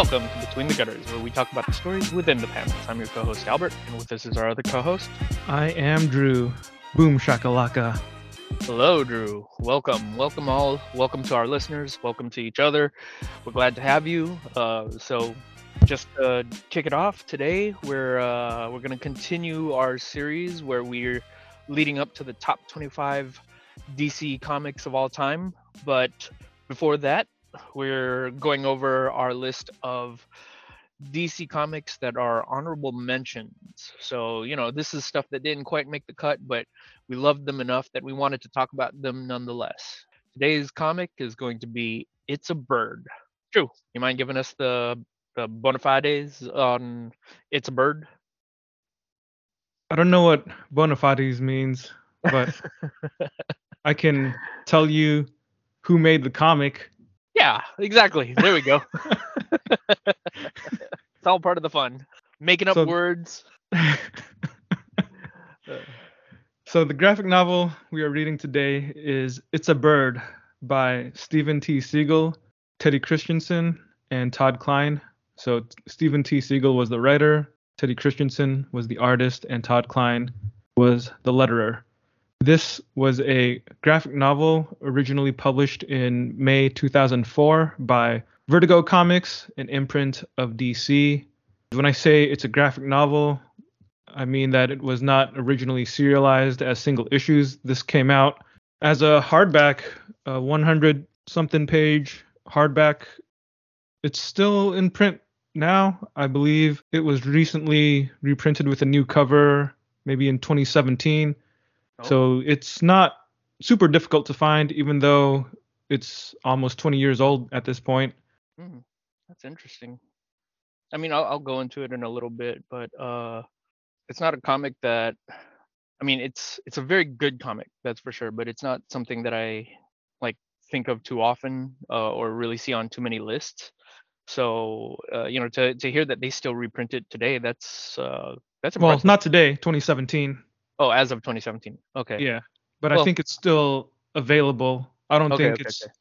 Welcome to Between the Gutters, where we talk about the stories within the panels. I'm your co-host Albert, and with us is our other co-host. I am Drew. Boom shakalaka. Hello, Drew. Welcome, welcome all. Welcome to our listeners. Welcome to each other. We're glad to have you. Uh, so, just to kick it off today, we're uh, we're going to continue our series where we're leading up to the top 25 DC comics of all time. But before that, we're going over our list of DC comics that are honorable mentions. So, you know, this is stuff that didn't quite make the cut, but we loved them enough that we wanted to talk about them nonetheless. Today's comic is going to be It's a Bird. Drew, you mind giving us the, the bona fides on It's a Bird? I don't know what bona fides means, but I can tell you who made the comic. Yeah, exactly. There we go. it's all part of the fun. Making up So- words. So the graphic novel we are reading today is It's a Bird by Steven T. Seagle, Teddy Kristiansen, and Todd Klein. So Steven T. Seagle was the writer, Teddy Kristiansen was the artist, and Todd Klein was the letterer. This was a graphic novel originally published in May 2004 by Vertigo Comics, an imprint of DC. When I say it's a graphic novel, I mean that it was not originally serialized as single issues. This came out as a hardback, a 100 something page hardback. It's still in print now. I believe it was recently reprinted with a new cover, maybe in 2017. Oh. So it's not super difficult to find, even though it's almost 20 years old at this point. Hmm, that's interesting. I mean, I'll, I'll go into it in a little bit, but uh, it's not a comic that. I mean, it's it's a very good comic, that's for sure, but it's not something that I like think of too often uh, or really see on too many lists. So uh, you know, to to hear that they still reprint it today, that's uh, that's Well, impressive. not today, 2017. Oh, as of 2017. Okay. Yeah, but I think it's still available. I don't Okay, think okay, it's. okay.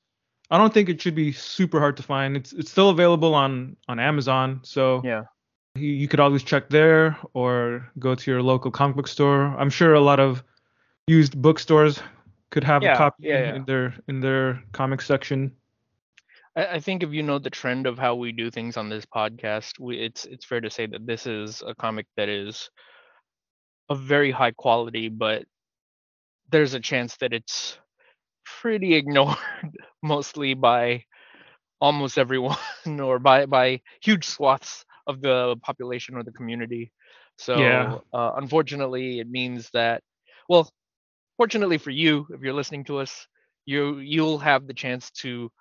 I don't think it should be super hard to find. It's it's still available on on Amazon, so Yeah. you, you could always check there or go to your local comic book store. I'm sure a lot of used bookstores could have Yeah, a copy yeah, yeah. in their in their comic section. I, I think if you know the trend of how we do things on this podcast, we, it's it's fair to say that this is a comic that is of very high quality, but there's a chance that it's pretty ignored mostly by almost everyone or by by huge swaths of the population or the community. So Yeah. uh, unfortunately, it means that well, fortunately for you, if you're listening to us, you you'll have the chance to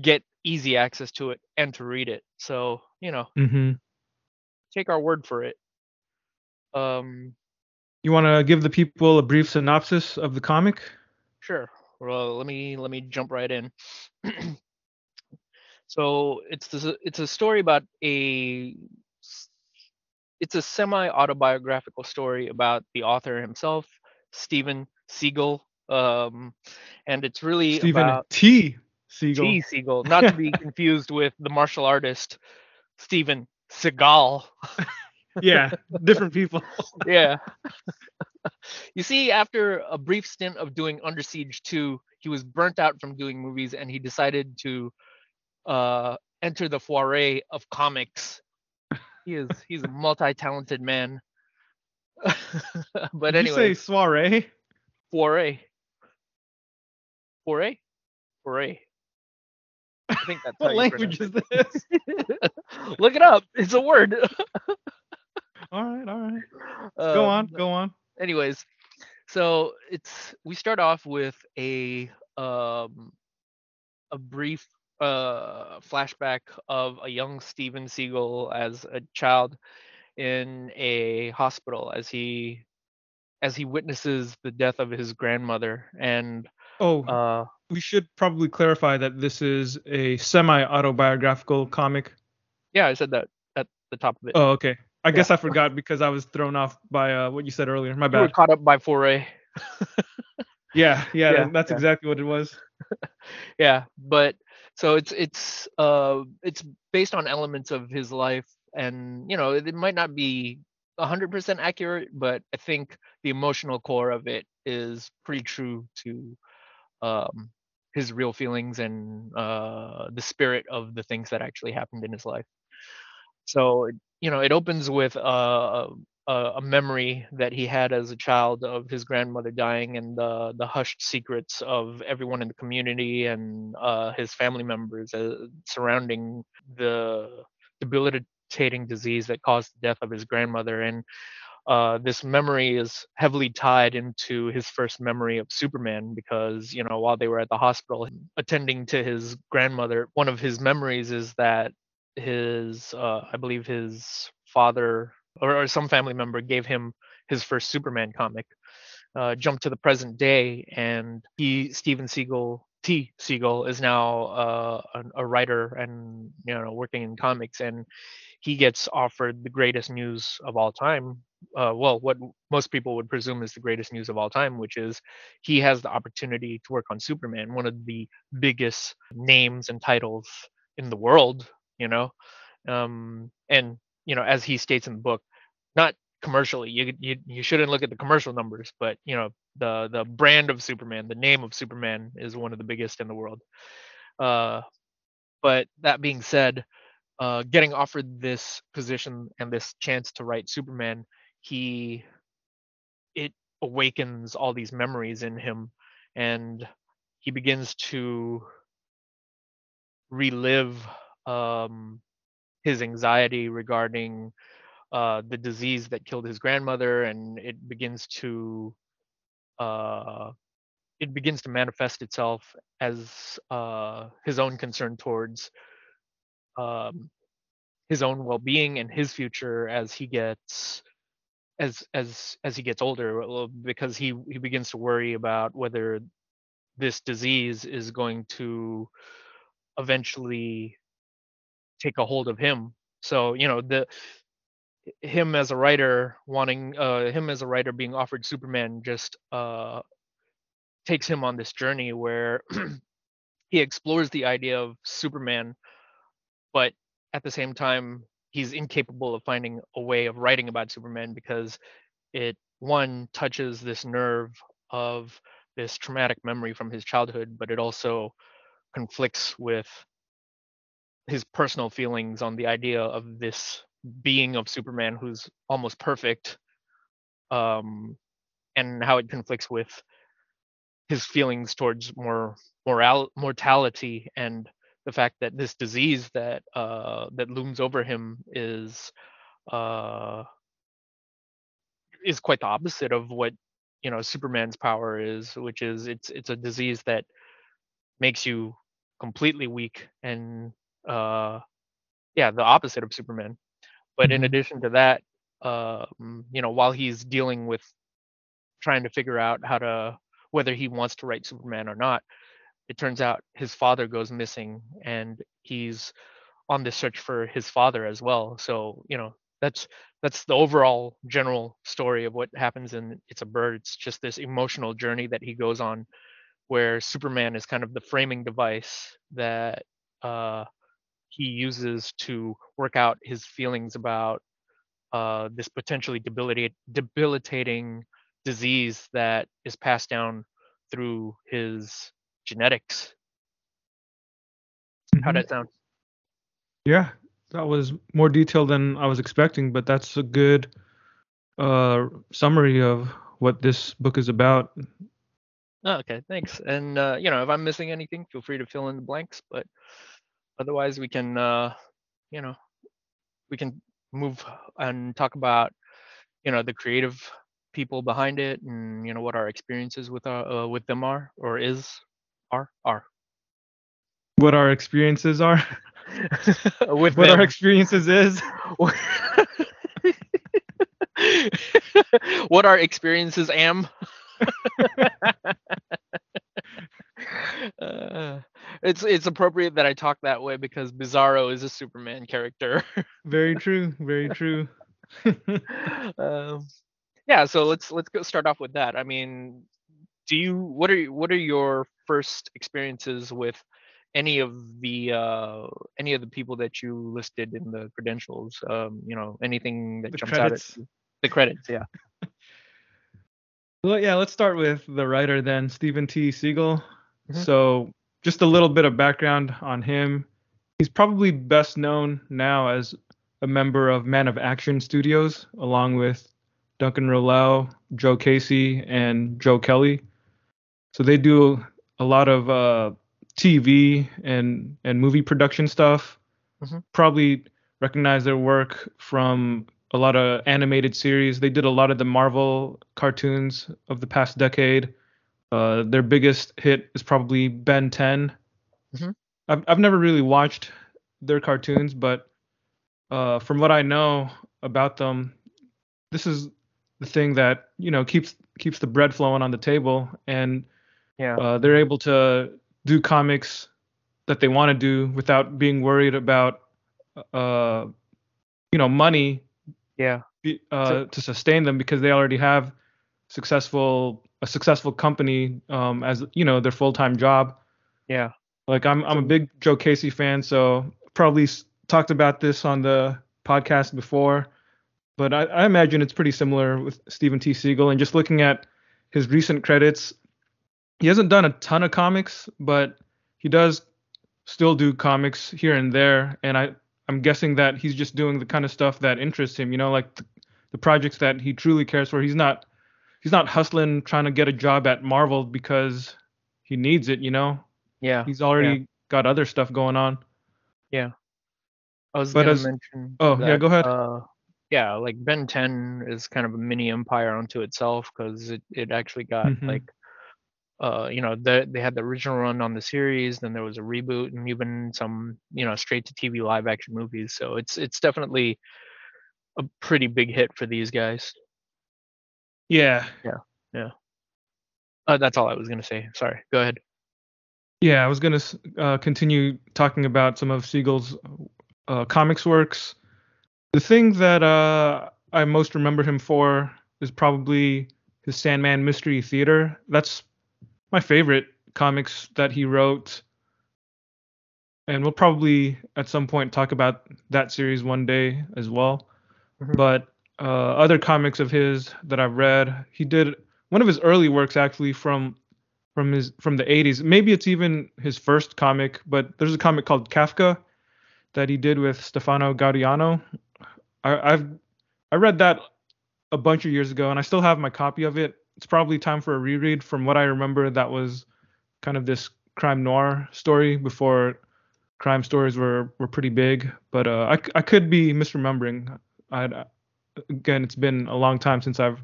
get easy access to it and to read it. So, you know, hmm take our word for it. Um, You want to give the people a brief synopsis of the comic? sure. Well, let me let me jump right in. so it's this, it's a story about a it's a semi autobiographical story about the author himself, Steven Seagle. Um, and it's really Steven about T. Seagle. T. Seagle, not to be confused with the martial artist Steven Seagal. Yeah, different people. yeah. you see, after a brief stint of doing Under Siege 2, he was burnt out from doing movies and he decided to uh, enter the foray of comics. He is he's a multi-talented man. but Did anyway, you say soiree? foray. Foray? Foray. I think that's What language is this? Look it up. It's a word. All right, all right. Go on, Um, go on. anyways so it's we start off with a um a brief uh flashback of a young steven seagle as a child in a hospital as he as he witnesses the death of his grandmother and Oh, uh we should probably clarify that this is a semi-autobiographical comic. yeah i said that at the top of it Oh, okay. I guess I forgot because I was thrown off by uh, what you said earlier. My you were bad. caught up by foray Yeah, yeah, Yeah, that's yeah. exactly what it was. yeah but so it's it's uh it's based on elements of his life and you know it, it might not be 100% accurate but i think the emotional core of it is pretty true to um his real feelings and uh the spirit of the things that actually happened in his life so you know it opens with uh a, a memory that he had as a child of his grandmother dying and the the hushed secrets of everyone in the community and uh, his family members uh, surrounding the debilitating disease that caused the death of his grandmother. And uh, this memory is heavily tied into his first memory of Superman because, you know, while they were at the hospital attending to his grandmother, one of his memories is that his, uh, I believe his father or, or some family member gave him his first Superman comic. Uh, jump to the present day, and he, Steven Seagle, T. Seagle, is now uh, a, a writer and you know working in comics, and he gets offered the greatest news of all time. Uh, well, what most people would presume is the greatest news of all time, which is he has the opportunity to work on Superman, one of the biggest names and titles in the world, you know. Um, and you know, as he states in the book, not commercially. You you you shouldn't look at the commercial numbers, but you know, the the brand of Superman, the name of Superman is one of the biggest in the world. Uh, but that being said, uh, getting offered this position and this chance to write Superman, he it awakens all these memories in him, and he begins to relive um, his anxiety regarding uh, the disease that killed his grandmother, and it begins to uh, it begins to manifest itself as uh, his own concern towards um, his own well-being and his future as he gets as as as he gets older because he he begins to worry about whether this disease is going to eventually take a hold of him. So you know the him as a writer wanting uh him as a writer being offered superman just uh takes him on this journey where he explores the idea of superman but at the same time he's incapable of finding a way of writing about superman because it one touches this nerve of this traumatic memory from his childhood but it also conflicts with his personal feelings on the idea of this being of Superman who's almost perfect, um, and how it conflicts with his feelings towards more moral mortality and the fact that this disease that uh, that looms over him is uh, is quite the opposite of what you know Superman's power is, which is it's it's a disease that makes you completely weak and uh, yeah, the opposite of Superman. But in Mm-hmm. addition to that, um, you know, while he's dealing with trying to figure out how to whether he wants to write Superman or not, it turns out his father goes missing, and he's on this search for his father as well. So you know, that's that's the overall general story of what happens in It's a Bird. It's just this emotional journey that he goes on, where Superman is kind of the framing device that uh, he uses to work out his feelings about uh, this potentially debilitate, debilitating disease that is passed down through his genetics. How'd Mhm. that sound? Yeah, that was more detailed than I was expecting, but that's a good uh, summary of what this book is about. Oh, okay, thanks. And uh, you know, if I'm missing anything, feel free to fill in the blanks. But otherwise, we can, uh, you know, we can move and talk about, you know, the creative people behind it, and you know what our experiences with our uh, with them are or is are are What our experiences are, with what our experiences is. what our experiences am. uh, it's it's appropriate that I talk that way because Bizarro is a Superman character. Very true. Very true. um, yeah, so let's let's go start off with that. I mean, do you what are what are your first experiences with any of the uh, any of the people that you listed in the credentials. Um, you know, anything that The jumps credits. out at you. The credits, yeah. Well, yeah, let's start with the writer then, Steven T. Seagle. Mhm. So, just a little bit of background on him. He's probably best known now as a member of Man of Action Studios, along with Duncan Rouleau, Joe Casey, and Joe Kelly. So they do a lot of uh, TV and and movie production stuff. Mhm. Probably recognize their work from a lot of animated series. They did a lot of the Marvel cartoons of the past decade. Uh, their biggest hit is probably Ben 10. Mhm. I've I've never really watched their cartoons, but uh, from what I know about them, this is the thing that you know keeps keeps the bread flowing on the table, and Yeah. uh, they're able to do comics that they want to do without being worried about uh, you know money yeah. uh, So- to sustain them because they already have successful a successful company um, as you know their full time job. Yeah. Like I'm I'm a big Joe Casey fan, so probably talked about this on the podcast before, but I, I imagine it's pretty similar with Steven T. Seagle. And just looking at his recent credits, he hasn't done a ton of comics, but he does still do comics here and there. And I I'm guessing that he's just doing the kind of stuff that interests him. You know, like the, the projects that he truly cares for. He's not he's not hustling trying to get a job at Marvel because he needs it. You know, Yeah. he's already got other stuff going on. Yeah. I was But gonna as- mention. oh, yeah, go ahead. Uh, yeah, like Ben 10 is kind of a mini empire unto itself because it, it actually got Mhm. like, uh, you know, the, they had the original run on the series, then there was a reboot, and even some, you know, straight to TV live action movies. So it's it's definitely a pretty big hit for these guys. Yeah, Yeah. Yeah. Uh, that's all I was gonna say. Sorry, go ahead. yeah. I was gonna uh, continue talking about some of Seagle's uh, comics works. The thing that uh, I most remember him for is probably his Sandman Mystery Theater. That's my favorite comics that he wrote. And we'll probably at some point talk about that series one day as well. Mhm. But uh, other comics of his that I've read, he did one of his early works actually from from his from the 80s. Maybe it's even his first comic, but there's a comic called Kafka that he did with Stefano Gaudiano. I, I've I read that a bunch of years ago, and I still have my copy of it. It's probably time for a reread. From what I remember, that was kind of this crime noir story before crime stories were were pretty big. But uh, I could be misremembering. I again, it's been a long time since I've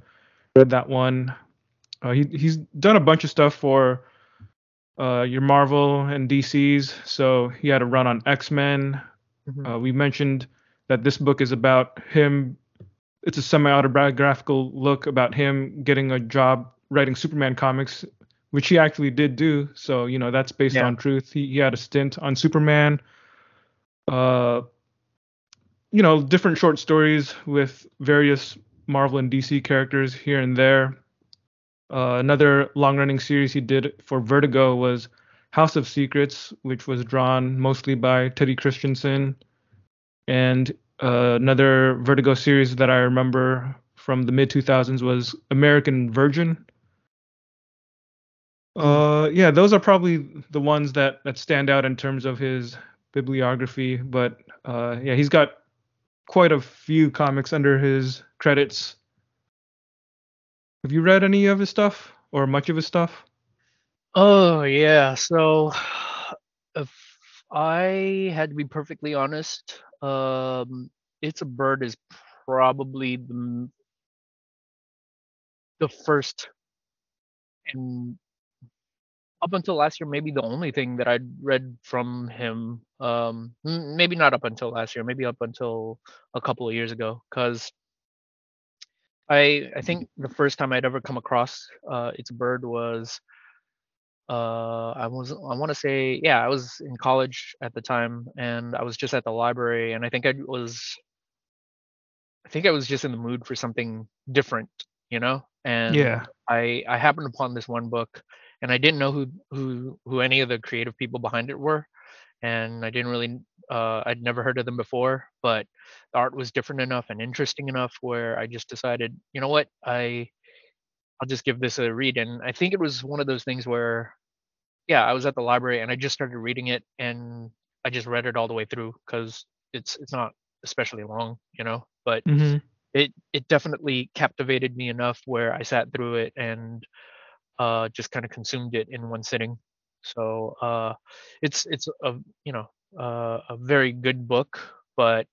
read that one. Uh, he he's done a bunch of stuff for uh, your Marvel and DC's. So he had a run on X Men. Mhm. Uh, we mentioned that this book is about him. It's a semi-autobiographical look about him getting a job writing Superman comics, which he actually did do. So you know that's based Yeah. on truth. He he had a stint on Superman. Uh, you know, different short stories with various Marvel and DC characters here and there. Uh, another long-running series he did for Vertigo was House of Secrets, which was drawn mostly by Teddy Kristiansen. And uh, another Vertigo series that I remember from the mid 2000s was American Virgin. Uh, yeah, those are probably the ones that that stand out in terms of his bibliography. But uh, yeah, he's got quite a few comics under his credits. Have you read any of his stuff or much of his stuff? Oh yeah. So if I had to be perfectly honest, um, It's a Bird is probably the the first and up until last year, maybe the only thing that I'd read from him. Um, maybe not up until last year, maybe up until a couple of years ago, because I I think the first time I'd ever come across uh, It's Bird was uh i was i want to say yeah i was in college at the time and i was just at the library and i think i was i think i was just in the mood for something different you know and Yeah. i i happened upon this one book and I didn't know who who who any of the creative people behind it were, and I didn't really uh, I'd never heard of them before, but the art was different enough and interesting enough where I just decided, you know what, I I'll just give this a read. And I think it was one of those things where, yeah, I was at the library and I just started reading it and I just read it all the way through because it's it's not especially long, you know, but hmm it it definitely captivated me enough where I sat through it and uh, just kind of consumed it in one sitting. So uh, it's it's a you know uh, a very good book, but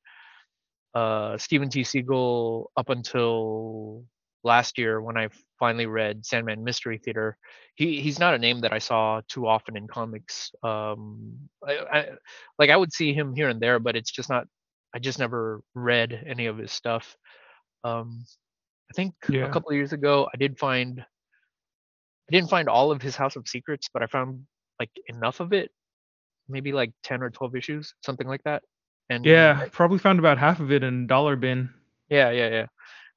uh, Steven T. Seagle up until last year when I finally read Sandman Mystery Theater, he he's not a name that I saw too often in comics. Um, I, I like I would see him here and there, but it's just not. I just never read any of his stuff. Um, I think a couple of years ago I did find I didn't find all of his House of Secrets, but I found like enough of it, maybe like 10 or 12 issues, something like that. And Yeah. Probably found about half of it in Dollar Bin. yeah, yeah, yeah.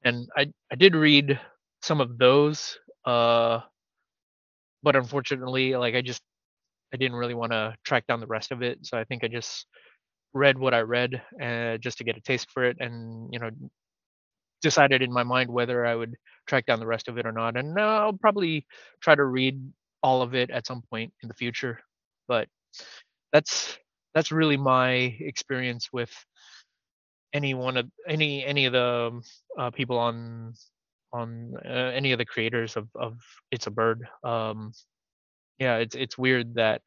And I I did read some of those uh but unfortunately like I just I didn't really want to track down the rest of it, so I think I just read what I read uh, just to get a taste for it and you know decided in my mind whether I would track down the rest of it or not. And I'll probably try to read all of it at some point in the future. But that's that's really my experience with any one of any any of the um, uh, people on on uh, any of the creators of of It's a Bird. Um, yeah, it's it's weird that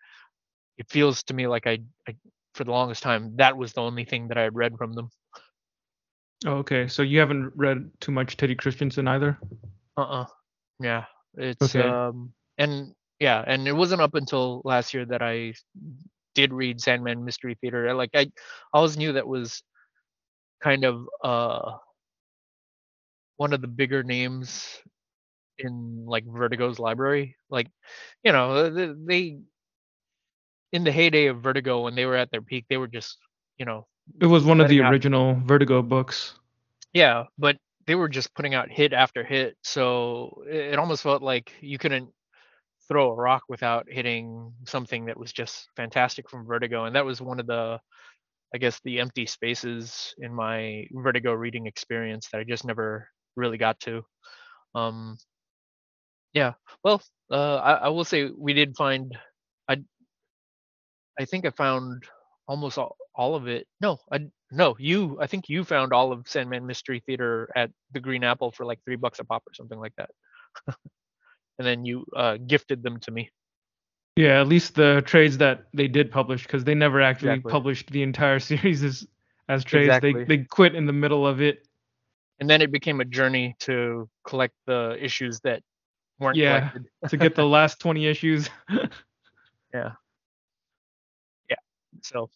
it feels to me like I, I for the longest time that was the only thing that I had read from them. Oh, okay. So you haven't read too much Teddy Kristiansen either? Uh-uh. Yeah. It's Okay. um and yeah, and it wasn't up until last year that I did read Sandman Mystery Theater. Like I always knew that was kind of uh one of the bigger names in like Vertigo's library. Like, you know, they in the heyday of Vertigo when they were at their peak, they were just, you know, It was one of the out original Vertigo books. Yeah, but they were just putting out hit after hit, so it, it almost felt like you couldn't throw a rock without hitting something that was just fantastic from Vertigo, and that was one of the, I guess, the empty spaces in my Vertigo reading experience that I just never really got to. Um, yeah, well, uh, I, I will say we did find, I I think I found almost all, all of it. No, I no, you I think you found all of Sandman Mystery Theater at the Green Apple for like three bucks a pop or something like that. and then you uh, gifted them to me. Yeah, at least the trades that they did publish, because they never actually Exactly. published the entire series as as trades. Exactly. They they quit in the middle of it. And then it became a journey to collect the issues that weren't Yeah. collected. to get the last 20 issues. Yeah. Yeah. So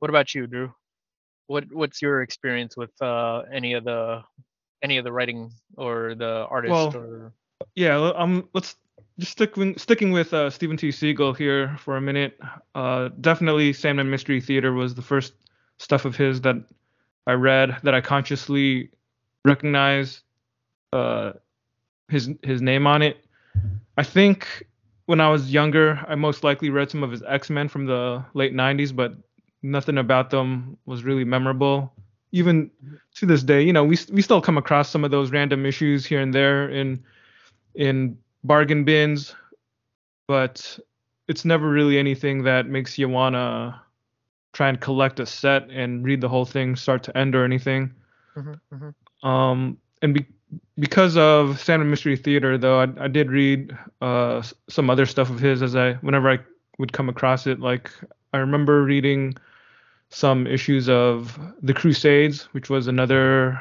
what about you, Drew? What what's your experience with uh any of the any of the writing or the artist Well, or yeah, um, let's just stick with, sticking with uh, Steven T. Seagle here for a minute. Uh, definitely, Sandman Mystery Theater was the first stuff of his that I read that I consciously recognized uh, his his name on it. I think when I was younger, I most likely read some of his X Men from the late '90s, but nothing about them was really memorable. Even to this day, you know, we we still come across some of those random issues here and there in in bargain bins, but it's never really anything that makes you wanna try and collect a set and read the whole thing start to end or anything. Mhm, mhm. Um, and be, because of Sandman Mystery Theater, though, I, I did read uh, some other stuff of his as I whenever I would come across it. Like I remember reading some issues of The Crusades, which was another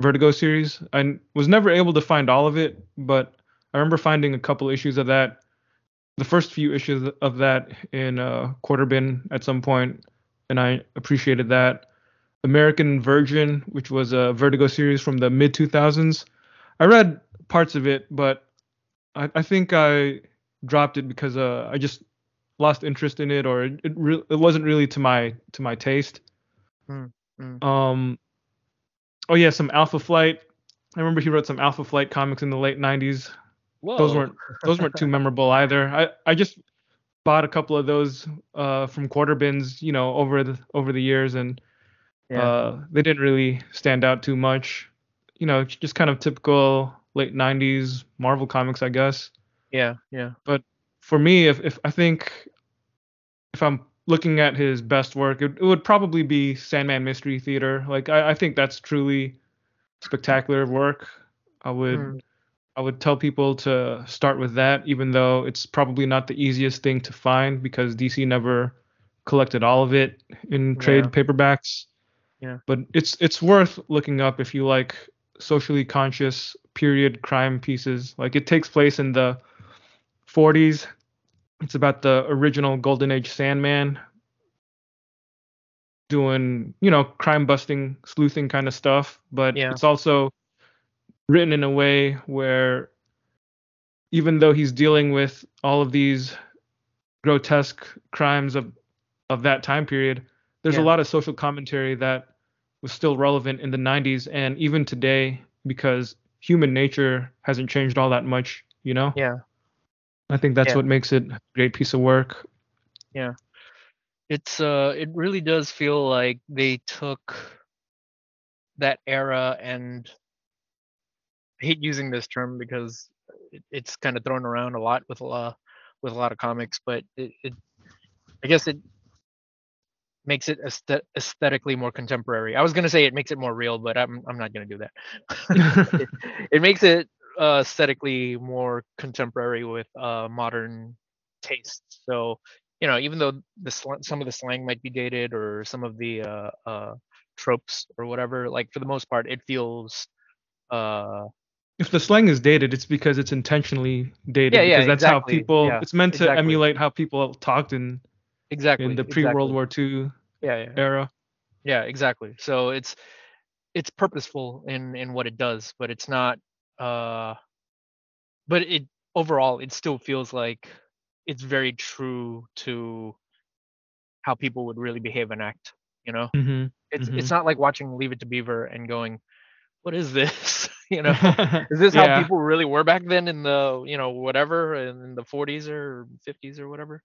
Vertigo series. I was never able to find all of it, but I remember finding a couple issues of that. The first few issues of that in uh, Quarter Bin at some point, and I appreciated that. American Virgin, which was a Vertigo series from the mid 2000s. I read parts of it, but I, I think I dropped it because uh, I just lost interest in it, or it it, re- it wasn't really to my to my taste. Mm, mm. Um, oh yeah, some Alpha Flight. I remember he wrote some Alpha Flight comics in the late 90s. Whoa. those weren't those weren't too memorable either. I I just bought a couple of those uh, from quarter bins, you know, over the over the years, and Yeah. uh, they didn't really stand out too much. You know, just kind of typical late '90s Marvel comics, I guess. yeah. Yeah. For me, if if I think if I'm looking at his best work, it, it would probably be Sandman Mystery Theater. Like I, I think that's truly spectacular work. I would Mm. I would tell people to start with that, even though it's probably not the easiest thing to find because DC never collected all of it in trade Yeah. paperbacks. Yeah. But it's it's worth looking up if you like socially conscious period crime pieces. Like it takes place in the 40s. It's about the original Golden Age Sandman doing, you know, crime busting, sleuthing kind of stuff, but Yeah. it's also written in a way where even though he's dealing with all of these grotesque crimes of of that time period, there's Yeah. a lot of social commentary that was still relevant in the 90s and even today because human nature hasn't changed all that much, you know? Yeah. I think that's Yeah. what makes it a great piece of work. Yeah. It's uh it really does feel like they took that era and I hate using this term because it, it's kind of thrown around a lot with a lot with a lot of comics, but it, it I guess it makes it aesthetically more contemporary. I was gonna say it makes it more real, but I'm I'm not gonna do that. it, it makes it uh, aesthetically more contemporary with uh, modern tastes. So you know, even though the sl- some of the slang might be dated or some of the uh, uh, tropes or whatever, like for the most part, it feels. Uh, if the slang is dated, it's because it's intentionally dated Yeah, yeah, because that's exactly. how people Yeah, it's meant to exactly. emulate how people talked in exactly. in the pre-World exactly. War II Yeah, yeah. era. Yeah, exactly. So it's it's purposeful in in what it does, but it's not uh but it overall it still feels like it's very true to how people would really behave and act, you know? hmm It's Mhm. it's not like watching Leave It to Beaver and going, "What is this?" you know? Is this how people really were back then in the, you know, whatever in the 40s or 50s or whatever?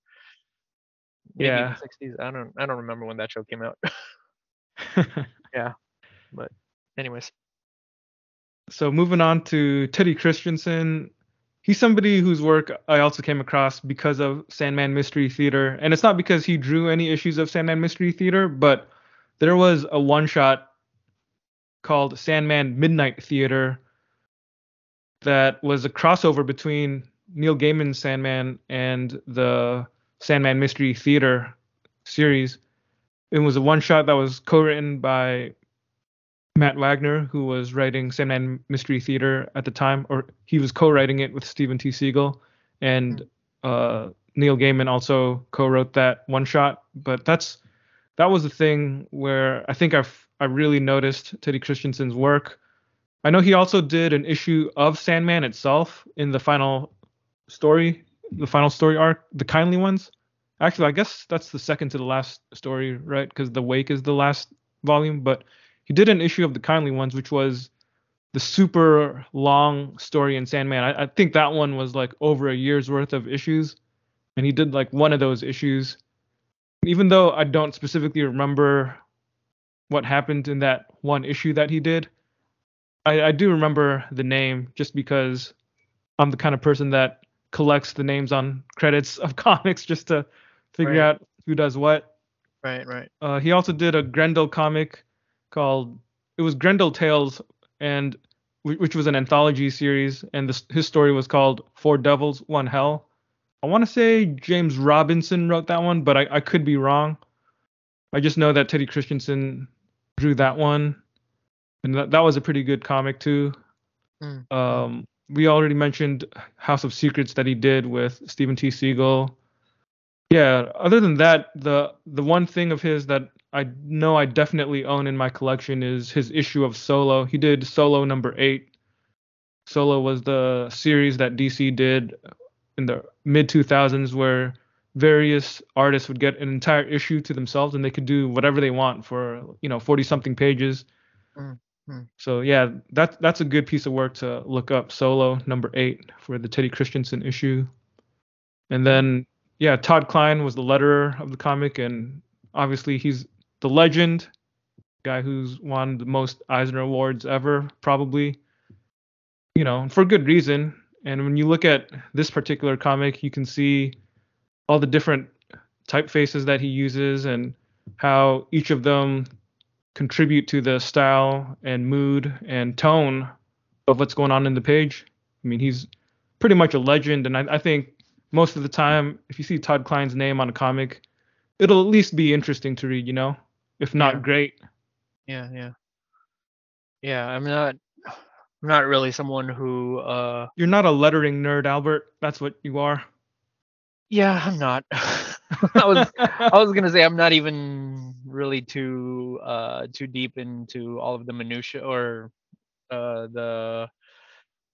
Maybe Yeah. even 60s. I don't I don't remember when that show came out. Yeah but anyways. So moving on to Teddy Kristiansen. He's somebody whose work I also came across because of Sandman Mystery Theater. And it's not because he drew any issues of Sandman Mystery Theater, but there was a one shot called Sandman Midnight Theater that was a crossover between Neil Gaiman's Sandman and the Sandman Mystery Theater series. It was a one shot that was co written by Matt Wagner, who was writing Sandman Mystery Theater at the time, or he was co-writing it with Steven T. Seagle, and uh, Neil Gaiman also co-wrote that one shot. But that's that was the thing where I think I've I really noticed Teddy Kristiansen's work. I know he also did an issue of Sandman itself in the final story, the final story arc, the kindly ones. Actually, I guess that's the second to the last story, right? Because the Wake is the last volume, but he did an issue of the kindly ones, which was the super long story in Sandman. I, I think that one was like over a year's worth of issues, and he did like one of those issues. Even though I don't specifically remember what happened in that one issue that he did, I, I do remember the name just because I'm the kind of person that collects the names on credits of comics just to figure Right. out who does what. Right, right. Uh, he also did a Grendel comic called it was Grendel Tales, and which was an anthology series, and this, his story was called Four Devils, One Hell. I want to say James Robinson wrote that one, but I, I could be wrong. I just know that Teddy Kristiansen drew that one, and that, that was a pretty good comic too. Mm. Um, we already mentioned House of Secrets that he did with Steven T. Seagle. Yeah, other than that, the the one thing of his that I know I definitely own in my collection is his issue of Solo. He did Solo number 8. Solo was the series that DC did in the mid 2000s where various artists would get an entire issue to themselves and they could do whatever they want for, you know, 40 something pages. Mm. Hmm. So yeah, that's that's a good piece of work to look up. Solo number eight for the Teddy Kristiansen issue, and then yeah, Todd Klein was the letterer of the comic, and obviously he's the legend, guy who's won the most Eisner awards ever, probably. You know, for good reason. And when you look at this particular comic, you can see all the different typefaces that he uses and how each of them contribute to the style and mood and tone of what's going on in the page. I mean, he's pretty much a legend, and I, I think most of the time, if you see Todd Klein's name on a comic, it'll at least be interesting to read, you know, if not Yeah. great. Yeah, yeah. Yeah, I'm not I'm not really someone who uh You're not a lettering nerd, Albert. That's what you are. yeah, I'm not. I was I was gonna say I'm not even really too uh too deep into all of the minutia or uh the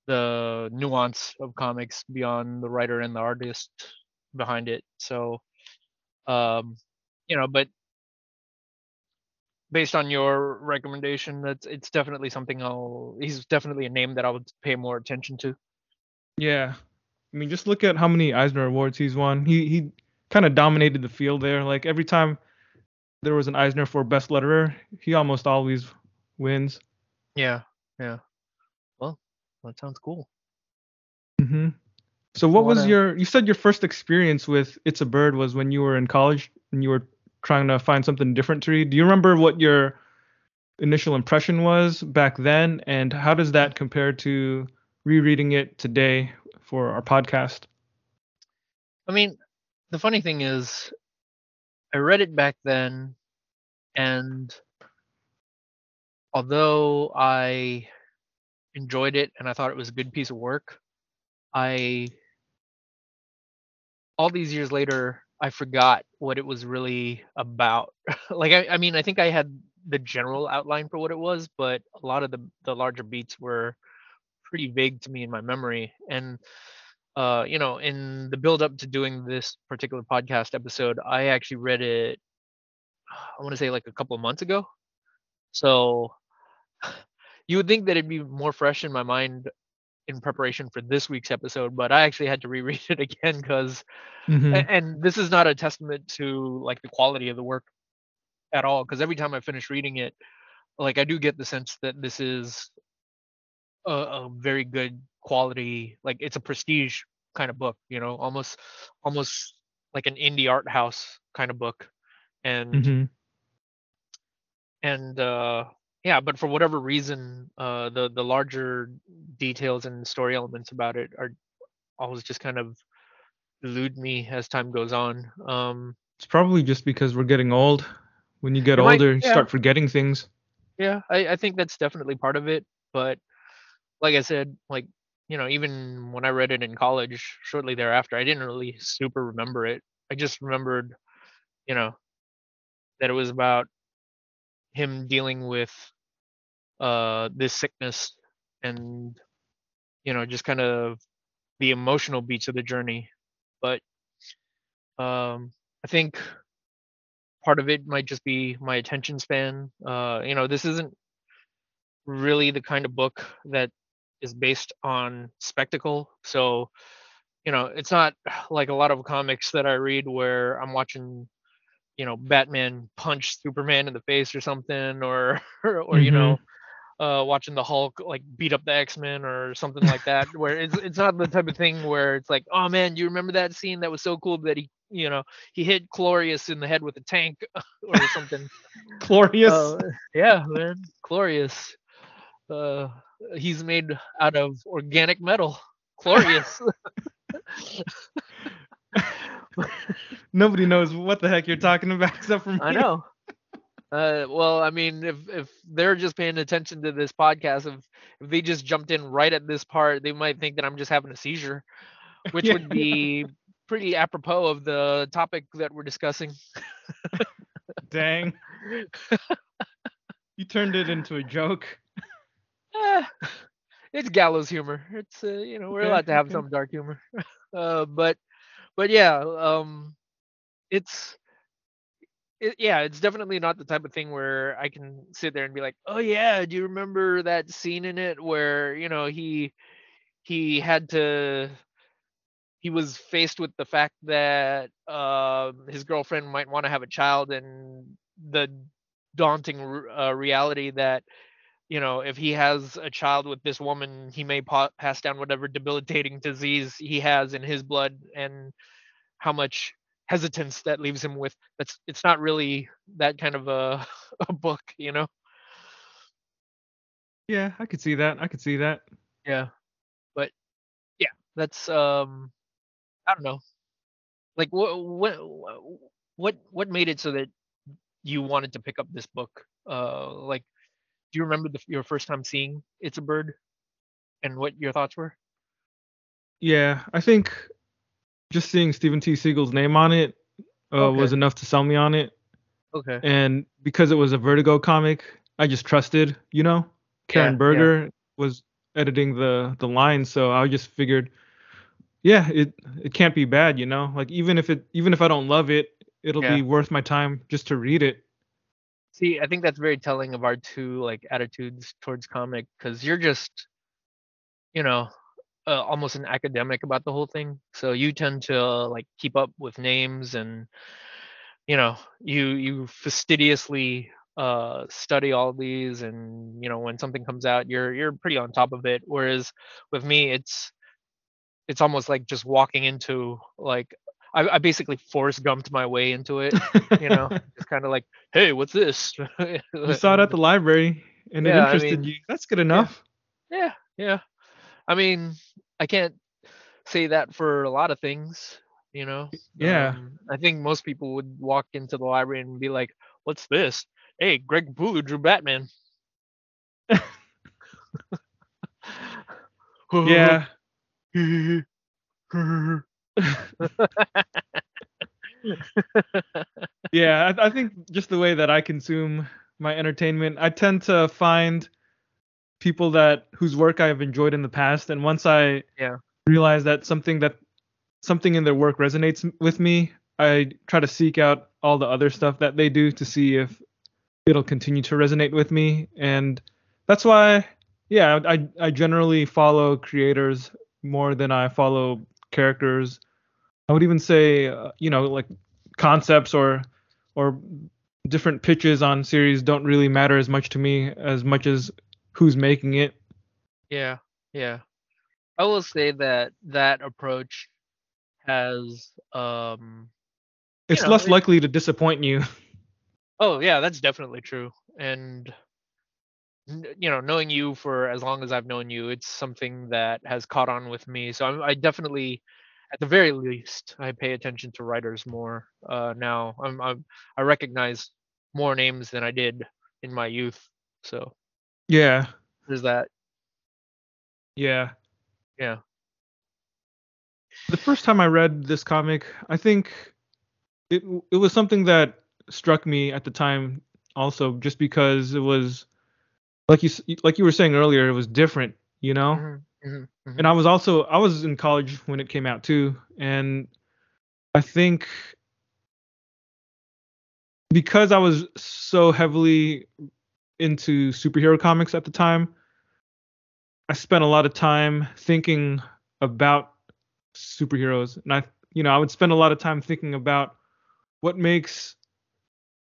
the nuance of comics beyond the writer and the artist behind it. So um you know, but based on your recommendation, that's it's definitely something I'll he's definitely a name that I would pay more attention to. Yeah. I mean, just look at how many Eisner awards he's won. He he kind of dominated the field there. Like every time there was an Eisner for best letterer, he almost always wins. Yeah, yeah. Well, that sounds cool. hmm So what was Wanna- your? You said your first experience with It's a Bird was when you were in college and you were trying to find something different to read. Do you remember what your initial impression was back then, and how does that compare to rereading it today for our podcast? I mean, the funny thing is, I read it back then, and although I enjoyed it and I thought it was a good piece of work, I all these years later I forgot what it was really about. like I, I mean, I think I had the general outline for what it was, but a lot of the the larger beats were pretty vague to me in my memory. And uh, you know, in the build up to doing this particular podcast episode, I actually read it I want to say like a couple of months ago. So you would think that it'd be more fresh in my mind in preparation for this week's episode, but I actually had to reread it again because Mhm. a- and this is not a testament to like the quality of the work at all because every time i finish reading it like i do get the sense that this is a, a very good quality like it's a prestige kind of book you know almost almost like an indie art house kind of book and Mhm. and uh yeah but for whatever reason uh the the larger details and story elements about it are always just kind of elude me as time goes on um It's probably just because we're getting old. When you get It might- older, you start forgetting things. yeah I, I think that's definitely part of it but like i said like you know even when i read it in college shortly thereafter i didn't really super remember it i just remembered you know that it was about him dealing with uh this sickness and you know just kind of the emotional beats of the journey. But um i think part of it might just be my attention span. Uh you know this isn't really the kind of book that is based on spectacle. So you know it's not like a lot of comics that i read where i'm watching you know batman punch superman in the face or something or or you know uh watching the hulk like beat up the x-men or something like that where it's it's not the type of thing where it's like oh man you remember that scene that was so cool that he you know he hit glorious in the head with a tank or something Glorious. uh, yeah man glorious uh he's made out of organic metal glorious Nobody knows what the heck you're talking about except for me. I know. Uh, well, I mean, if if they're just paying attention to this podcast, if if they just jumped in right at this part, they might think that I'm just having a seizure, which Yeah. would be pretty apropos of the topic that we're discussing. Dang. you turned it into a joke. Eh, it's gallows humor. It's uh, you know we're allowed to have some dark humor, uh, but but yeah, um, it's it, yeah, it's definitely not the type of thing where I can sit there and be like, "Oh yeah, do you remember that scene in it where you know he he had to he was faced with the fact that uh, his girlfriend might want to have a child and the daunting uh, reality that you know if he has a child with this woman he may pa- pass down whatever debilitating disease he has in his blood and how much hesitance that leaves him with that's it's not really that kind of a, a book you know? Yeah i could see that i could see that. Yeah but yeah that's um i don't know. Like what what what what made it so that you wanted to pick up this book? Uh like do you remember the, your first time seeing it's a bird and what your thoughts were? Yeah i think just seeing Steven T. Seagle's name on it uh, okay. was enough to sell me on it. Okay. And because it was a Vertigo comic, I just trusted, you know. Karen yeah, Berger yeah. was editing the the line, so I just figured, yeah, it it can't be bad, you know. Like even if it even if I don't love it, it'll yeah. be worth my time just to read it. See, I think that's very telling of our two like attitudes towards comic because you're just, you know, uh, almost an academic about the whole thing. So you tend to uh, like keep up with names and you know you you fastidiously uh study all these and you know when something comes out you're you're pretty on top of it. Whereas with me it's it's almost like just walking into like I, I basically force gumped my way into it you know it's kind of like hey what's this? You saw it at the library and yeah, it interested I mean, you. That's good enough. Yeah yeah, yeah. I mean, I can't say that for a lot of things, you know. Yeah. Um, I think most people would walk into the library and be like, "What's this? Hey, Greg Capullo drew Batman." yeah. yeah, I, I, think just the way that I consume my entertainment, I tend to find people that whose work I've enjoyed in the past, and once I yeah realize that something that something in their work resonates with me, I try to seek out all the other stuff that they do to see if it'll continue to resonate with me, and that's why yeah I I generally follow creators more than I follow characters. I would even say uh, you know like concepts or or different pitches on series don't really matter as much to me as much as who's making it. Yeah, yeah. I will say that that approach has um it's know, less it, likely to disappoint you. Oh, yeah, that's definitely true. And you know, knowing you for as long as I've known you, it's something that has caught on with me. So I'm, I definitely at the very least, I pay attention to writers more uh, now. I'm, I'm I recognize more names than I did in my youth. So yeah. There's that. Yeah. Yeah. The first time I read this comic, I think it it was something that struck me at the time also just because it was like you like you were saying earlier, it was different, you know? Mm-hmm, mm-hmm, mm-hmm. And I was also I was in college when it came out too, and I think because I was so heavily into superhero comics at the time, I spent a lot of time thinking about superheroes, and I, you know, I would spend a lot of time thinking about what makes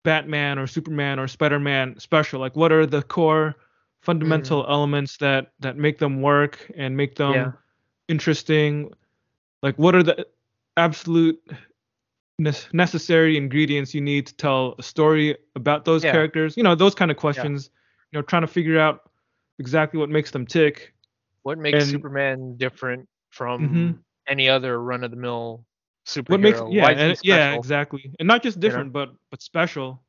Batman or Superman or Spider-Man special. Like, what are the core fundamental mm. elements that that make them work and make them yeah. interesting? Like, what are the absolute necessary ingredients you need to tell a story about those yeah. characters you know those kind of questions. You know trying to figure out exactly what makes them tick. What makes and, superman different from mm-hmm. any other run-of-the-mill superhero what makes yeah and, yeah exactly. And not just different you know? but but special.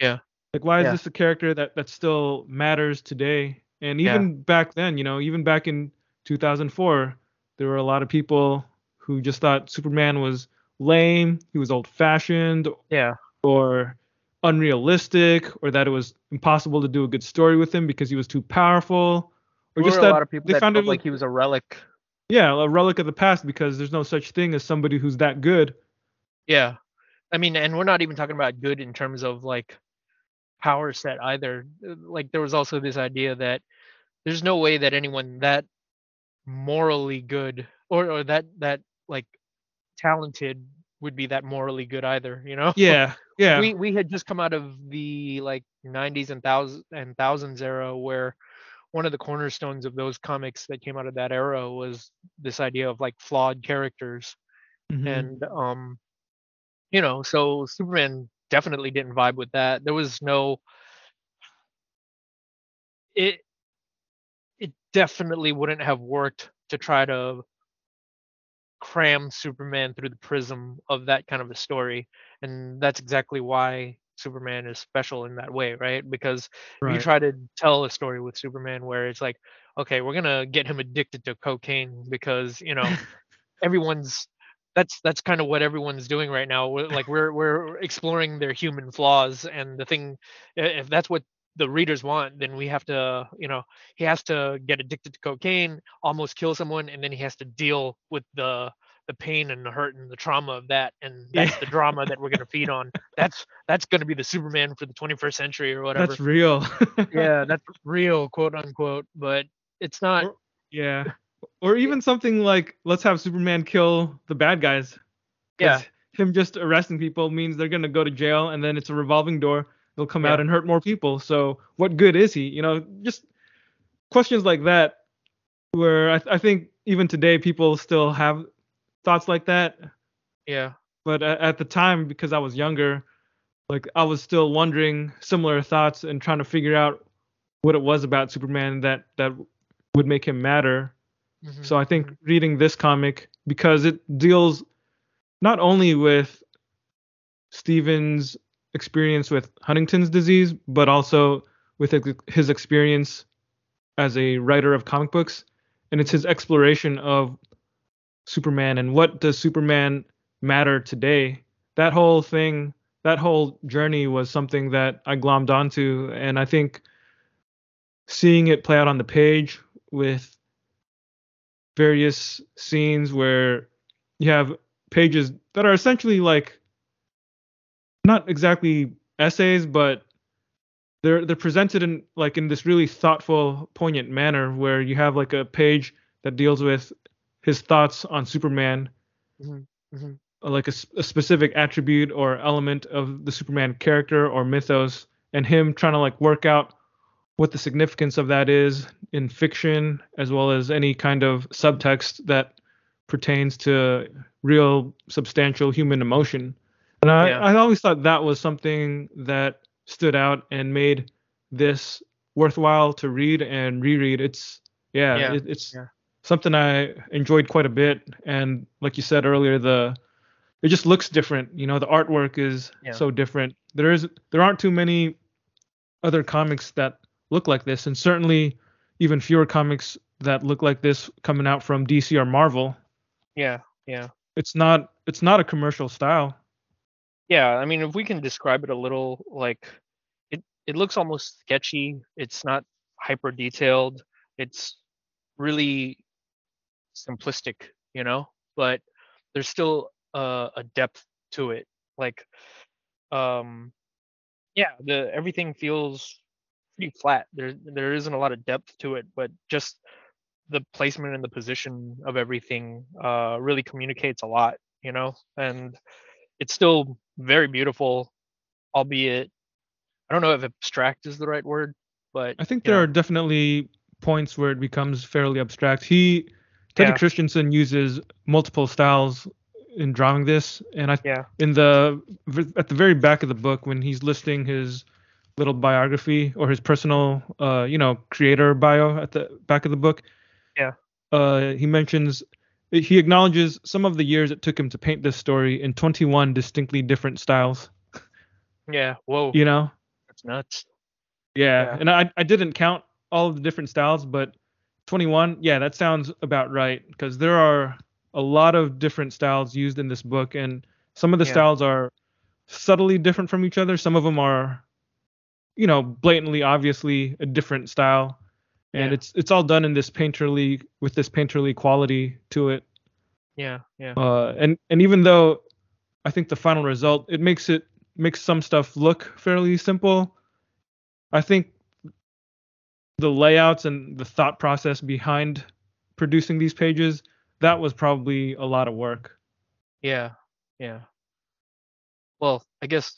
Yeah. Like why is yeah. this a character that that still matters today? And even back then you know even back in 2004 there were a lot of people who just thought superman was lame, he was old fashioned, yeah, or unrealistic, or that it was impossible to do a good story with him because he was too powerful, or just that a lot of people they found it like he was a relic. Yeah, a relic of the past because there's no such thing as somebody who's that good. Yeah, I mean, and we're not even talking about good in terms of like power set either. Like there was also this idea that there's no way that anyone that morally good or, or that that like talented would be that morally good either, you know? Yeah, yeah, we we had just come out of the like 90s and thousands and thousands era where one of the cornerstones of those comics that came out of that era was this idea of like flawed characters. Mhm. and um you know so superman definitely didn't vibe with that. There was no it it definitely wouldn't have worked to try to cram superman through the prism of that kind of a story and that's exactly why superman is special in that way right? Because if you try to tell a story with superman where it's like okay we're gonna get him addicted to cocaine because you know everyone's that's that's kind of what everyone's doing right now. We're- like we're we're exploring their human flaws and the thing, if that's what the readers want then we have to you know he has to get addicted to cocaine almost kill someone and then he has to deal with the the pain and the hurt and the trauma of that and that's Yeah. the drama that we're going to feed on that's that's going to be the superman for the 21st century or whatever That's real. yeah that's real quote unquote but it's not Or- yeah. Or even something like let's have Superman kill the bad guys Yeah. Him just arresting people means they're gonna go to jail, and then it's a revolving door. They'll come Yeah. out and hurt more people. So what good is he? You know, just questions like that, where I, I think even today people still have thoughts like that. yeah But at, at the time, because I was younger, like I was still wondering similar thoughts and trying to figure out what it was about Superman that that would make him matter. mhm, So I think mhm. reading this comic because it deals not only with Steven's experience with Huntington's disease, but also with his experience as a writer of comic books, and it's his exploration of Superman and what does Superman matter today. That whole thing, that whole journey was something that I glommed onto, and I think seeing it play out on the page with various scenes where you have pages that are essentially like not exactly essays but they're they're presented in like in this really thoughtful poignant manner where you have like a page that deals with his thoughts on Superman Mhm, mhm. uh, like a, specific attribute or element of the Superman character or mythos and him trying to like work out what the significance of that is in fiction as well as any kind of subtext that pertains to real substantial human emotion. And I, Yeah. I always thought that was something that stood out and made this worthwhile to read and reread. It's yeah, Yeah, It, it's yeah. Something I enjoyed quite a bit. And like you said earlier, the it just looks different. You know, the artwork is Yeah. so different. There is there aren't too many other comics that look like this, and certainly even fewer comics that look like this coming out from DC or Marvel. Yeah, yeah. It's not it's not a commercial style. Yeah, I mean, if we can describe it a little, like it it looks almost sketchy. It's not hyper detailed. It's really simplistic, you know, but there's still uh, a depth to it. Like, um, yeah, the everything feels pretty flat. There there isn't a lot of depth to it, but just the placement and the position of everything uh, really communicates a lot, you know, and it's still very beautiful, albeit I don't know if abstract is the right word, but I think there know, are definitely points where it becomes fairly abstract. He Teddy Yeah. Kristiansen uses multiple styles in drawing this, and I yeah, in the at the very back of the book when he's listing his little biography or his personal uh you know creator bio at the back of the book Yeah. uh he mentions he acknowledges some of the years it took him to paint this story in 21 distinctly different styles yeah. Whoa, you know that's nuts. yeah, Yeah. and i i didn't count all of the different styles but 21 yeah that sounds about right because there are a lot of different styles used in this book and some of the Yeah. styles are subtly different from each other some of them are you know blatantly obviously a different style and Yeah. it's it's all done in this painterly with this painterly quality to it Yeah, yeah, uh and and even though I think the final result it makes it makes some stuff look fairly simple. I think the layouts and the thought process behind producing these pages that was probably a lot of work. Yeah, yeah. Well, I guess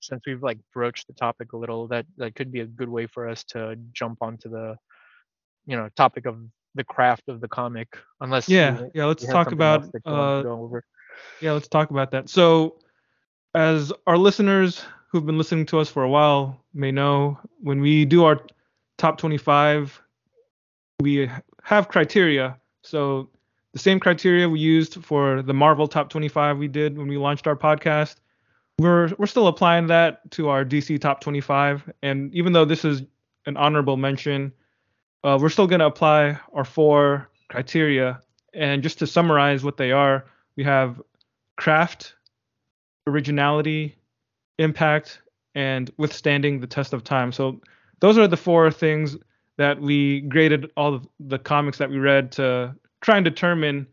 since we've like broached the topic a little, that that could be a good way for us to jump onto the, you know, topic of the craft of the comic. Unless Yeah, you, yeah. Let's talk about else that you want uh, over. Yeah, let's talk about that. So, as our listeners who've been listening to us for a while may know, when we do our top 25, we have criteria. So, the same criteria we used for the Marvel top 25 we did when we launched our podcast, we're we're still applying that to our DC top 25. And even though this is an honorable mention, uh, we're still going to apply our four criteria. And just to summarize what they are, we have craft, originality, impact, and withstanding the test of time. So those are the four things that we graded all the comics that we read to try and determine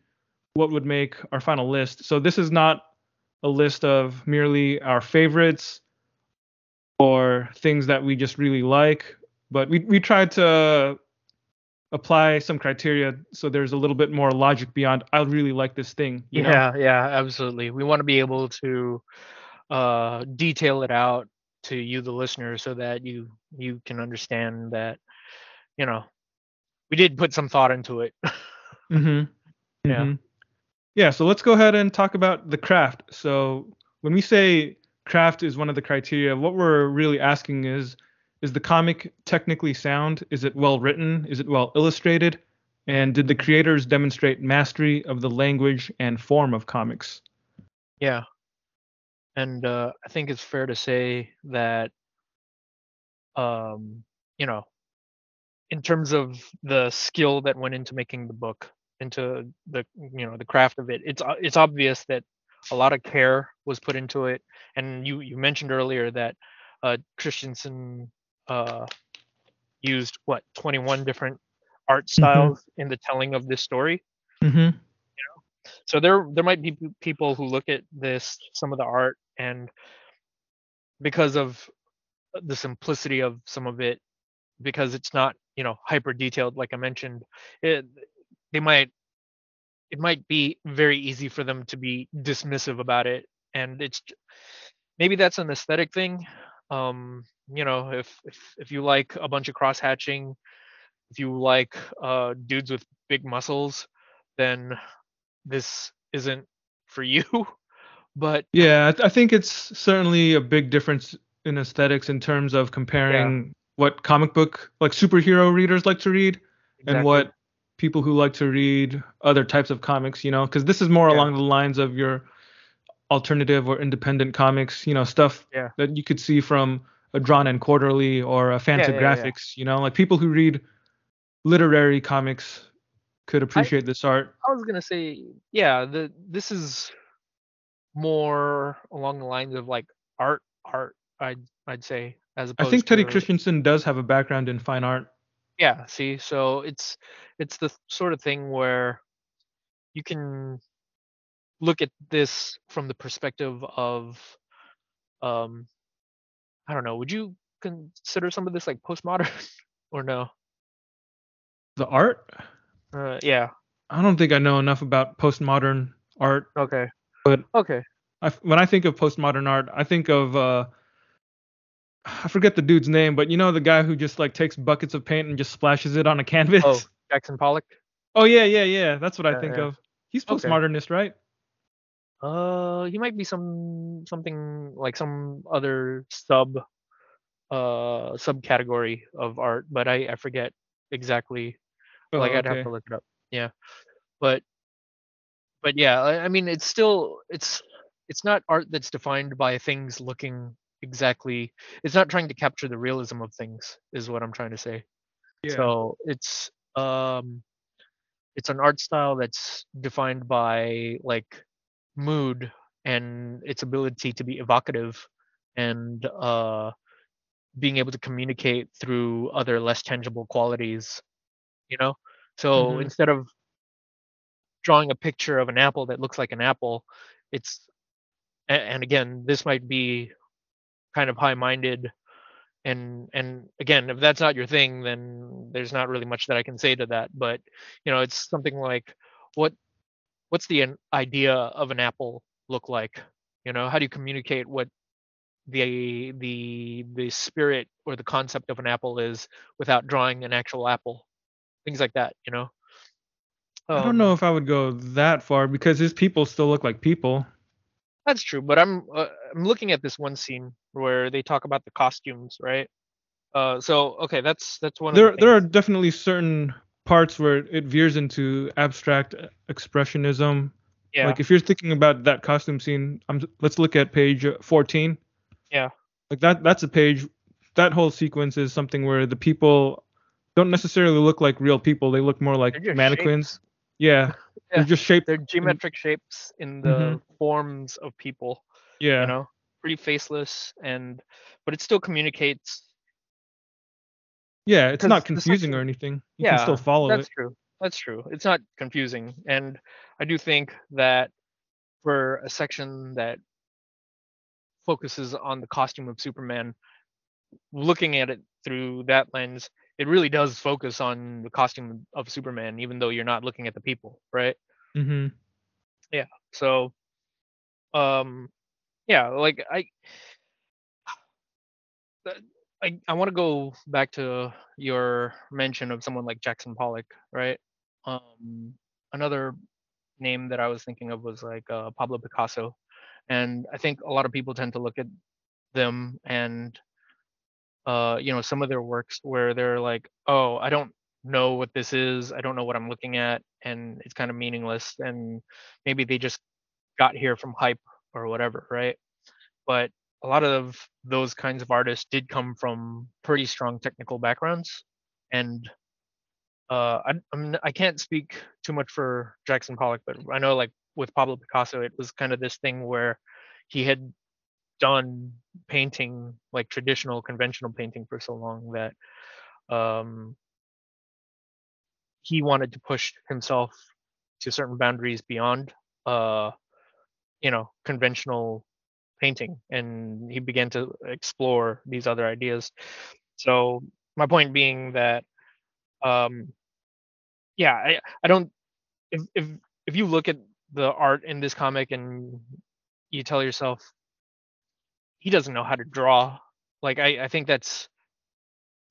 what would make our final list. So this is not a list of merely our favorites or things that we just really like, but we we tried to apply some criteria so there's a little bit more logic beyond I really like this thing. you know? Yeah, yeah, absolutely. We want to be able to uh, detail it out to you, the listener, so that you you can understand that, you know, we did put some thought into it. Mm-hmm. Yeah. Mhm. Yeah. So let's go ahead and talk about the craft. So when we say craft is one of the criteria, what we're really asking is is the comic technically sound? Is it well written? Is it well illustrated? And did the creators demonstrate mastery of the language and form of comics? Yeah. And uh, I think it's fair to say that, um, you know, in terms of the skill that went into making the book, into the you know the craft of it, it's it's obvious that a lot of care was put into it. And you you mentioned earlier that uh, Kristiansen uh, used what 21 different art styles in the telling of this story Mm-hmm. so there there might be people who look at this some of the art and because of the simplicity of some of it because it's not you know hyper detailed like i mentioned it they might it might be very easy for them to be dismissive about it. And it's maybe that's an aesthetic thing. Um you know if if if you like a bunch of cross hatching if you like uh dudes with big muscles then this isn't for you but Yeah, I, th- I think it's certainly a big difference in aesthetics in terms of comparing what comic book like superhero readers like to read and what people who like to read other types of comics, you know, because this is more Yeah. along the lines of your alternative or independent comics, you know, stuff Yeah. that you could see from a Drawn and Quarterly or a fancy yeah, yeah. graphics, you know, like people who read literary comics could appreciate this art. I was gonna say, yeah, the this is more along the lines of like art, art. I'd I'd say as opposed I think Teddy to, Kristiansen does have a background in fine art. Yeah. See, so it's it's the sort of thing where you can look at this from the perspective of, um, I don't know. Would you consider some of this like postmodern or no? The art? Uh, yeah. I don't think I know enough about postmodern art. Okay. But- okay. I, when I think of postmodern art, I think of uh, I forget the dude's name, but you know the guy who just like takes buckets of paint and just splashes it on a canvas. Oh, Jackson Pollock. Oh, yeah, yeah, yeah. That's what I think yeah. of. He's Okay. postmodernist, right? Uh, he might be some something like some other sub uh subcategory of art, but I I forget exactly. Oh, like I'd okay. have to look it up. Yeah, but but yeah, I, I mean it's still it's it's not art that's defined by things looking exactly. It's not trying to capture the realism of things, is what I'm trying to say. Yeah. So it's um it's an art style that's defined by like mood and its ability to be evocative and uh being able to communicate through other less tangible qualities you know so Mhm. instead of drawing a picture of an apple that looks like an apple it's and, again, this might be kind of high-minded and and again if that's not your thing then there's not really much that i can say to that but you know it's something like what what's the idea of an apple look like? You know how do you communicate what the the the spirit or the concept of an apple is without drawing an actual apple? Things like that you know I don't know Um, if I would go that far because his people still look like people. that's true but i'm uh, i'm looking at this one scene where they talk about the costumes right uh so okay that's that's one of There the there are definitely certain parts where it veers into abstract expressionism. yeah Like if you're thinking about that costume scene, I'm, let's look at page uh, 14. yeah Like that that's a page that whole sequence is something where the people don't necessarily look like real people. They look more like mannequins. shapes Yeah. Yeah. They're just shaped they're geometric shapes in the Mhm. forms of people yeah. you know pretty faceless and but it still communicates Yeah, it's not confusing or anything. You yeah can still follow it. that's it. true that's true it's not confusing and i do think that for a section that focuses on the costume of superman looking at it through that lens it really does focus on the costume of superman even though you're not looking at the people right Mhm. Yeah. So um yeah like i i, I want to go back to your mention of someone like jackson pollock right um another name that i was thinking of was like uh, pablo picasso and i think a lot of people tend to look at them and uh you know some of their works where they're like oh i don't know what this is. I don't know what i'm looking at and it's kind of meaningless and maybe they just got here from hype or whatever right? But a lot of those kinds of artists did come from pretty strong technical backgrounds and uh I, I'm, I can't speak too much for jackson pollock but i know like with pablo picasso it was kind of this thing where he had done painting like traditional conventional painting for so long that um he wanted to push himself to certain boundaries beyond uh you know conventional painting. And he began to explore these other ideas. So my point being that um yeah i i don't if if if you look at the art in this comic and you tell yourself he doesn't know how to draw like i i think that's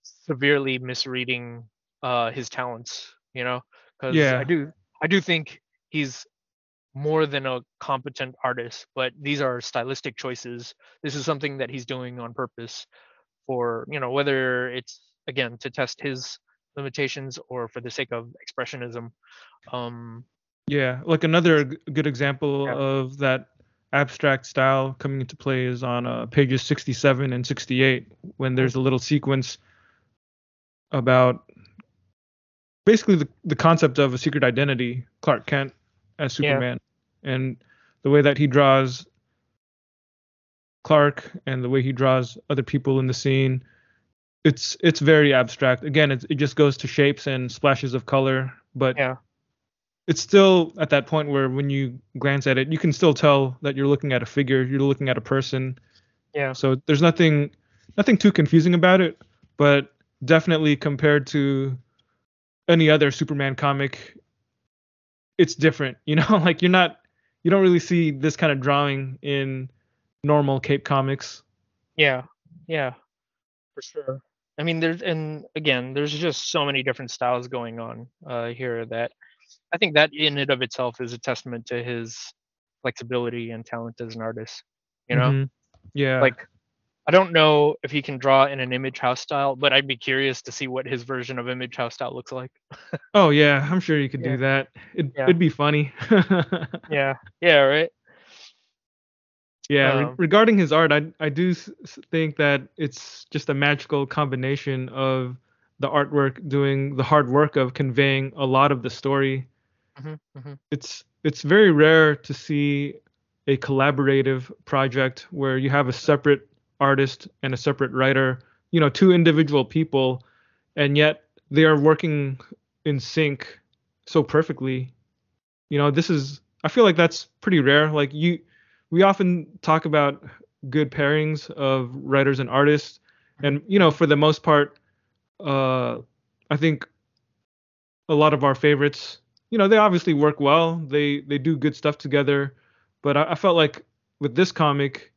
severely misreading uh his talents you know because Yeah. i do i do think he's more than a competent artist but these are stylistic choices this is something that he's doing on purpose for you know whether it's again to test his limitations or for the sake of expressionism um Yeah, like another good example Yeah. of that abstract style coming into play is on uh, pages 67 and 68 when there's a little sequence about basically the, the concept of a secret identity, Clark Kent as Yeah. Superman, and the way that he draws Clark and the way he draws other people in the scene. It's it's very abstract. Again, it's, it just goes to shapes and splashes of color, but yeah it's still at that point where when you glance at it, you can still tell that you're looking at a figure, you're looking at a person. yeah So there's nothing nothing too confusing about it, but definitely compared to any other Superman comic, it's different. You know, like you're not you don't really see this kind of drawing in normal Cape comics. Yeah, yeah, for sure. I mean, there's and again, there's just so many different styles going on uh, here that I think that in and of itself is a testament to his flexibility and talent as an artist. You know, Mhm. Yeah. like I don't know if he can draw in an image house style, but I'd be curious to see what his version of image house style looks like. oh yeah, I'm sure you could Yeah. do that. It, Yeah. It'd be funny. Yeah, yeah, right. Yeah, re- Um, regarding his art, I I do think that it's just a magical combination of the artwork doing the hard work of conveying a lot of the story. Hmm hmm It's it's very rare to see a collaborative project where you have a separate artist and a separate writer, you know, two individual people, and yet they are working in sync so perfectly. You know, this is I feel like that's pretty rare. Like you we often talk about good pairings of writers and artists, and you know, for the most part, uh, I think a lot of our favorites, you know, they obviously work well. They they do good stuff together, but I, I felt like with this comic,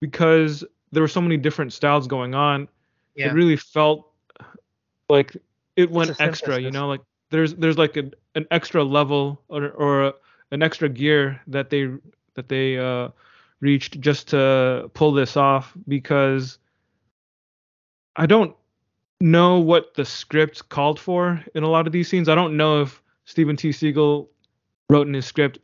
because there were so many different styles going on, Yeah. it really felt like it went extra. You know, like there's there's like an an extra level or or a, an extra gear that they that they uh reached just to pull this off because I don't know what the script called for in a lot of these scenes. I don't know if Steven T. Seagle wrote in his script,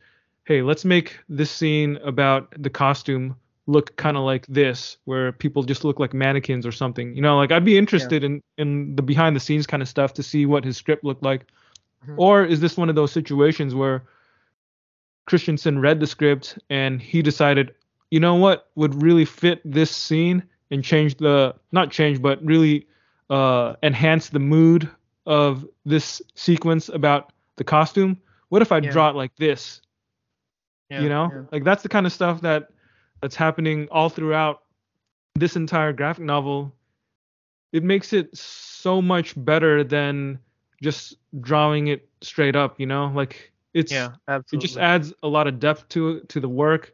"Hey, let's make this scene about the costume look kind of like this, where people just look like mannequins or something." You know, like I'd be interested in in the behind the scenes kind of stuff to see what his script looked like. Mhm. Or is this one of those situations where Kristiansen read the script and he decided, you know what would really fit this scene and change the not change but really uh, enhance the mood of this sequence about the costume. What if I Yeah. draw it like this? Yeah, you know, yeah. like that's the kind of stuff that that's happening all throughout this entire graphic novel. It makes it so much better than just drawing it straight up. You know, like it's Yeah, it just adds a lot of depth to to the work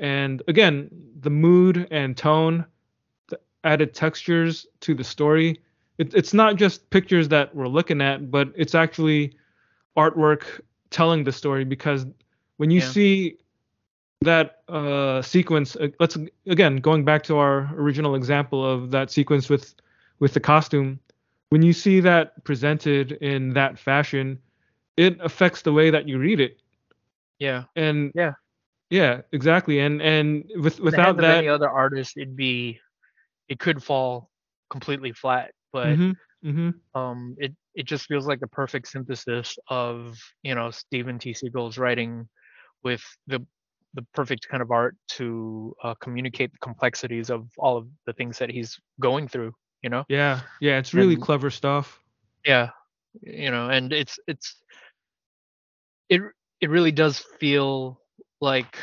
and again the mood and tone the added textures to the story it, it's not just pictures that we're looking at but it's actually artwork telling the story because when you Yeah. see that uh, sequence uh, let's again going back to our original example of that sequence with with the costume when you see that presented in that fashion it affects the way that you read it yeah. and Yeah. yeah exactly and and with In the hands without that any other artist, it'd be, it could fall completely flat. But mhm, mhm, um, it it just feels like the perfect synthesis of you know Steven T. Seagle's writing with the the perfect kind of art to uh, communicate the complexities of all of the things that he's going through. You know. yeah yeah it's really And- clever stuff yeah you know and it's it's it it really does feel like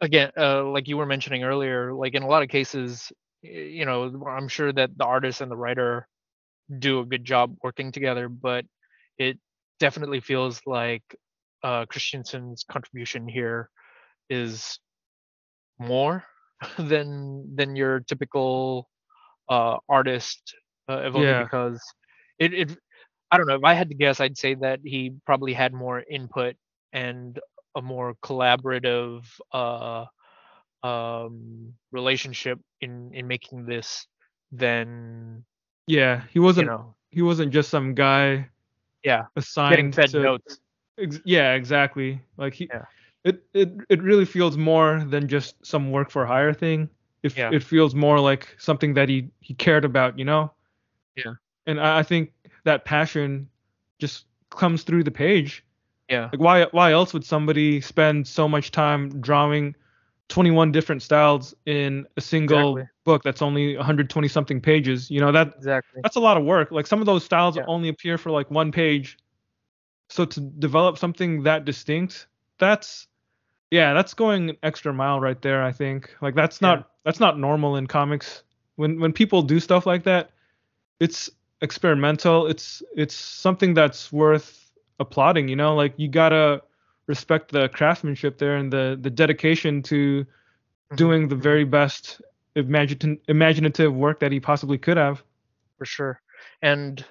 again uh like you were mentioning earlier like in a lot of cases you know i'm sure that the artist and the writer do a good job working together but it definitely feels like uh kristiansen's contribution here is more than than your typical uh artist uh, Yeah. because it, it i don't know if i had to guess i'd say that he probably had more input and a more collaborative uh um relationship in in making this than yeah he wasn't know. he wasn't just some guy yeah assigned getting fed to notes. Ex- yeah exactly. Like he Yeah. it, it it really feels more than just some work for hire thing. It, Yeah. it feels more like something that he he cared about you know? Yeah. and I, I think that passion just comes through the page. Yeah. Like why why else would somebody spend so much time drawing 21 different styles in a single Exactly. book that's only 120 something pages? You know that exactly that's a lot of work. Like some of those styles Yeah. only appear for like one page. So to develop something that distinct, that's yeah, that's going an extra mile right there, I think. Like that's not Yeah. that's not normal in comics. When when people do stuff like that, it's experimental. It's it's something that's worth applauding, you know? Like you got to respect the craftsmanship there and the the dedication to Mhm, doing the very best imaginative imaginative work that he possibly could have. for sure and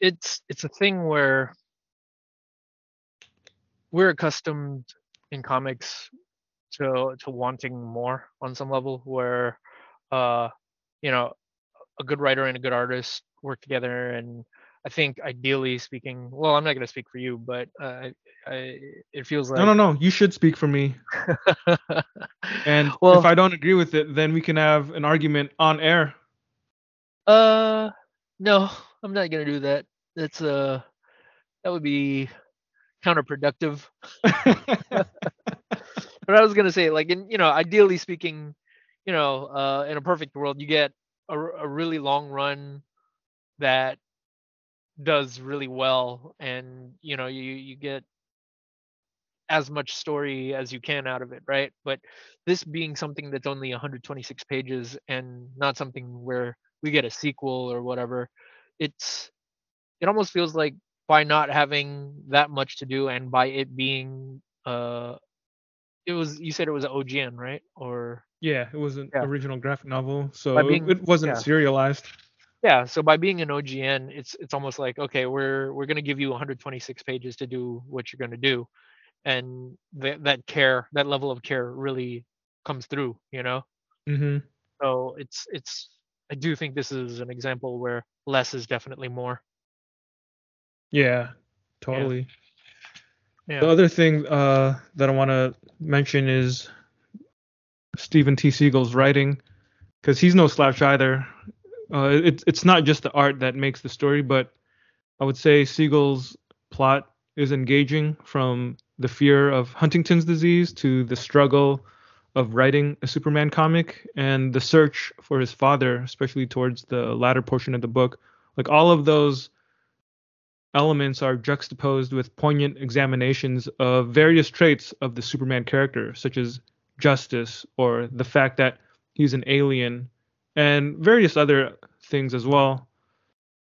it's it's a thing where we're accustomed in comics to to wanting more on some level where uh you know a good writer and a good artist work together and i think ideally speaking well i'm not going to speak for you but uh, I, it feels like No, no, no. You should speak for me. And well if I don't agree with it, then we can have an argument on air. Uh, no, I'm not gonna do that. That's uh, that would be counterproductive. But I was gonna say, like, in you know, ideally speaking, you know, uh, in a perfect world, you get a really long run that does really well, and you know, you you get as much story as you can out of it, right? But this being something that's only 126 pages and not something where we get a sequel or whatever, it's it almost feels like by not having that much to do and by it being uh it was you said it was an OGN, right? Or Yeah, it was an Yeah. original graphic novel, so it- being- it wasn't yeah. serialized. Yeah, so by being an OGN, it's it's almost like okay, we're we're gonna give you 126 pages to do what you're gonna do, and that that care, that level of care, really comes through, you know. hmm So it's it's I do think this is an example where less is definitely more. Yeah, totally. Yeah. The other thing uh, that I want to mention is Steven T. Seagle's writing, because he's no slouch either. Uh, it's it's not just the art that makes the story, but I would say Seagle's plot is engaging from the fear of Huntington's disease to the struggle of writing a Superman comic and the search for his father, especially towards the latter portion of the book. Like all of those elements are juxtaposed with poignant examinations of various traits of the Superman character, such as justice or the fact that he's an alien and various other things as well.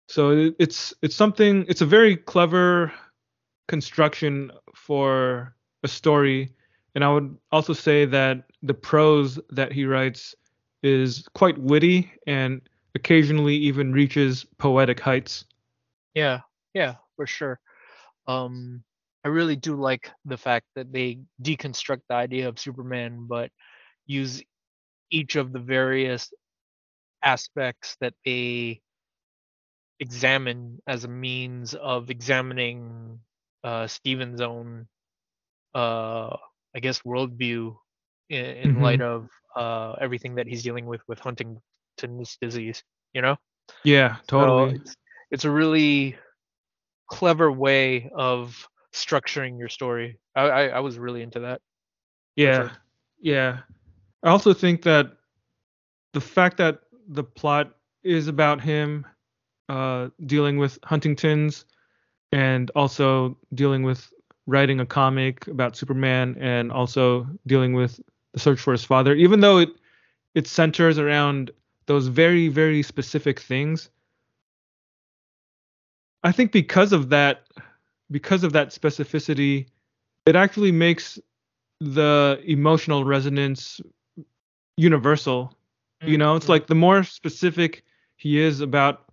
So it- it's it's something it's a very clever construction for a story and I would also say that the prose that he writes is quite witty and occasionally even reaches poetic heights. Yeah, yeah, for sure. Um, I really do like the fact that they deconstruct the idea of Superman, but use each of the various aspects that they examine as a means of examining uh, Steven's own, uh, I guess, worldview in, in light of uh, everything that he's dealing with with Huntington's disease. You know. Yeah, So totally. it's, it's a really clever way of structuring your story. I, I, I was really into that. Yeah, sure. yeah. I also think that the fact that the plot is about him uh, dealing with Huntington's and also dealing with writing a comic about Superman and also dealing with the search for his father, even though it it centers around those very very specific things. I think because of that, because of that specificity, it actually makes the emotional resonance universal. You know, it's Mhm. like the more specific he is about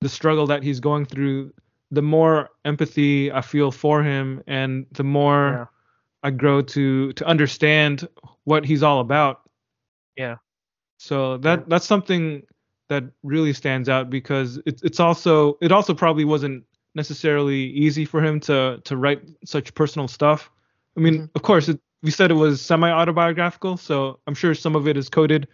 the struggle that he's going through, the more empathy I feel for him and the more Yeah. I grow to to understand what he's all about. Yeah. So that that's something that really stands out because it's it's also it also probably wasn't necessarily easy for him to to write such personal stuff. I mean, Mhm. of course, it, we said it was semi autobiographical, so I'm sure some of it is coded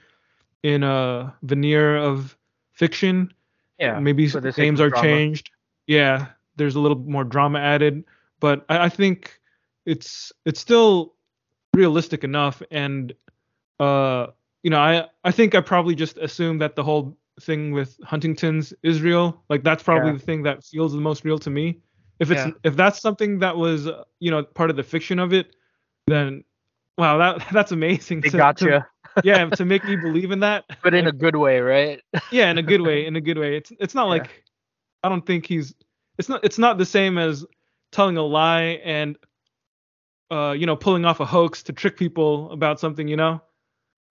in a veneer of fiction. Yeah. Maybe the names are drama. changed. Yeah, there's a little more drama added, but I, I think it's it's still realistic enough. And uh, you know, I I think I probably just assumed that the whole thing with Huntington's is real. Like that's probably Yeah. the thing that feels the most real to me. If it's Yeah. if that's something that was you know part of the fiction of it, then wow, that that's amazing. They to- gotcha, to- yeah, to make me believe in that. but in Like, a good way, right? yeah in a good way in a good way it's it's not Yeah. like i don't think he's it's not it's not the same as telling a lie and uh you know pulling off a hoax to trick people about something you know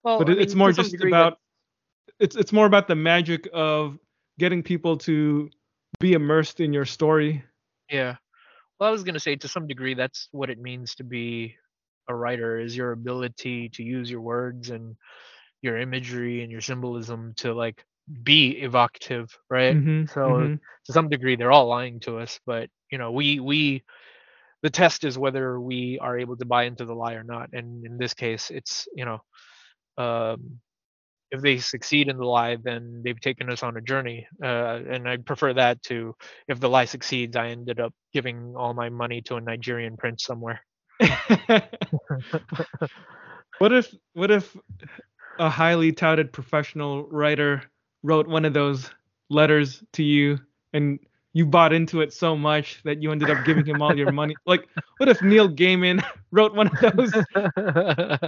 Well, but I it, it's more just degree that- about it's it's more about the magic of getting people to be immersed in your story Yeah. Well, I was gonna say to some degree that's what it means to be a writer is your ability to use your words and your imagery and your symbolism to like be evocative, right? Mhm, So mhm. to some degree they're all lying to us, but you know, we we the test is whether we are able to buy into the lie or not. And in this case, it's, you know, um if they succeed in the lie, then they've taken us on a journey. Uh, and I prefer that to if the lie succeeds, I ended up giving all my money to a Nigerian prince somewhere. what if what if a highly touted professional writer wrote one of those letters to you and you bought into it so much that you ended up giving him all your money. Like, what if Neil Gaiman wrote one of those?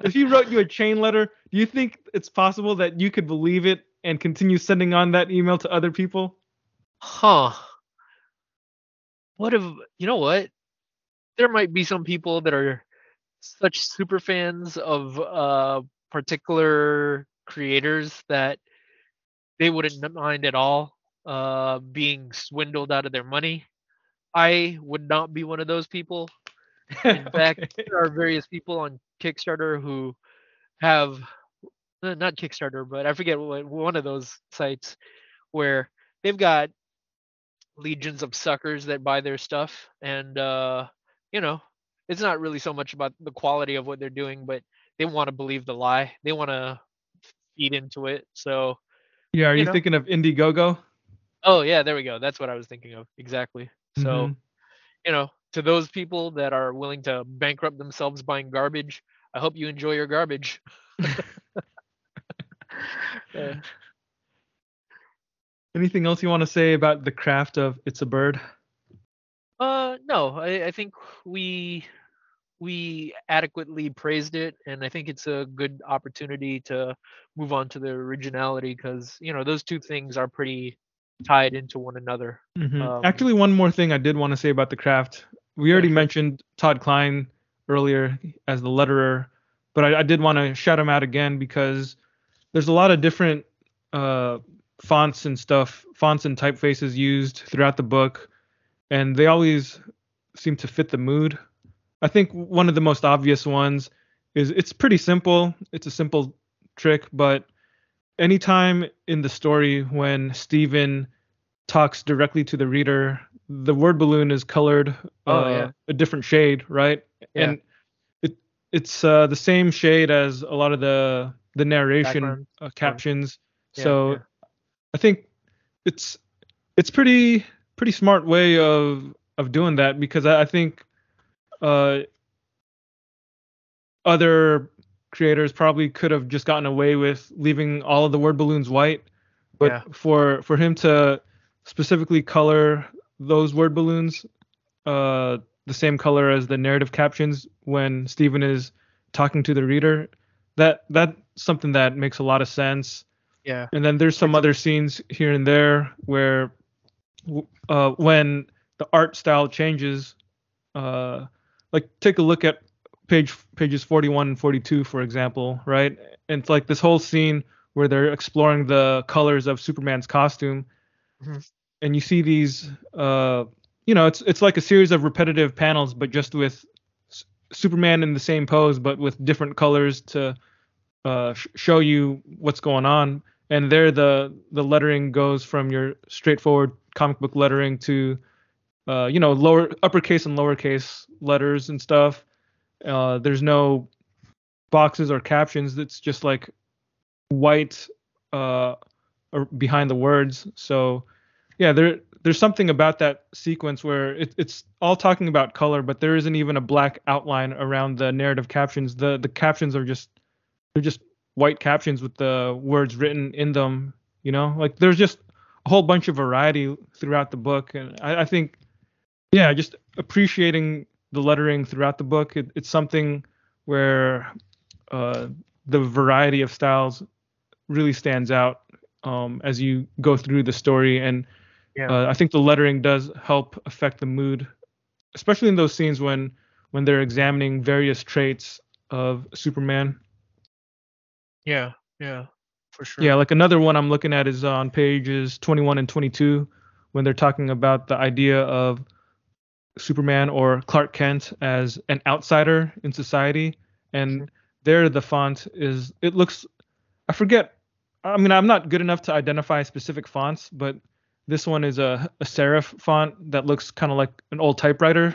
if he wrote you a chain letter, do you think it's possible that you could believe it and continue sending on that email to other people? huh. What if you know what? There might be some people that are such super fans of uh particular creators that they wouldn't mind at all uh being swindled out of their money. I would not be one of those people. In fact, there are various people on Kickstarter who have uh, not Kickstarter, but I forget what one of those sites where they've got legions of suckers that buy their stuff and uh you know it's not really so much about the quality of what they're doing but they want to believe the lie they want to feed into it so yeah, are you you, know. thinking of Indiegogo? oh yeah there we go that's what i was thinking of exactly so Mhm. you know to those people that are willing to bankrupt themselves buying garbage i hope you enjoy your garbage Uh, Anything else you want to say about the craft of It's a Bird? Uh, no, I, I think we we adequately praised it, and I think it's a good opportunity to move on to the originality because you know those two things are pretty tied into one another. Mhm. Um, Actually, one more thing I did want to say about the craft. We already sure. mentioned Todd Klein earlier as the letterer, but I, I did want to shout him out again because there's a lot of different uh, fonts and stuff, fonts and typefaces used throughout the book, and they always seem to fit the mood. I think one of the most obvious ones is it's pretty simple. It's a simple trick, but anytime in the story when Steven talks directly to the reader, the word balloon is colored Oh, uh, yeah. a different shade, right? Yeah. And it it's uh, the same shade as a lot of the the narration uh, captions. Yeah, so. I think it's it's pretty pretty smart way of of doing that because I, I think uh, other creators probably could have just gotten away with leaving all of the word balloons white, but Yeah. for for him to specifically color those word balloons uh, the same color as the narrative captions when Steven is talking to the reader, that that's something that makes a lot of sense. Yeah. And then there's some other scenes here and there where uh, when the art style changes, uh, like take a look at page pages 41 and 42, for example, right? And it's like this whole scene where they're exploring the colors of Superman's costume, Mhm. and you see these, uh, you know, it's it's like a series of repetitive panels, but just with S- Superman in the same pose, but with different colors to uh, sh- show you what's going on. And there, the the lettering goes from your straightforward comic book lettering to, uh, you know, lower uppercase and lowercase letters and stuff. Uh, there's no boxes or captions. It's just like white uh, behind the words. So, yeah, there there's something about that sequence where it, it's all talking about color, but there isn't even a black outline around the narrative captions. The the captions are just they're just white captions with the words written in them. You know, like there's just a whole bunch of variety throughout the book, and I, I think, yeah, just appreciating the lettering throughout the book. It, it's something where uh, the variety of styles really stands out um, as you go through the story, and Yeah. uh, I think the lettering does help affect the mood, especially in those scenes when when they're examining various traits of Superman. Yeah. Yeah. For sure. Yeah, like another one I'm looking at is on pages 21 and 22 when they're talking about the idea of Superman or Clark Kent as an outsider in society. And there the font is it looks I forget I mean I'm not good enough to identify specific fonts, but this one is a, a serif font that looks kind of like an old typewriter.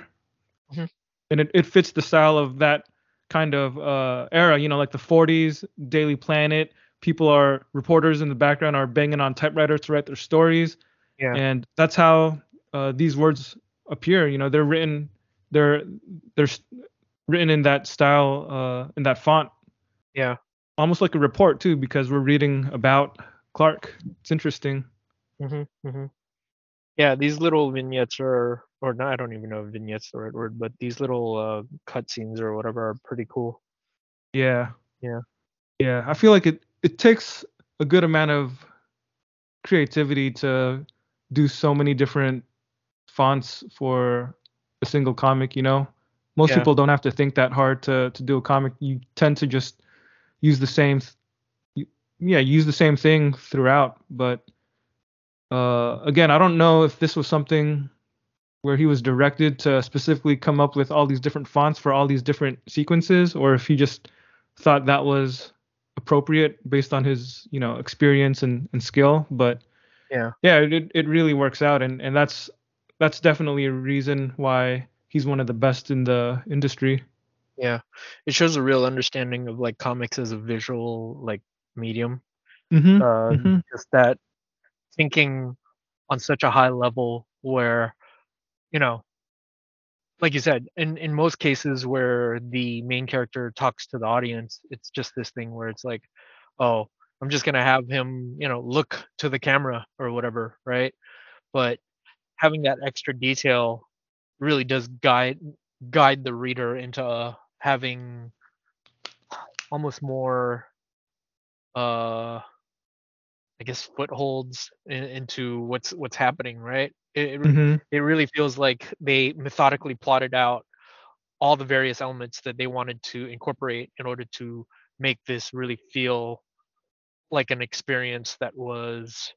Mhm. And it, it fits the style of that kind of uh, era, you know, like the 40s, Daily Planet, people are reporters in the background are banging on typewriters to write their stories Yeah. and that's how uh, these words appear you know they're written they're they're written in that style uh, in that font Yeah. almost like a report too because we're reading about clark it's interesting Mm-hmm, mm-hmm. Yeah, these little vignettes are, or not, I don't even know if vignettes the right word, but these little uh, cutscenes or whatever are pretty cool. Yeah. Yeah. Yeah. I feel like it it takes a good amount of creativity to do so many different fonts for a single comic, you know? Most Yeah. people don't have to think that hard to to do a comic. You tend to just use the same you- yeah, use the same thing throughout, but uh again, I don't know if this was something where he was directed to specifically come up with all these different fonts for all these different sequences or if he just thought that was appropriate based on his you know experience and, and skill but Yeah. yeah it, it really works out and and that's that's definitely a reason why he's one of the best in the industry Yeah. It shows a real understanding of like comics as a visual like medium. mm-hmm. Uh, Mhm. Just that thinking on such a high level where, you know, like you said, in in most cases where the main character talks to the audience, it's just this thing where it's like, oh, I'm just gonna have him, you know, look to the camera or whatever, right? But having that extra detail really does guide guide the reader into uh, having almost more uh I guess footholds in, into what's what's happening, right? It, Mhm. it really feels like they methodically plotted out all the various elements that they wanted to incorporate in order to make this really feel like an experience that was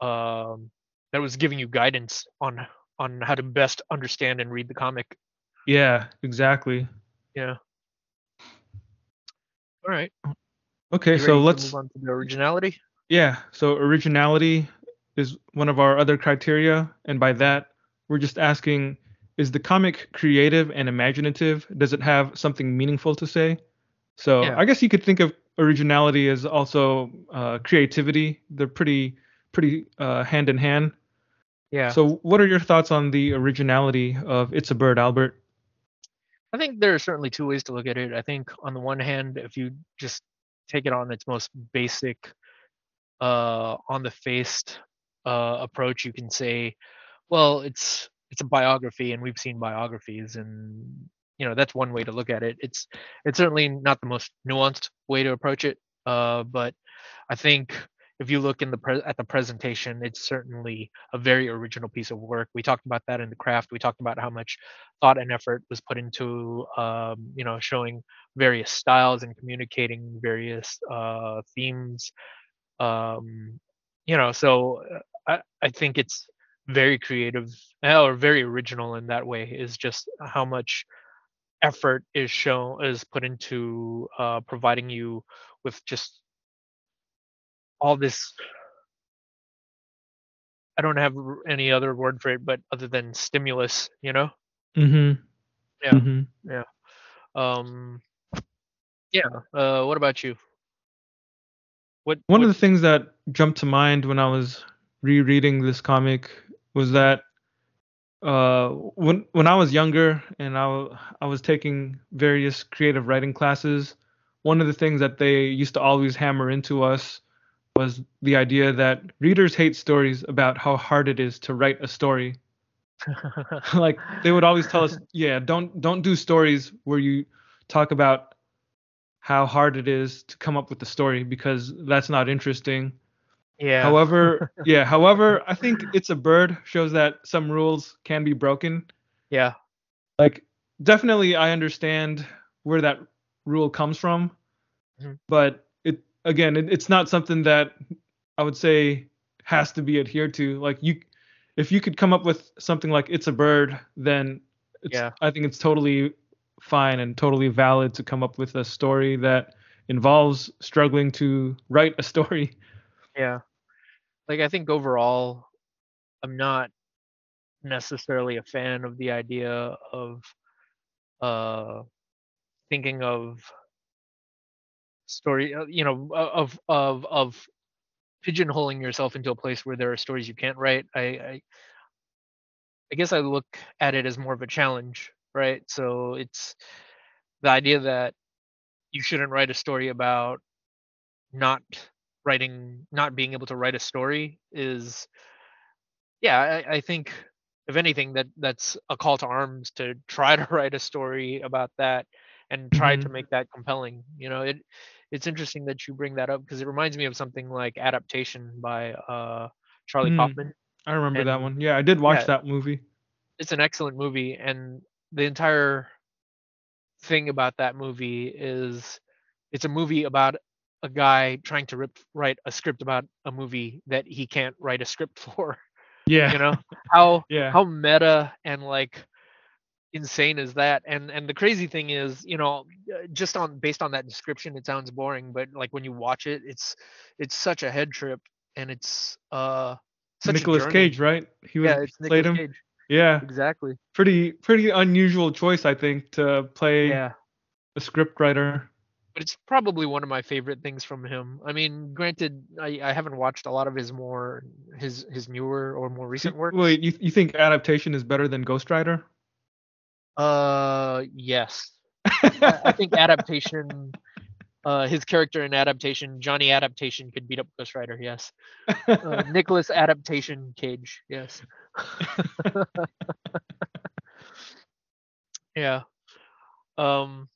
um that was giving you guidance on on how to best understand and read the comic. yeah exactly Yeah. All right. okay so let's move on to the originality. Yeah, so originality is one of our other criteria, and by that, we're just asking is the comic creative and imaginative? Does it have something meaningful to say? So Yeah. I guess you could think of originality as also uh, creativity. They're pretty pretty uh, hand in hand. Yeah. So what are your thoughts on the originality of It's a Bird, Albert? I think there are certainly two ways to look at it. I think on the one hand, if you just take it on its most basic, uh, on the faced uh, approach, you can say, well, it's it's a biography, and we've seen biographies, and you know that's one way to look at it. It's it's certainly not the most nuanced way to approach it, uh, but I think if you look in the pre- at the presentation, it's certainly a very original piece of work. We talked about that in the craft. We talked about how much thought and effort was put into um, you know showing various styles and communicating various uh, themes um, you know so uh, I, I think it's very creative uh, or very original in that way is just how much effort is shown is put into uh, providing you with just all this i don't have any other word for it but other than stimulus you know Mm-hmm. Yeah. Mm-hmm. um yeah uh what about you what One what, of the things that jumped to mind when I was rereading this comic was that uh, when when I was younger and I I was taking various creative writing classes, one of the things that they used to always hammer into us was the idea that readers hate stories about how hard it is to write a story. like they would always tell us, yeah, don't don't do stories where you talk about how hard it is to come up with the story because that's not interesting. Yeah However, yeah, however, I think It's a Bird shows that some rules can be broken. yeah Like definitely I understand where that rule comes from, Mhm. but it again, it, it's not something that I would say has to be adhered to. Like you if you could come up with something like It's a Bird, then it's, Yeah. I think it's totally fine and totally valid to come up with a story that involves struggling to write a story. Yeah. Like I think overall I'm not necessarily a fan of the idea of uh thinking of story uh, you know of of of pigeonholing yourself into a place where there are stories you can't write. I I, I guess I look at it as more of a challenge, right? So it's the idea that you shouldn't write a story about not writing not being able to write a story is yeah, I, I think if anything that that's a call to arms to try to write a story about that and try to Mhm. make that compelling. You know, it it's interesting that you bring that up because it reminds me of something like Adaptation by uh Charlie Mm, Kaufman. I remember that one. Yeah, I did watch yeah, that movie. it's an excellent movie and the entire thing about that movie is it's a movie about a guy trying to rip, write a script about a movie that he can't write a script for Yeah. you know how Yeah. how meta and like insane is that and and the crazy thing is you know uh, just on based on that description it sounds boring but like when you watch it it's it's such a head trip and it's uh such Nicolas. Cage, right? He was yeah it's played Nicolas him. Cage Yeah. exactly Pretty pretty unusual choice, I think, to play yeah a script writer. But it's probably one of my favorite things from him. I mean granted i i haven't watched a lot of his more his his newer or more recent work. Wait, you you think adaptation is better than Ghost Rider? uh yes. I I think adaptation uh his character in adaptation johnny adaptation could beat up ghost rider yes. Uh, nicolas adaptation cage yes. Yeah. Um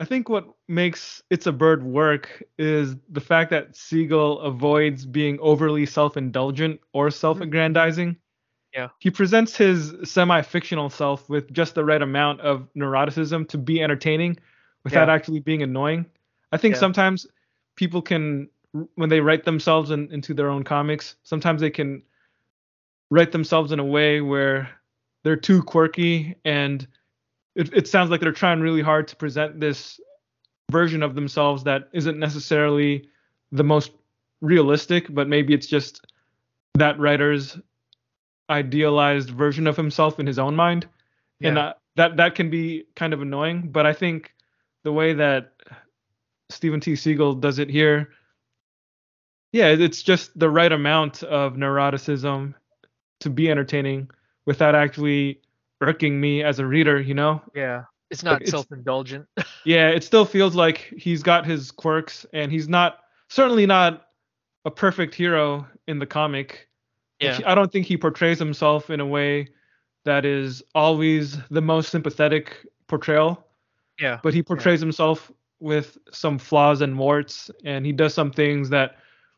I think what makes It's a Bird work is the fact that Seagle avoids being overly self-indulgent or mm-hmm. self-aggrandizing. Yeah. He presents his semi-fictional self with just the right amount of neuroticism to be entertaining without Yeah. actually being annoying. I think Yeah. sometimes people can when they write themselves in, into their own comics, sometimes they can write themselves in a way where they're too quirky and it, it sounds like they're trying really hard to present this version of themselves that isn't necessarily the most realistic, but maybe it's just that writer's idealized version of himself in his own mind, and uh, that that can be kind of annoying. But I think the way that Steven T. Seagle does it here, yeah, it's just the right amount of neuroticism to be entertaining without actually irking me as a reader, you know? yeah. It's not it's- self-indulgent. Yeah, it still feels like he's got his quirks and he's not certainly not a perfect hero in the comic. yeah. I don't think he portrays himself in a way that is always the most sympathetic portrayal, yeah. But he portrays himself with some flaws and warts and he does some things that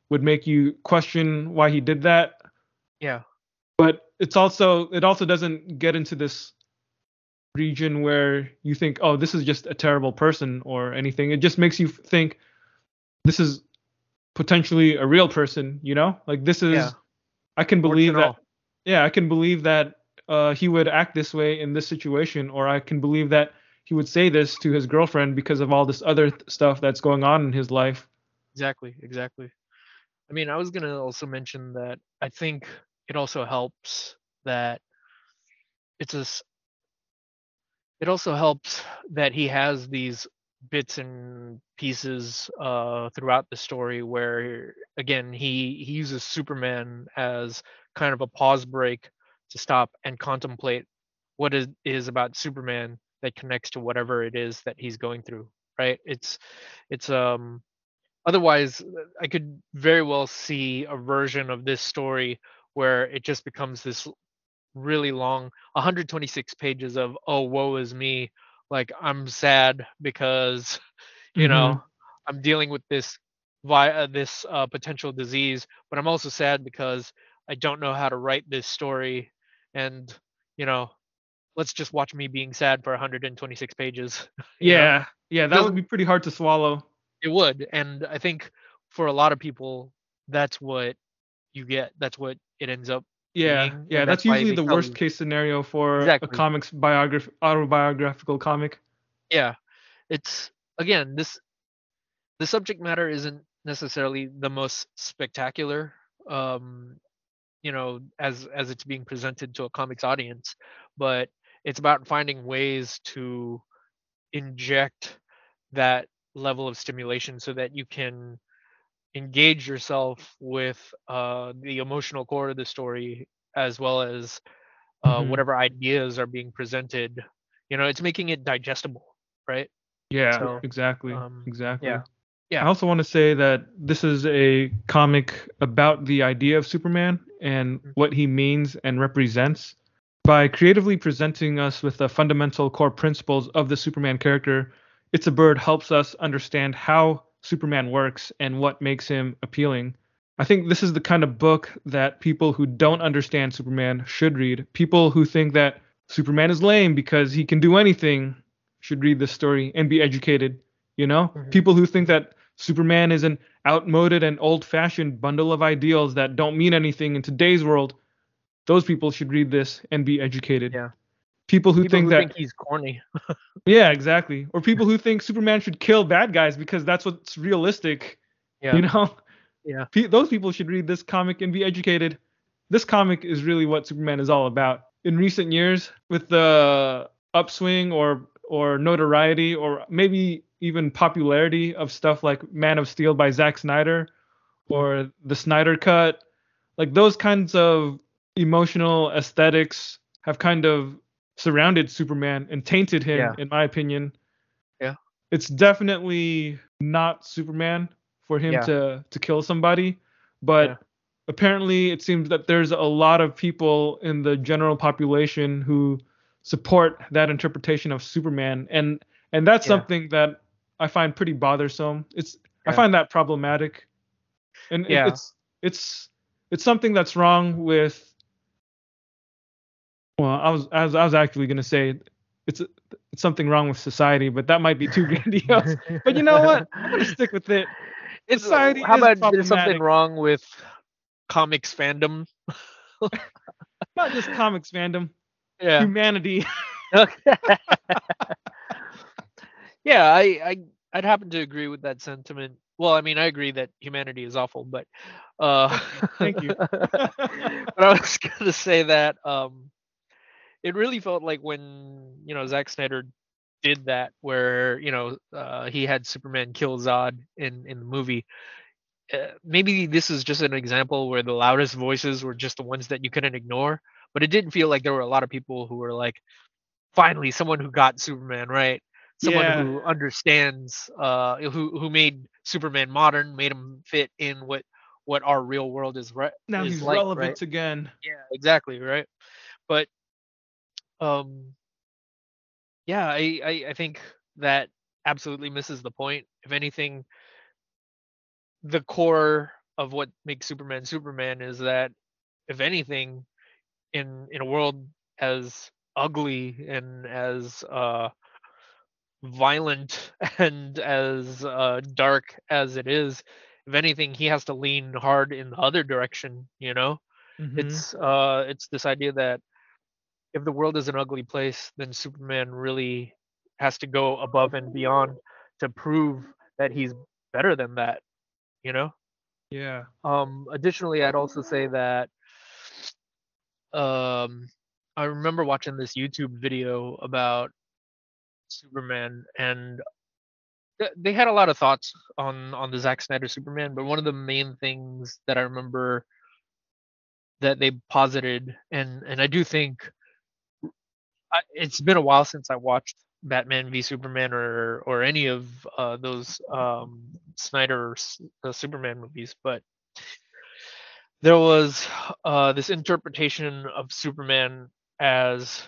would make you question why he did that. Yeah but it's also it also doesn't get into this region where you think oh this is just a terrible person or anything it just makes you think this is potentially a real person you know like this is Yeah. i can believe that all. yeah i can believe that uh, he would act this way in this situation or i can believe that he would say this to his girlfriend because of all this other th- stuff that's going on in his life Exactly, exactly. I mean, I was gonna also mention that I think it also helps that it's a. s- It also helps that he has these bits and pieces uh, throughout the story where, again, he he uses Superman as kind of a pause break to stop and contemplate what it is about Superman that connects to whatever it is that he's going through. Right? It's it's um otherwise i could very well see a version of this story where it just becomes this really long 126 pages of oh woe is me. Like i'm sad because you know i'm dealing with this via this uh, potential disease but i'm also sad because i don't know how to write this story. And you know let's just watch me being sad for 126 pages you know? yeah. Yeah that would be pretty hard to swallow. It would. And i think for a lot of people that's what you get. That's what it ends up Yeah, being, yeah, that's that's usually the worst case scenario for Exactly. a comics biograph autobiographical comic. yeah it's again this the subject matter isn't necessarily the most spectacular um you know as as it's being presented to a comics audience but it's about finding ways to inject that level of stimulation so that you can engage yourself with uh the emotional core of the story as well as uh Mhm. whatever ideas are being presented you know it's making it digestible right Yeah, So, exactly, um, exactly. yeah. Yeah. I also want to say that this is a comic about the idea of Superman and Mhm. what he means and represents. By creatively presenting us with the fundamental core principles of the Superman character, It's a Bird helps us understand how Superman works and what makes him appealing. I think this is the kind of book that people who don't understand Superman should read. People who think that Superman is lame because he can do anything should read this story and be educated. You know, Mhm. people who think that Superman is an outmoded and old-fashioned bundle of ideals that don't mean anything in today's world, those people should read this and be educated. Yeah. People who People think who that think he's corny. yeah, exactly. Or people who think Superman should kill bad guys because that's what's realistic. Yeah. You know? Yeah. Those people should read this comic and be educated. This comic is really what Superman is all about. In recent years, with the upswing or or notoriety or maybe even popularity of stuff like Man of Steel by Zack Snyder or the Snyder Cut, like those kinds of emotional aesthetics have kind of surrounded Superman and tainted him, Yeah. in my opinion. Yeah. It's definitely not Superman for him Yeah. to to kill somebody, but Yeah. apparently it seems that there's a lot of people in the general population who support that interpretation of Superman and and that's something that I find pretty bothersome. It's I find that problematic. And Yeah. it's it's it's something that's wrong with well, I was I was, I was actually going to say it's it's something wrong with society, but that might be too grandiose. But you know what? I'm going to stick with it. It's, Society how about there's something wrong with comics fandom? Not just comics fandom, Yeah. humanity. Yeah, I, I I'd happen to agree with that sentiment. Well, I mean, I agree that humanity is awful, but uh Thank you. but I was gonna say that um it really felt like when, you know, Zack Snyder did that where, you know, uh he had Superman kill Zod in in the movie. Uh, maybe this is just an example where the loudest voices were just the ones that you couldn't ignore, but it didn't feel like there were a lot of people who were like finally someone who got Superman right, someone Yeah. who understands, uh, who who made Superman modern, made him fit in what what our real world is right. now is he's like, relevant right? again. Yeah, exactly, right. But um, yeah, I, I I think that absolutely misses the point. If anything, the core of what makes Superman Superman is that if anything, in in a world as ugly and as uh violent and as uh dark as it is, if anything, he has to lean hard in the other direction, you know? Mhm. it's uh it's this idea that if the world is an ugly place then superman really has to go above and beyond to prove that he's better than that you know yeah. um additionally i'd also say that um i remember watching this youtube video about superman and th- they had a lot of thoughts on on the Zack Snyder Superman, but one of the main things that I remember that they posited, and and I do think I, it's been a while since I watched Batman v Superman or or any of uh, those um, Snyder uh, Superman movies, but there was uh, this interpretation of Superman as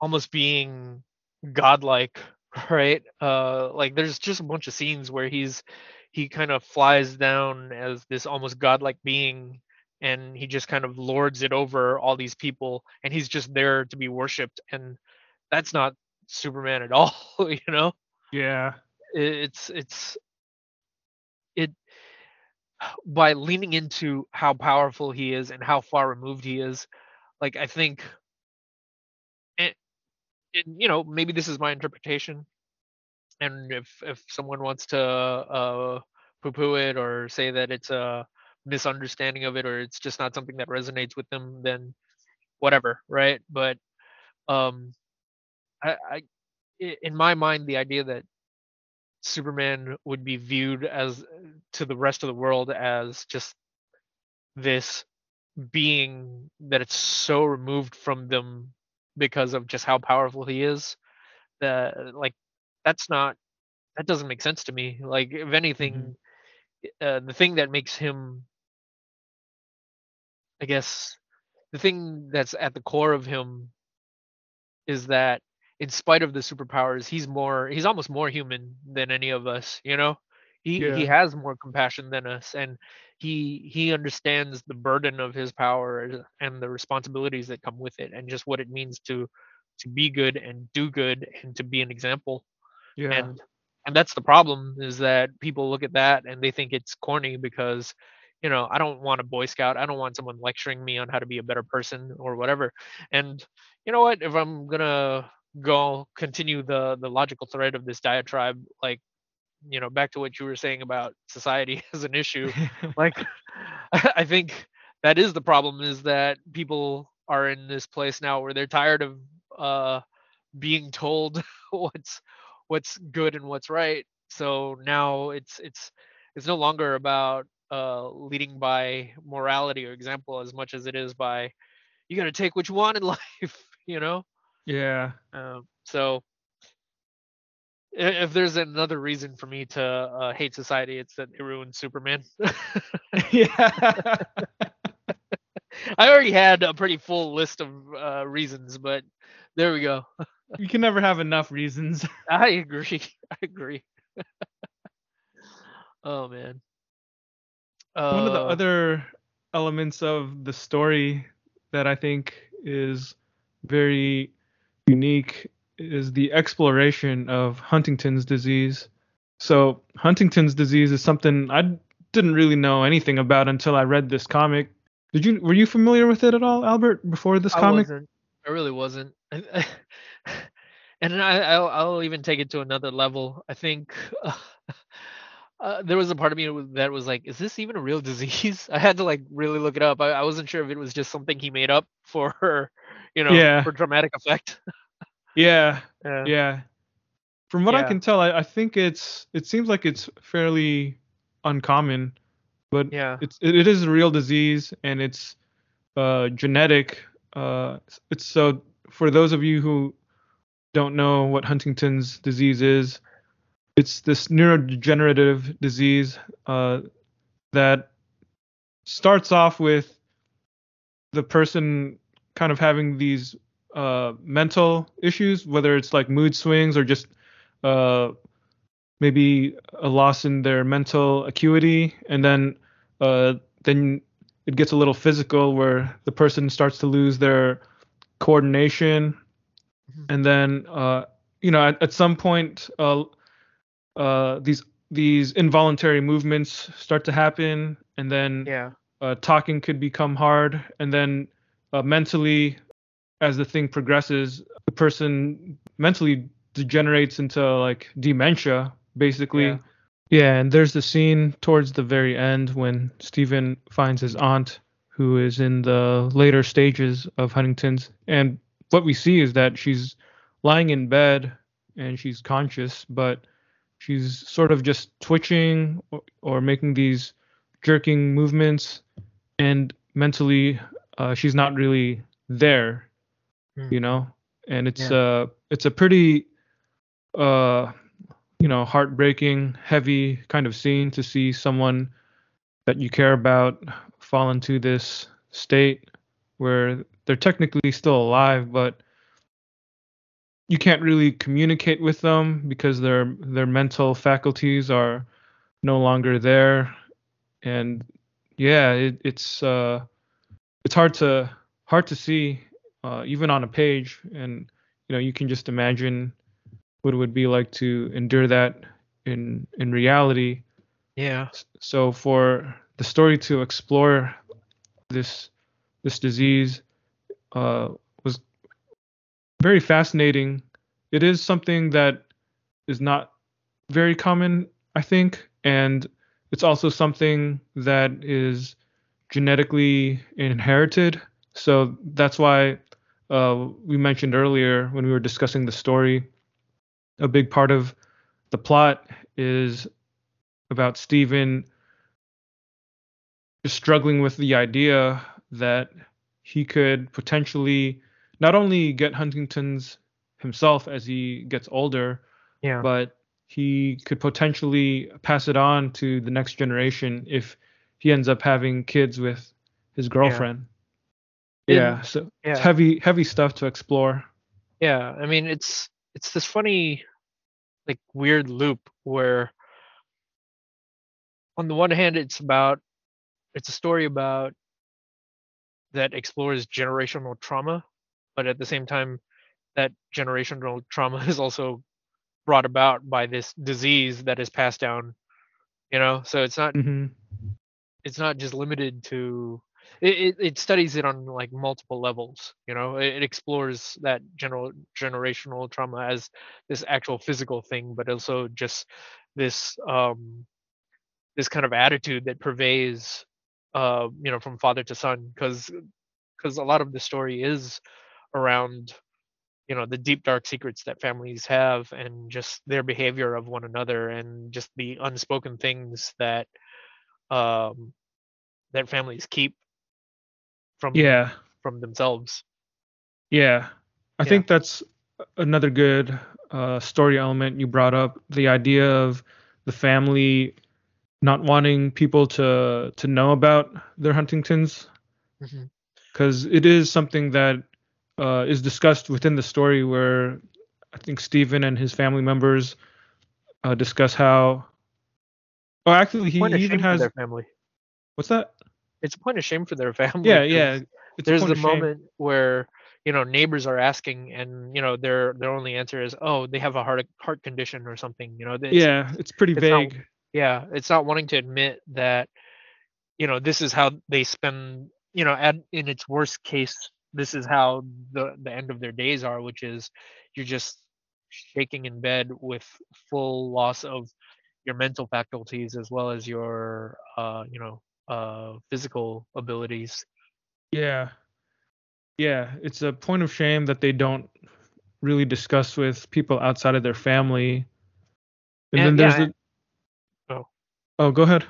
almost being godlike right? Uh like there's just a bunch of scenes where he's he kind of flies down as this almost godlike being and he just kind of lords it over all these people and he's just there to be worshipped and that's not superman at all you know Yeah. It's it's it by leaning into how powerful he is and how far removed he is like i think it, it you know maybe this is my interpretation and if if someone wants to uh poo poo it or say that it's a misunderstanding of it or it's just not something that resonates with them then whatever right but um i i in my mind the idea that superman would be viewed as to the rest of the world as just this being that it's so removed from them because of just how powerful he is that like that's not that doesn't make sense to me. Like if Mm-hmm. anything, uh, the thing that makes him, I guess, the thing that's at the core of him is that in spite of the superpowers, he's more he's almost more human than any of us, you know? He he has more compassion than us and he he understands the burden of his power and the responsibilities that come with it and just what it means to to be good and do good and to be an example. Yeah. And and that's the problem is that people look at that and they think it's corny because you know, I don't want a boy scout. I don't want someone lecturing me on how to be a better person or whatever. And you know what? If I'm going to go continue the the logical thread of this diatribe like you know back to what you were saying about society as an issue like i think that is the problem is that people are in this place now where they're tired of uh being told what's what's good and what's right so now it's it's it's no longer about uh leading by morality or example as much as it is by you got to take what you want in life you know yeah. um, so if there's another reason for me to uh, hate society, it's that they ruined Superman. yeah. I already had a pretty full list of uh, reasons, but there we go. you can never have enough reasons. I agree. I agree. oh man. Uh, One of the other elements of the story that I think is very unique is the exploration of Huntington's disease. So, Huntington's disease is something I didn't really know anything about until I read this comic. Did you were you familiar with it at all, Albert, before this I comic? wasn't. I really wasn't. and I, I'll, I'll even take it to another level. I think uh, uh, there was a part of me that was like, "Is this even a real disease?" I had to like really look it up. I, I wasn't sure if it was just something he made up for, her, you know, Yeah. for dramatic effect. Yeah, Yeah. yeah. From what I can tell, I, I think it's it seems like it's fairly uncommon, but Yeah. it's it, it is a real disease and it's uh genetic. Uh, it's so for those of you who don't know what Huntington's disease is, it's this neurodegenerative disease uh, that starts off with the person kind of having these uh, mental issues, whether it's like mood swings or just uh, maybe a loss in their mental acuity, and then uh, then it gets a little physical where the person starts to lose their coordination, Mhm. and then uh, you know at, at some point uh, these these involuntary movements start to happen, and then Yeah. uh, talking could become hard, and then uh, mentally, as the thing progresses, the person mentally degenerates into like dementia, basically. Yeah. Yeah, and there's the scene towards the very end when Steven finds his aunt, who is in the later stages of Huntington's, and what we see is that she's lying in bed and she's conscious, but she's sort of just twitching or, or making these jerking movements and mentally uh, she's not really there Hmm. you know and it's Yeah. uh it's a pretty uh you know heartbreaking heavy kind of scene to see someone that you care about fall into this state where they're technically still alive but you can't really communicate with them because their their mental faculties are no longer there. And yeah it, it's uh it's hard to hard to see uh, even on a page. And you know you can just imagine what it would be like to endure that in in reality. Yeah. So for the story to explore this this disease uh, very fascinating. It is something that is not very common i think and it's also something that is genetically inherited. So that's why uh, we mentioned earlier when we were discussing the story a big part of the plot is about Steven just struggling with the idea that he could potentially not only get Huntington's himself as he gets older, Yeah. but he could potentially pass it on to the next generation if he ends up having kids with his girlfriend. Yeah, yeah so yeah. it's heavy heavy stuff to explore. Yeah, I mean it's it's this funny like weird loop where on the one hand it's about it's a story about that explores generational trauma but at the same time that generational trauma is also brought about by this disease that is passed down you know so it's not mm-hmm. it's not just limited to it, it, studies it on like multiple levels you know it, it, explores that general generational trauma as this actual physical thing but also just this um this kind of attitude that pervades uh you know from father to son because because a lot of the story is around you know the deep dark secrets that families have and just their behavior of one another and just the unspoken things that um that families keep from yeah. from themselves. Yeah. I yeah. think that's another good uh, story element you brought up. The idea of the family not wanting people to to know about their huntingtons. Because mm-hmm. something that uh, is discussed within the story where i think steven and his family members uh, discuss how oh actually he, even has their family what's that it's a point of shame for their family. Yeah, yeah. It's there's the moment where you know neighbors are asking, and you know their their only answer is, "Oh, they have a heart heart condition or something." You know. It's, yeah, it's pretty it's vague. Not, yeah, it's not wanting to admit that you know this is how they spend. You know, at in its worst case, this is how the the end of their days are, which is you're just shaking in bed with full loss of your mental faculties as well as your uh you know uh, physical abilities. Yeah, yeah, it's a point of shame that they don't really discuss with people outside of their family. And, and then there's yeah, the. Oh. Oh, go ahead.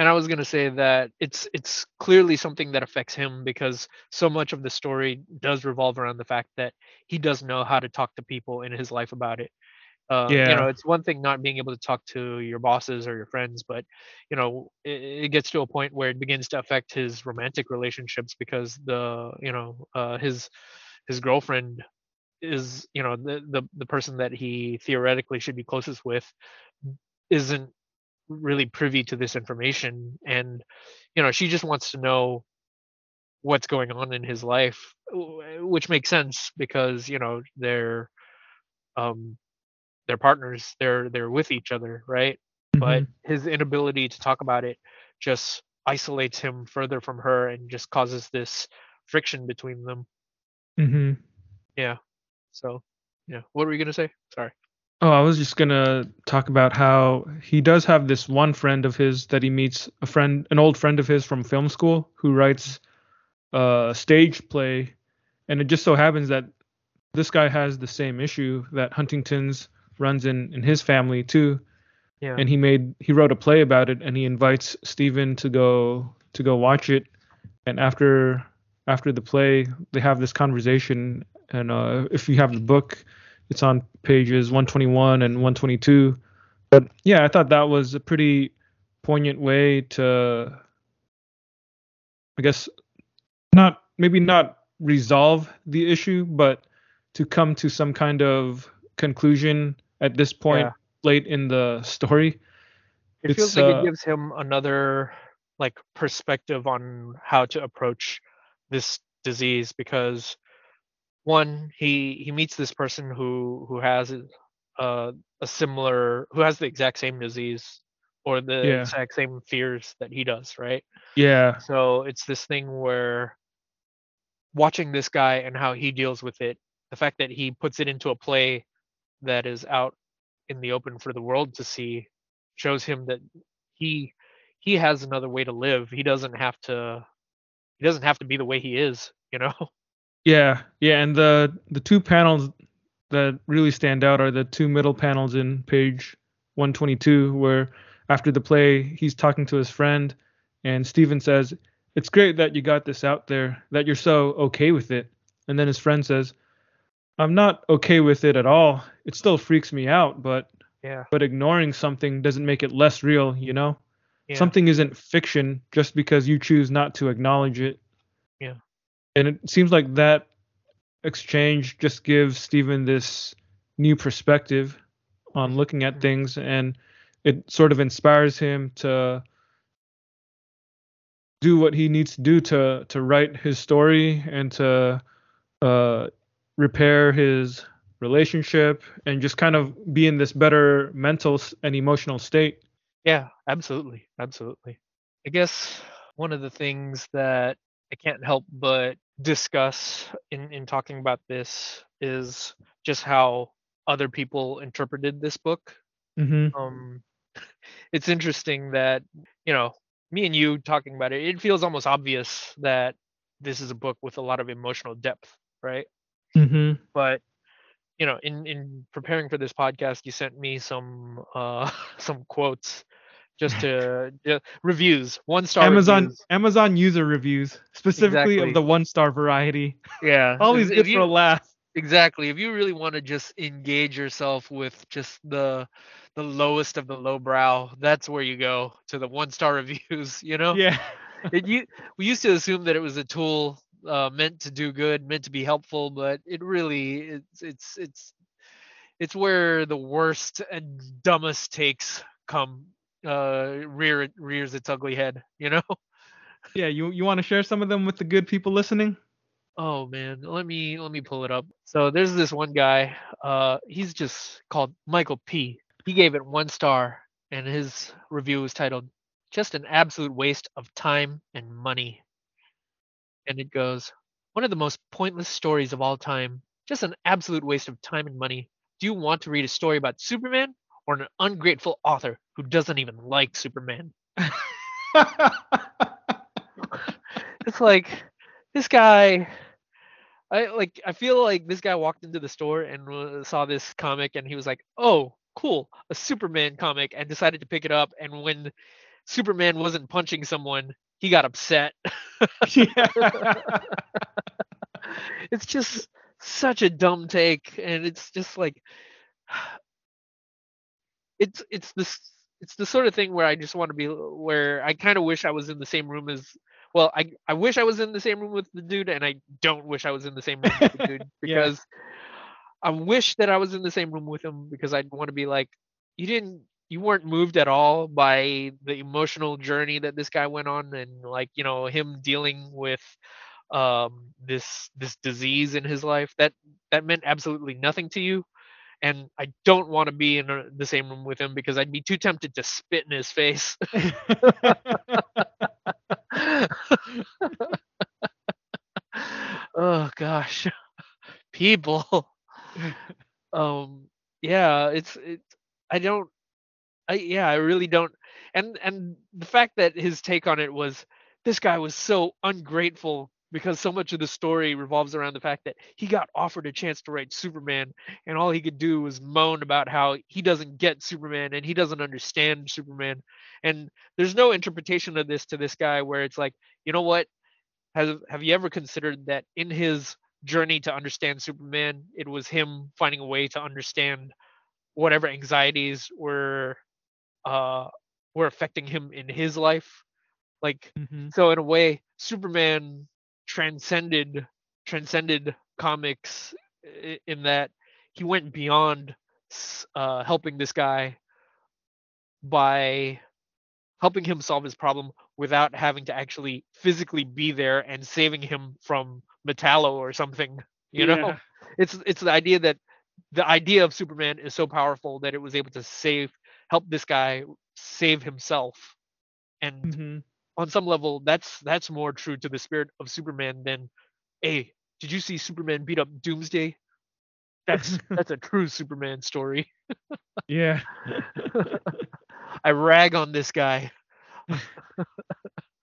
And I was gonna say that it's it's clearly something that affects him because so much of the story does revolve around the fact that he doesn't know how to talk to people in his life about it. Uh, yeah. You know, it's one thing not being able to talk to your bosses or your friends, but you know, it, it, gets to a point where it begins to affect his romantic relationships because the you know uh, his his girlfriend is you know the, the the person that he theoretically should be closest with isn't really privy to this information and you know she just wants to know what's going on in his life which makes sense because you know they're um they're partners they're they're with each other right? Mm-hmm. but his inability to talk about it just isolates him further from her and just causes this friction between them. Mm-hmm. yeah. So yeah. What were you gonna say? Sorry oh i was just gonna talk about how he does have this one friend of his that he meets a friend an old friend of his from film school who writes a stage play and it just so happens that this guy has the same issue that huntington's runs in in his family too. Yeah. And he made he wrote a play about it and he invites Steven to go to go watch it. And after after the play, they have this conversation. And uh, if you have the book, it's on pages 121 and 122. But yeah, I thought that was a pretty poignant way to, I guess, not maybe not resolve the issue, but to come to some kind of conclusion at this point yeah. late in the story. It feels like uh, it gives him another like perspective on how to approach this disease because one he he meets this person who who has uh, a similar who has the exact same disease or the yeah. exact same fears that he does right? Yeah. So it's this thing where watching this guy and how he deals with it the fact that he puts it into a play that is out in the open for the world to see shows him that he he has another way to live. He doesn't have to he doesn't have to be the way he is you know yeah yeah and the the two panels that really stand out are the two middle panels in page 122 where after the play he's talking to his friend and Steven says it's great that you got this out there that you're so okay with it and then his friend says I'm not okay with it at all. It still freaks me out, but Yeah. but ignoring something doesn't make it less real, you know? Yeah. Something isn't fiction just because you choose not to acknowledge it. And it seems like that exchange just gives Steven this new perspective on looking at Mhm. things and it sort of inspires him to do what he needs to do to to write his story and to uh, repair his relationship and just kind of be in this better mental and emotional state. Yeah, absolutely. Absolutely. I guess one of the things that I can't help but discuss in, in talking about this is just how other people interpreted this book. Mm-hmm. Um, it's interesting that, you know, me and you talking about it, it feels almost obvious that this is a book with a lot of emotional depth, right? Mm-hmm. but you know in in preparing for this podcast you sent me some uh some quotes just to reviews one star Amazon reviews. Amazon user reviews, specifically Exactly. of the one star variety. yeah Always good if for a laugh. exactly if you really want to just engage yourself with just the the lowest of the low brow that's where you go to the one star reviews you know Yeah. it, you, we used to assume that it was a tool uh, meant to do good, meant to be helpful, but it really it's it's it's it's where the worst and dumbest takes come uh rear it rears its ugly head, you know? Yeah, you you want to share some of them with the good people listening? Oh man, let me let me pull it up. So there's this one guy, uh he's just called Michael P. He gave it one star and his review was titled Just an absolute waste of time and money. And it goes, One of the most pointless stories of all time. Just an absolute waste of time and money. Do you want to read a story about Superman or an ungrateful author who doesn't even like Superman? It's like this guy I like I feel like this guy walked into the store and uh, saw this comic and he was like, "Oh, cool, a Superman comic," and decided to pick it up. And when Superman wasn't punching someone, he got upset. it's just such a dumb take, and it's just like it's it's this it's the sort of thing where I just want to be where I kind of wish I was in the same room as well I I wish I was in the same room with the dude and I don't wish I was in the same room with the dude Yeah. because I wish that I was in the same room with him because I'd want to be like you didn't you weren't moved at all by the emotional journey that this guy went on and like you know him dealing with um this this disease in his life that that meant absolutely nothing to you and I don't want to be in a, the same room with him because I'd be too tempted to spit in his face. oh gosh, people. Um, yeah, it's it's. I don't. I yeah, I really don't. And and the fact that his take on it was this guy was so ungrateful because so much of the story revolves around the fact that he got offered a chance to write Superman and all he could do was moan about how he doesn't get Superman and he doesn't understand Superman. And there's no interpretation of this to this guy where it's like, you know what? Have have you ever considered that in his journey to understand Superman, it was him finding a way to understand whatever anxieties were uh were affecting him in his life? Like Mhm. so in a way, Superman transcended transcended comics in that he went beyond uh, helping this guy by helping him solve his problem without having to actually physically be there and saving him from Metallo or something. You know, it's it's the idea that the idea of Superman is so powerful that it was able to save help this guy save himself and Mhm. On some level that's that's more true to the spirit of superman than hey did you see superman beat up doomsday? That's that's a true superman story. Yeah. i rag on this guy.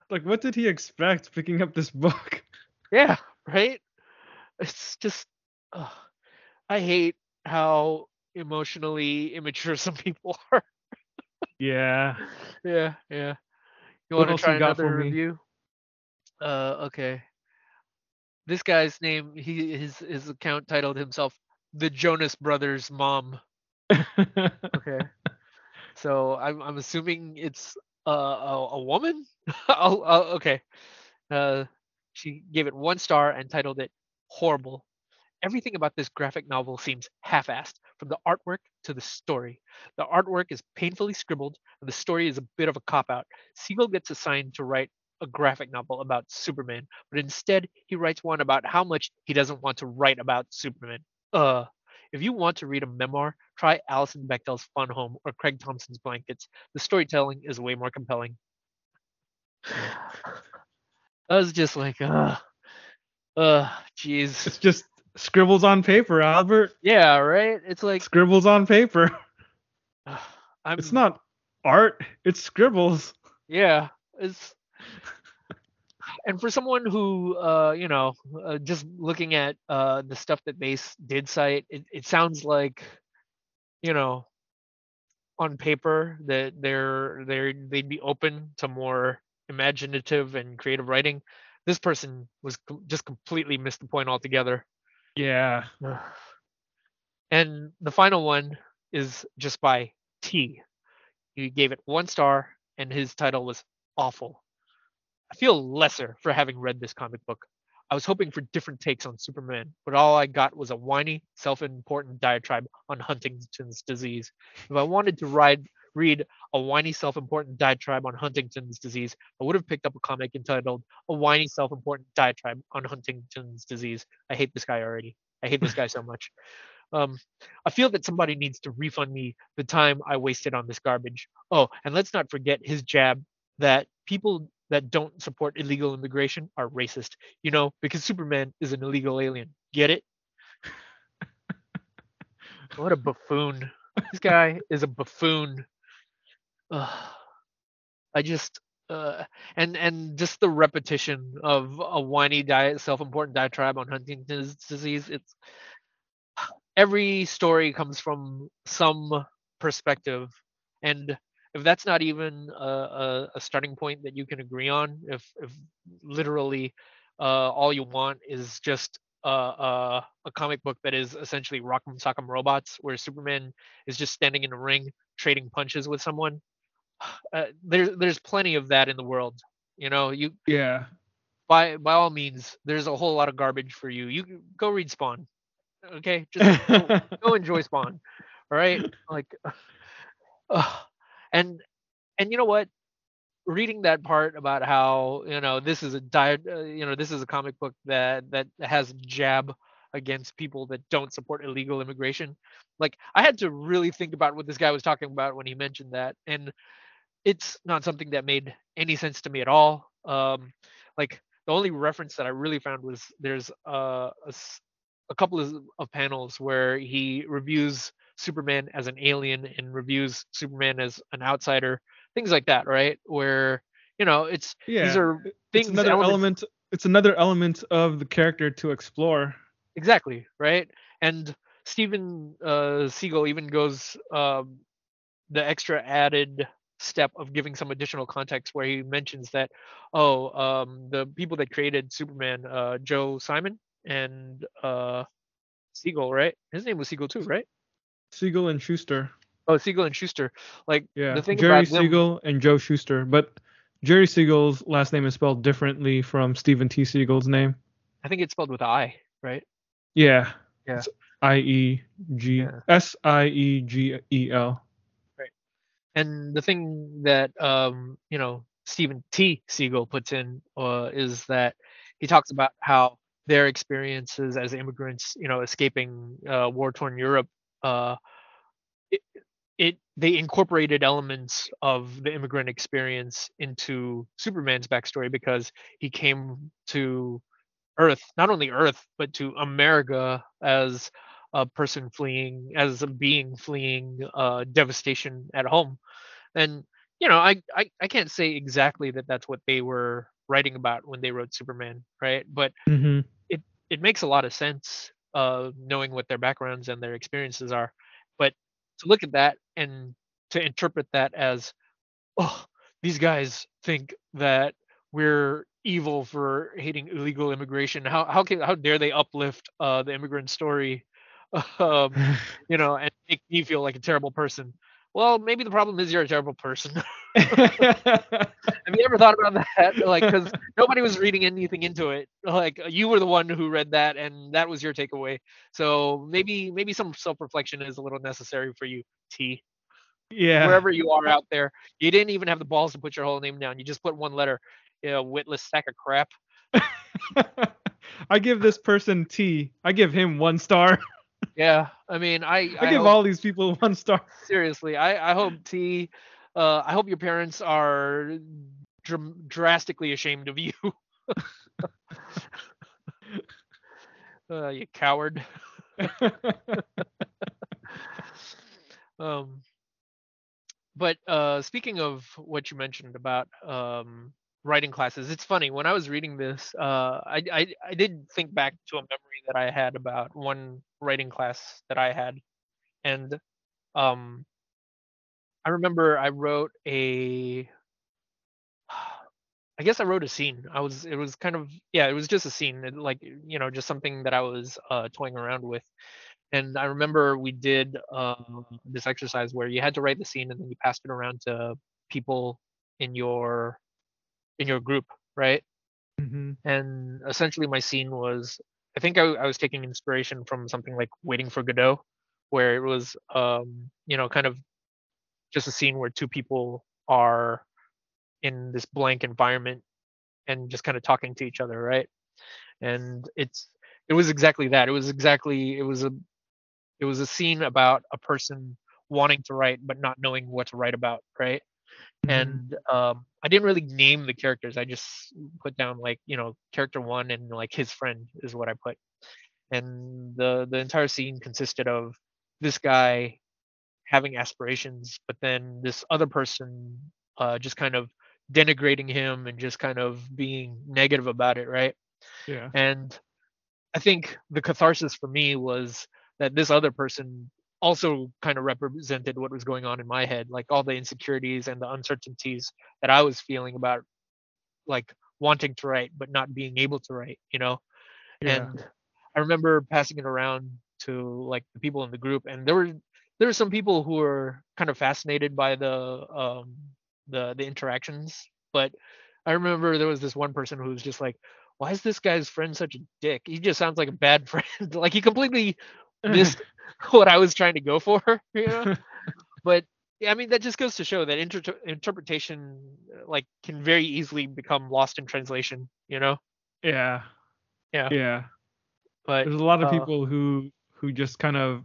Like, what did he expect picking up this book? yeah right? It's just i hate how emotionally immature some people are. Yeah. yeah yeah you want to try another review uh okay this guy's name he his his account titled himself the jonas brothers mom Okay. So I'm I'm assuming it's uh, a a woman. oh, oh, okay. Uh, she gave it one star and titled it "Horrible." Everything about this graphic novel seems half-assed, from the artwork to the story. The artwork is painfully scribbled, and the story is a bit of a cop-out. Seagle gets assigned to write a graphic novel about Superman, but instead he writes one about how much he doesn't want to write about Superman. Uh, if you want to read a memoir, try Alison Bechdel's Fun Home or Craig Thompson's Blankets. The storytelling is way more compelling. I was just like, uh, uh, jeez. It's just scribbles on paper, Albert. Yeah, right. It's like Scribbles on paper. I'm. It's not art. It's scribbles. Yeah, it's. And for someone who, uh, you know, uh, just looking at uh, the stuff that Base did cite, it, it sounds like, you know, on paper that they're they're they'd be open to more imaginative and creative writing. This person was com- just completely missed the point altogether. Yeah. And the final one is just by T. He gave it one star, and his title was awful. I feel lesser for having read this comic book. I was hoping for different takes on Superman, but all I got was a whiny, self-important diatribe on Huntington's disease. If I wanted to ride, read a whiny, self-important diatribe on Huntington's disease, I would have picked up a comic entitled "A Whiny, Self-Important Diatribe on Huntington's Disease." I hate this guy already. I hate this guy so much. Um, I feel that somebody needs to refund me the time I wasted on this garbage. Oh, and let's not forget his jab that people that don't support illegal immigration are racist. You know, because Superman is an illegal alien. Get it? what a buffoon. This guy is a buffoon. Ugh. I just uh, and and just the repetition of a whiny diet self-important diatribe on Huntington's disease. It's every story comes from some perspective, and if that's not even a, a, a starting point that you can agree on, if if literally uh, all you want is just a, a, a comic book that is essentially Rock'em Sock'em Robots, where Superman is just standing in a ring trading punches with someone. Uh, there's there's plenty of that in the world. You know, you Yeah. by by all means, there's a whole lot of garbage for you. You go read Spawn. Okay, just go, go enjoy Spawn. All right, like, uh, and and you know what? Reading that part about how you know this is a diet, uh, you know, this is a comic book that that has jab against people that don't support illegal immigration. Like, I had to really think about what this guy was talking about when he mentioned that, and it's not something that made any sense to me at all. Um, like the only reference that I really found was there's uh, a, a couple of, of panels where he reviews Superman as an alien and reviews Superman as an outsider, things like that, right? Where you know it's Yeah. these are it's things another elements- element it's another element of the character to explore. Exactly, right? And Steven uh, Seagle even goes um, the extra added step of giving some additional context where he mentions that, oh, um, the people that created Superman, uh, Joe Simon and uh, Siegel, right? His name was Siegel too, right? Siegel and Shuster. Oh, Siegel and Shuster. Like Yeah. the thing Jerry about them, Siegel and Joe Shuster. But Jerry Siegel's last name is spelled differently from Steven T. Seagle's name. I think it's spelled with I, right? Yeah. Yeah. It's I E G Yeah. S I E G E L. and the thing that um, you know Steven T. Seagle puts in uh, is that he talks about how their experiences as immigrants, you know, escaping uh, war-torn Europe, uh, it, it they incorporated elements of the immigrant experience into Superman's backstory because he came to Earth, not only Earth, but to America as a person fleeing, as a being fleeing uh, devastation at home. And you know I, I i can't say exactly that that's what they were writing about when they wrote superman right? But Mm-hmm. it makes a lot of sense uh knowing what their backgrounds and their experiences are. But to look at that and to interpret that as oh these guys think that we're evil for hating illegal immigration. How how can how dare they uplift uh the immigrant story um, you know, and make me feel like a terrible person. Well, maybe the problem is you're a terrible person. Have you ever thought about that? Like, because nobody was reading anything into it. Like, you were the one who read that, and that was your takeaway. So maybe, maybe some self-reflection is a little necessary for you, T. yeah. Wherever you are out there, you didn't even have the balls to put your whole name down. You just put one letter. You know, witless sack of crap. I give this person T. I give him one star. Yeah, I mean, I, I, give hope- all these people one star. seriously i i hope t uh i hope your parents are dr- drastically ashamed of you uh, you coward um but uh speaking of what you mentioned about um writing classes it's funny when i was reading this uh i i, I did think back to a memory that i had about one writing class that i had. And um i remember i wrote a i guess i wrote a scene. I was it was kind of yeah it was just a scene it- like you know just something that i was uh toying around with. And i remember we did um this exercise where you had to write the scene and then you passed it around to people in your in your group right? Hmm and essentially my scene was i think I, I was taking inspiration from something like waiting for godot where it was um you know kind of just a scene where two people are in this blank environment and just kind of talking to each other right? And it's it was exactly that. It was exactly it was a it was a scene about a person wanting to write but not knowing what to write about right Mm-hmm. and um i didn't really name the characters i just put down like you know character one and like his friend is what i put and the the entire scene consisted of this guy having aspirations but then this other person uh just kind of denigrating him and just kind of being negative about it right yeah. and I think the catharsis for me was that this other person also kind of represented what was going on in my head, like all the insecurities and the uncertainties that I was feeling about like wanting to write but not being able to write, you know? Yeah. And I remember passing it around to like the people in the group and there were there were some people who were kind of fascinated by the um the the interactions, but I remember there was this one person who was just like, why is this guy's friend such a dick? He just sounds like a bad friend. like he completely missed what I was trying to go for, you know? but yeah, I mean that just goes to show that inter- interpretation like can very easily become lost in translation, you know? yeah. Yeah. Yeah. But There's a lot of uh, people who who just kind of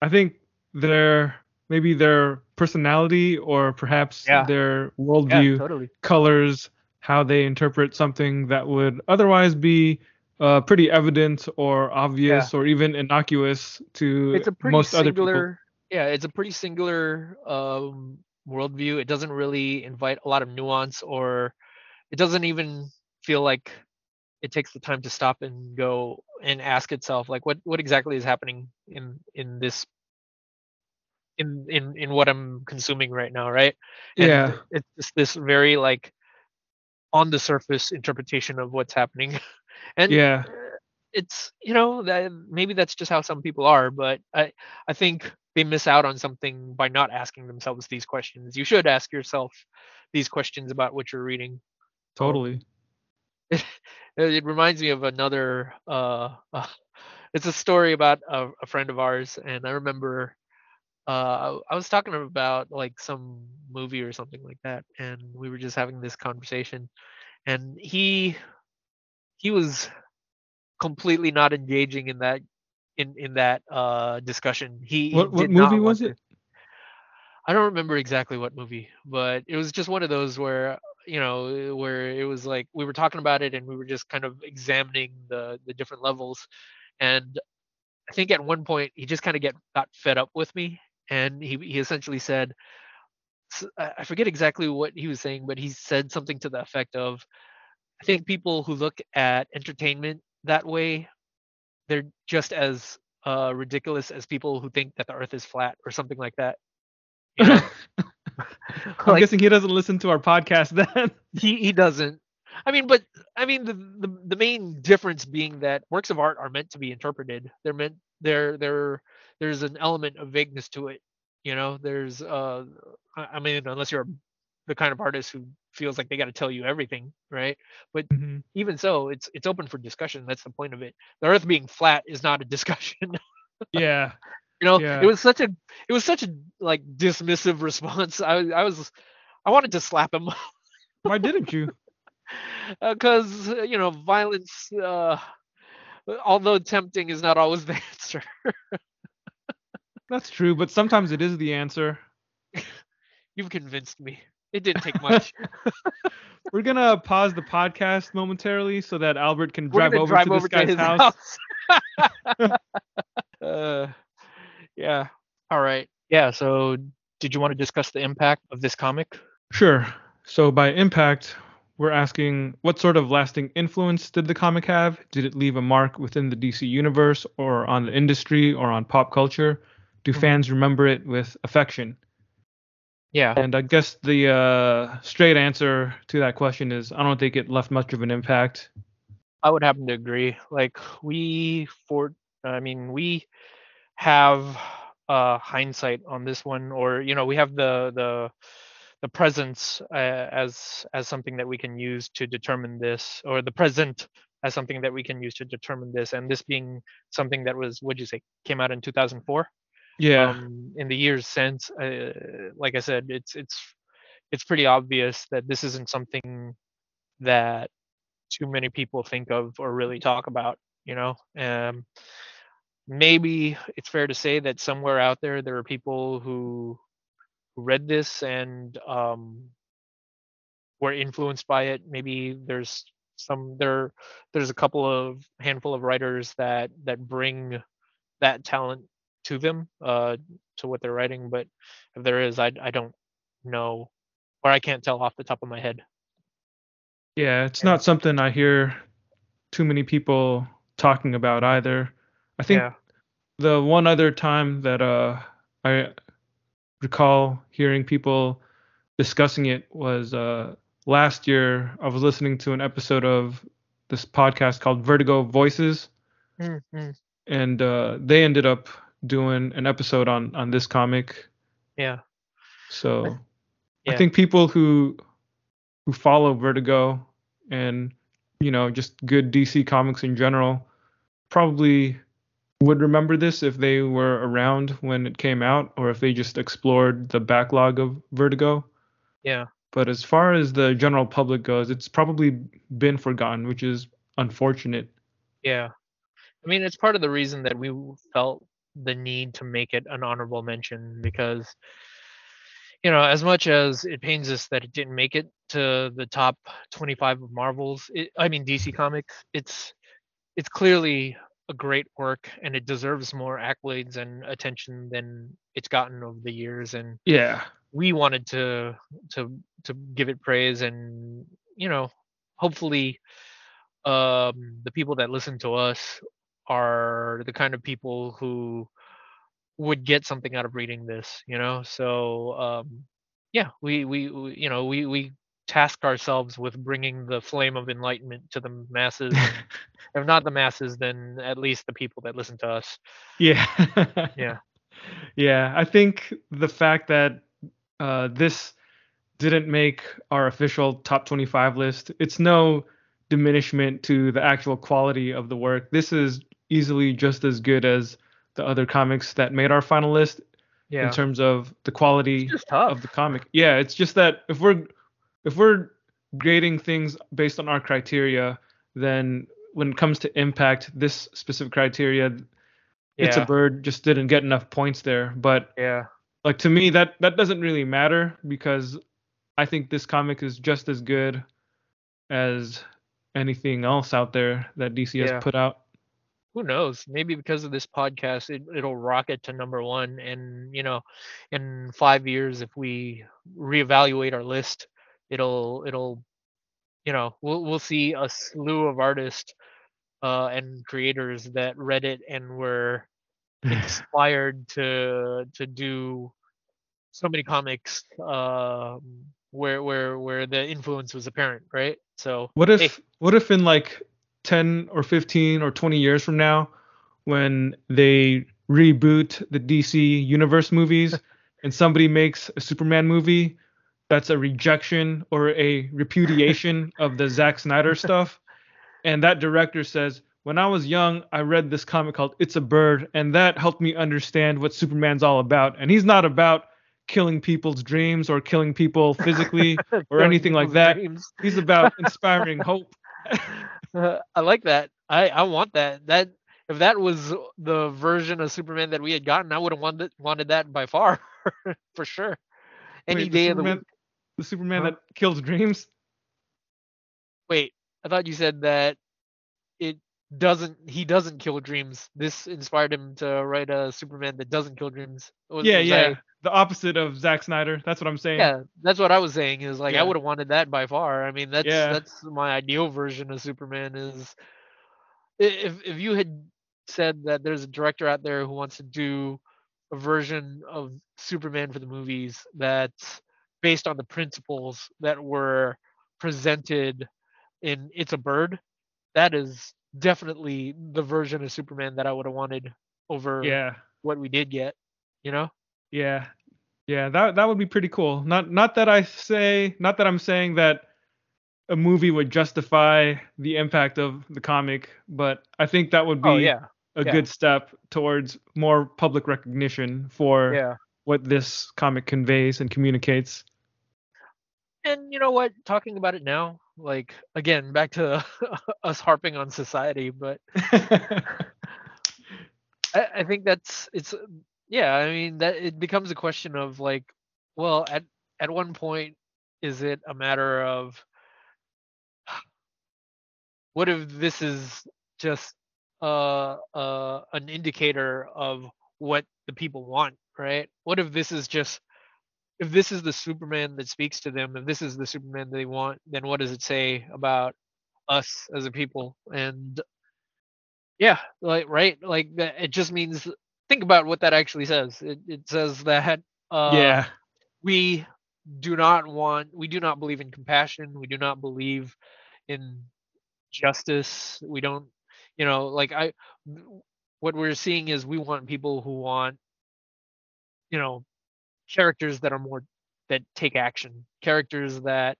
I think their maybe their personality or perhaps Yeah. their yeah, worldview totally. colors how they interpret something that would otherwise be uh, pretty evident or obvious or even innocuous to It's a pretty most other people. singular yeah, it's a pretty singular um worldview. It doesn't really invite a lot of nuance or it doesn't even feel like it takes the time to stop and go and ask itself like what what exactly is happening in in this in in in what I'm consuming right now, right? And Yeah. it's just this very like on the surface interpretation of what's happening. and Yeah. uh, it's you know that maybe that's just how some people are, but I I think they miss out on something by not asking themselves these questions. You should ask yourself these questions about what you're reading. Totally. It, it reminds me of another. Uh, uh, it's a story about a, a friend of ours, and I remember uh, I was talking about like some movie or something like that, and we were just having this conversation, and he he was completely not engaging in that in in that uh discussion. He What what movie was to- it? I don't remember exactly what movie, but it was just one of those where you know where it was like we were talking about it and we were just kind of examining the the different levels, and I think at one point he just kind of get got fed up with me, and he he essentially said, i forget exactly what he was saying, but he said something to the effect of, I think people who look at entertainment that way, they're just as uh, ridiculous as people who think that the Earth is flat or something like that. You know? I'm Like, guessing he doesn't listen to our podcast then. he he doesn't. I mean, but I mean the, the the main difference being that works of art are meant to be interpreted. They're meant there there there's an element of vagueness to it. You know, there's uh I I mean unless you're the kind of artist who feels like they got to tell you everything, right? But hmm even so, it's it's open for discussion. That's the point of it. The Earth being flat is not a discussion. Yeah. you know, Yeah. it was such a it was such a like dismissive response. I was I was I wanted to slap him Why didn't you? because you know violence, uh, although tempting, is not always the answer. That's true, but sometimes it is the answer. You've convinced me. It didn't take much. We're gonna pause the podcast momentarily so that Albert can drive over drive to over this guy's to house. house. uh, yeah. All right. Yeah. So, did you want to discuss the impact of this comic? Sure. So by impact, we're asking what sort of lasting influence did the comic have? Did it leave a mark within the DC universe or on the industry or on pop culture? Do Mhm. fans remember it with affection? Yeah. And I guess the uh, straight answer to that question is I don't think it left much of an impact. I would happen to agree. Like we for I mean we have uh hindsight on this one or you know we have the the the presence uh, as as something that we can use to determine this or the present as something that we can use to determine this and this being something that was what'd you say came out in 2004 Yeah. um in the years since uh, like i said it's it's it's pretty obvious that this isn't something that too many people think of or really talk about you know um maybe it's fair to say that somewhere out there there are people who who read this and um were influenced by it maybe there's some there there's a couple of handful of writers that that bring that talent to them uh to what they're writing but if there is i i don't know or i can't tell off the top of my head Yeah, it's Yeah. not something I hear too many people talking about either. I think yeah the one other time that uh I recall hearing people discussing it was uh last year I was listening to an episode of this podcast called Vertigo Voices Mm, mm, and uh they ended up doing an episode on on this comic. yeah So Yeah. I think people who who follow Vertigo and you know just good DC comics in general probably would remember this if they were around when it came out or if they just explored the backlog of Vertigo. yeah But as far as the general public goes, it's probably been forgotten, which is unfortunate. Yeah. I mean, it's part of the reason that we felt the need to make it an honorable mention because, you know, as much as it pains us that it didn't make it to the top 25 of Marvel's, it, I mean, DC Comics, it's it's clearly a great work and it deserves more accolades and attention than it's gotten over the years. And Yeah. we wanted to to to give it praise and you know hopefully um the people that listen to us are the kind of people who would get something out of reading this you know so um yeah we we, we you know we we task ourselves with bringing the flame of enlightenment to the masses if not the masses then at least the people that listen to us yeah. yeah Yeah, I think the fact that uh, this didn't make our official top 25 list, it's no diminishment to the actual quality of the work. This is easily just as good as the other comics that made our final list yeah in terms of the quality it's just tough of the comic. Yeah, it's just that if we're if we're grading things based on our criteria, then when it comes to impact, this specific criteria, it's a bird just didn't get enough points there. But yeah like to me, that that doesn't really matter because I think this comic is just as good as anything else out there that DC Yeah. has put out. Who knows? Maybe because of this podcast it, it'll rocket to number one and you know in five years if we reevaluate our list it'll it'll you know we'll, we'll see a slew of artists uh, and creators that read it and were inspired to to do so many comics um, where where where the influence was apparent right? So What if hey, what if in like 10 or 15 or 20 years from now when they reboot the DC universe movies and somebody makes a Superman movie that's a rejection or a repudiation of the Zack Snyder stuff. And that director says, When I was young, I read this comic called It's a Bird, and that helped me understand what Superman's all about. And he's not about killing people's dreams or killing people physically or anything like that. Dreams. He's about inspiring hope. I like that. I, I want that. That if that was the version of Superman that we had gotten, I would have wanted wanted that by far, for sure. Any Wait, day of the week the Superman huh? that kills dreams? Wait, I thought you said that it doesn't. He doesn't kill dreams. This inspired him to write a Superman that doesn't kill dreams. Was, yeah, was yeah. I, the opposite of Zack Snyder. That's what I'm saying. Yeah, that's what I was saying. Is like yeah. I would have wanted that by far. I mean, that's yeah. that's my ideal version of Superman. Is if if you had said that there's a director out there who wants to do a version of Superman for the movies that's based on the principles that were presented in It's a Bird, that is definitely the version of Superman that I would have wanted over yeah. what we did get, you know? Yeah. Yeah, that that would be pretty cool. Not not that I say not that I'm saying that a movie would justify the impact of the comic, but I think that would oh, be oh, yeah. a yeah. good step towards more public recognition for yeah. what this comic conveys and communicates and you know what talking about it now like again back to us harping on society but I, I think that's it's yeah i mean that it becomes a question of like well at at one point is it a matter of what if this is just uh, uh, an indicator of what the people want, right? What if this is just if this is the Superman that speaks to them, if this is the Superman they want, then what does it say about us as a people? And yeah, like right, like it just means think about what that actually says. It, it says that uh, yeah, we do not want, we do not believe in compassion. We do not believe in justice. We don't, you know, like I, what we're seeing is we want people who want, you know, characters that are more that take action, characters that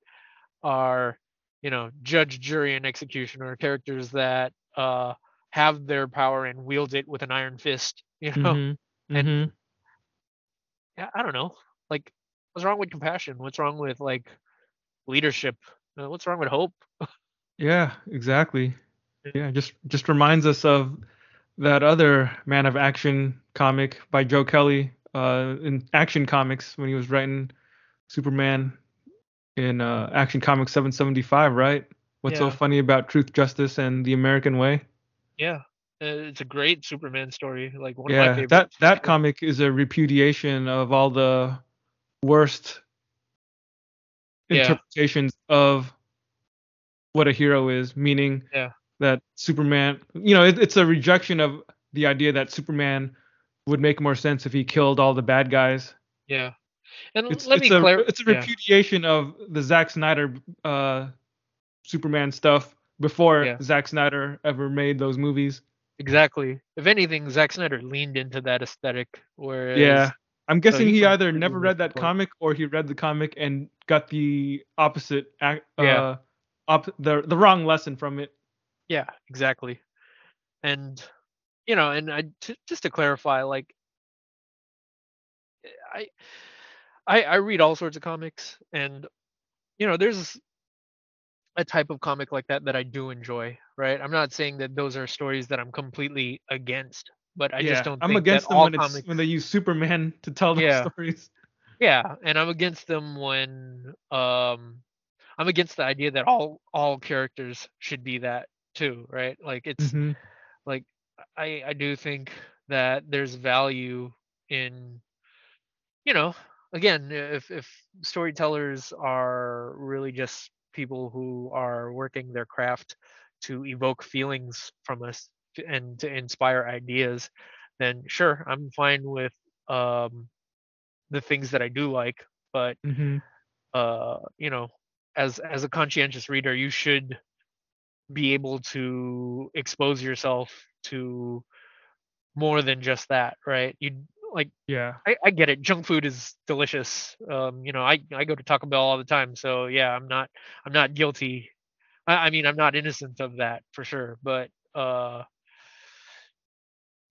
are you know judge, jury, and executioner, characters that uh, have their power and wield it with an iron fist. You know, mm-hmm. and mm-hmm. yeah, I don't know, like what's wrong with compassion? What's wrong with like leadership? Uh, what's wrong with hope? yeah, exactly. Yeah, just just reminds us of that other Man of Action comic by Joe Kelly, uh, in Action Comics when he was writing Superman in uh, Action Comics 775, right? What's yeah. so funny about truth, justice, and the American way? Yeah, uh, it's a great Superman story. Like one yeah, of my that that comic is a repudiation of all the worst yeah. interpretations of what a hero is, meaning yeah. that Superman, you know, it, it's a rejection of the idea that Superman would make more sense if he killed all the bad guys. Yeah. And it's, let it's me a, clar- it's a repudiation yeah. of the Zack Snyder uh, Superman stuff before yeah. Zack Snyder ever made those movies. Exactly. If anything, Zack Snyder leaned into that aesthetic. Whereas, yeah, I'm guessing so he, he either never read that comic or he read the comic and got the opposite, uh, yeah, op- the the wrong lesson from it. Yeah, exactly. And you know, and I t- just to clarify, like I, I I read all sorts of comics, and you know, there's a type of comic like that that I do enjoy. Right? I'm not saying that those are stories that I'm completely against, but I yeah, just don't. I'm against them when comics... when they use Superman to tell those yeah. stories. Yeah, and I'm against them when um I'm against the idea that all all characters should be that too, right? Like it's mm-hmm. I I do think that there's value in you know again if if storytellers are really just people who are working their craft to evoke feelings from us and to inspire ideas then sure i'm fine with um the things that i do like but mm-hmm. uh you know as as a conscientious reader you should be able to expose yourself to more than just that, right? You like Yeah. I, I get it. Junk food is delicious. Um, you know, I, I go to Taco Bell all the time, so yeah, I'm not I'm not guilty. I, I mean, I'm not innocent of that for sure. But uh,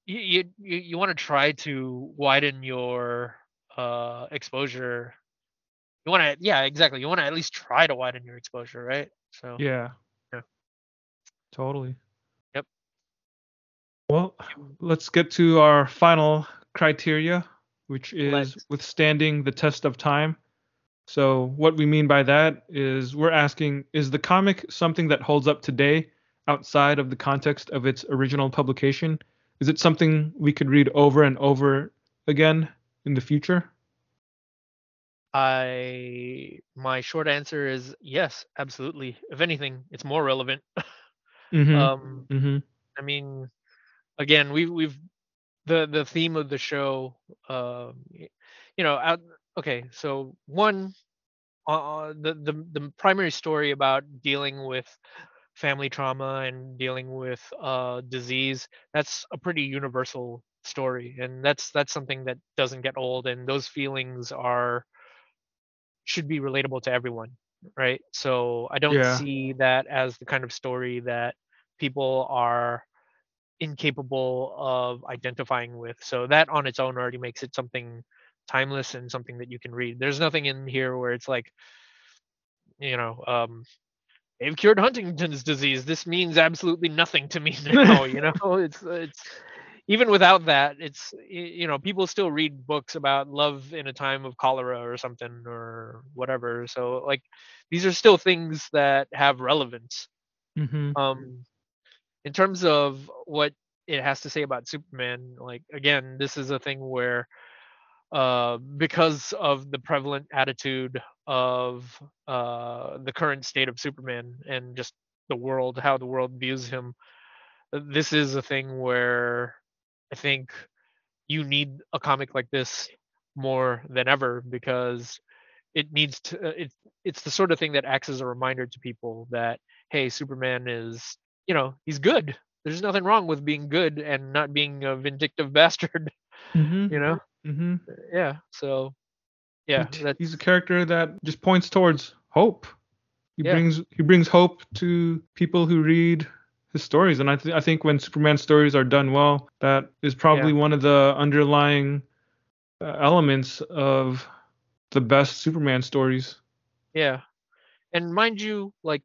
you you you want to try to widen your uh exposure. You want to yeah, exactly. You want to at least try to widen your exposure, right? So Yeah. Totally. Yep. Well, let's get to our final criteria, which is Let's. withstanding the test of time. So, what we mean by that is we're asking is the comic something that holds up today outside of the context of its original publication? Is it something we could read over and over again in the future? I my short answer is yes, absolutely. If anything, it's more relevant. Mm-hmm. Um mm-hmm. I mean, again, we we've the the theme of the show. Y- you know, out. Okay, so one, uh, the the the primary story about dealing with family trauma and dealing with uh disease. That's a pretty universal story, and that's that's something that doesn't get old. And those feelings are should be relatable to everyone, right? So I don't Yeah. see that as the kind of story that people are incapable of identifying with. So that on its own already makes it something timeless and something that you can read. There's nothing in here where it's like, you know, um, they've cured Huntington's disease. This means absolutely nothing to me now. you know, it's it's even without that, it's you know, people still read books about love in a time of cholera or something or whatever. So like, these are still things that have relevance Mm-hmm. um in terms of what it has to say about superman like again this is a thing where uh because of the prevalent attitude of uh the current state of superman and just the world how the world views him this is a thing where i think you need a comic like this more than ever because it needs to uh, it's it's the sort of thing that acts as a reminder to people that hey superman is you know he's good there's nothing wrong with being good and not being a vindictive bastard Mm-hmm. you know Mm-hmm. yeah so yeah he's a character that just points towards hope. He Yeah. brings he brings hope to people who read his stories, and I th- I think when Superman stories are done well, that is probably one of the underlying uh, elements of the best Superman stories. Yeah. And mind you, like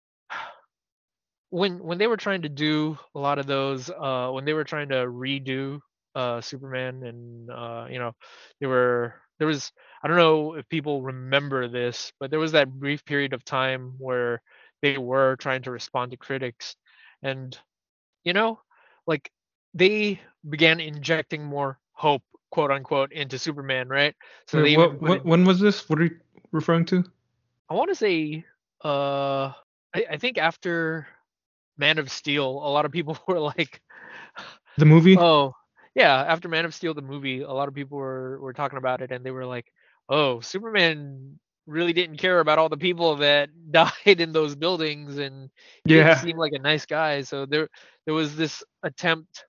when when they were trying to do a lot of those, uh when they were trying to redo uh Superman and uh you know, they were there was I don't know if people remember this, but there was that brief period of time where they were trying to respond to critics and you know, like they began injecting more hope, quote unquote, into Superman, right? So Wait, they what, what, in- when was this? What are you referring to? I want to say, uh, I, I think after Man of Steel, a lot of people were like, The movie? oh, yeah, after Man of Steel, the movie, a lot of people were, were talking about it and they were like, oh, Superman really didn't care about all the people that died in those buildings and he yeah. didn't seem like a nice guy. So there, there was this attempt,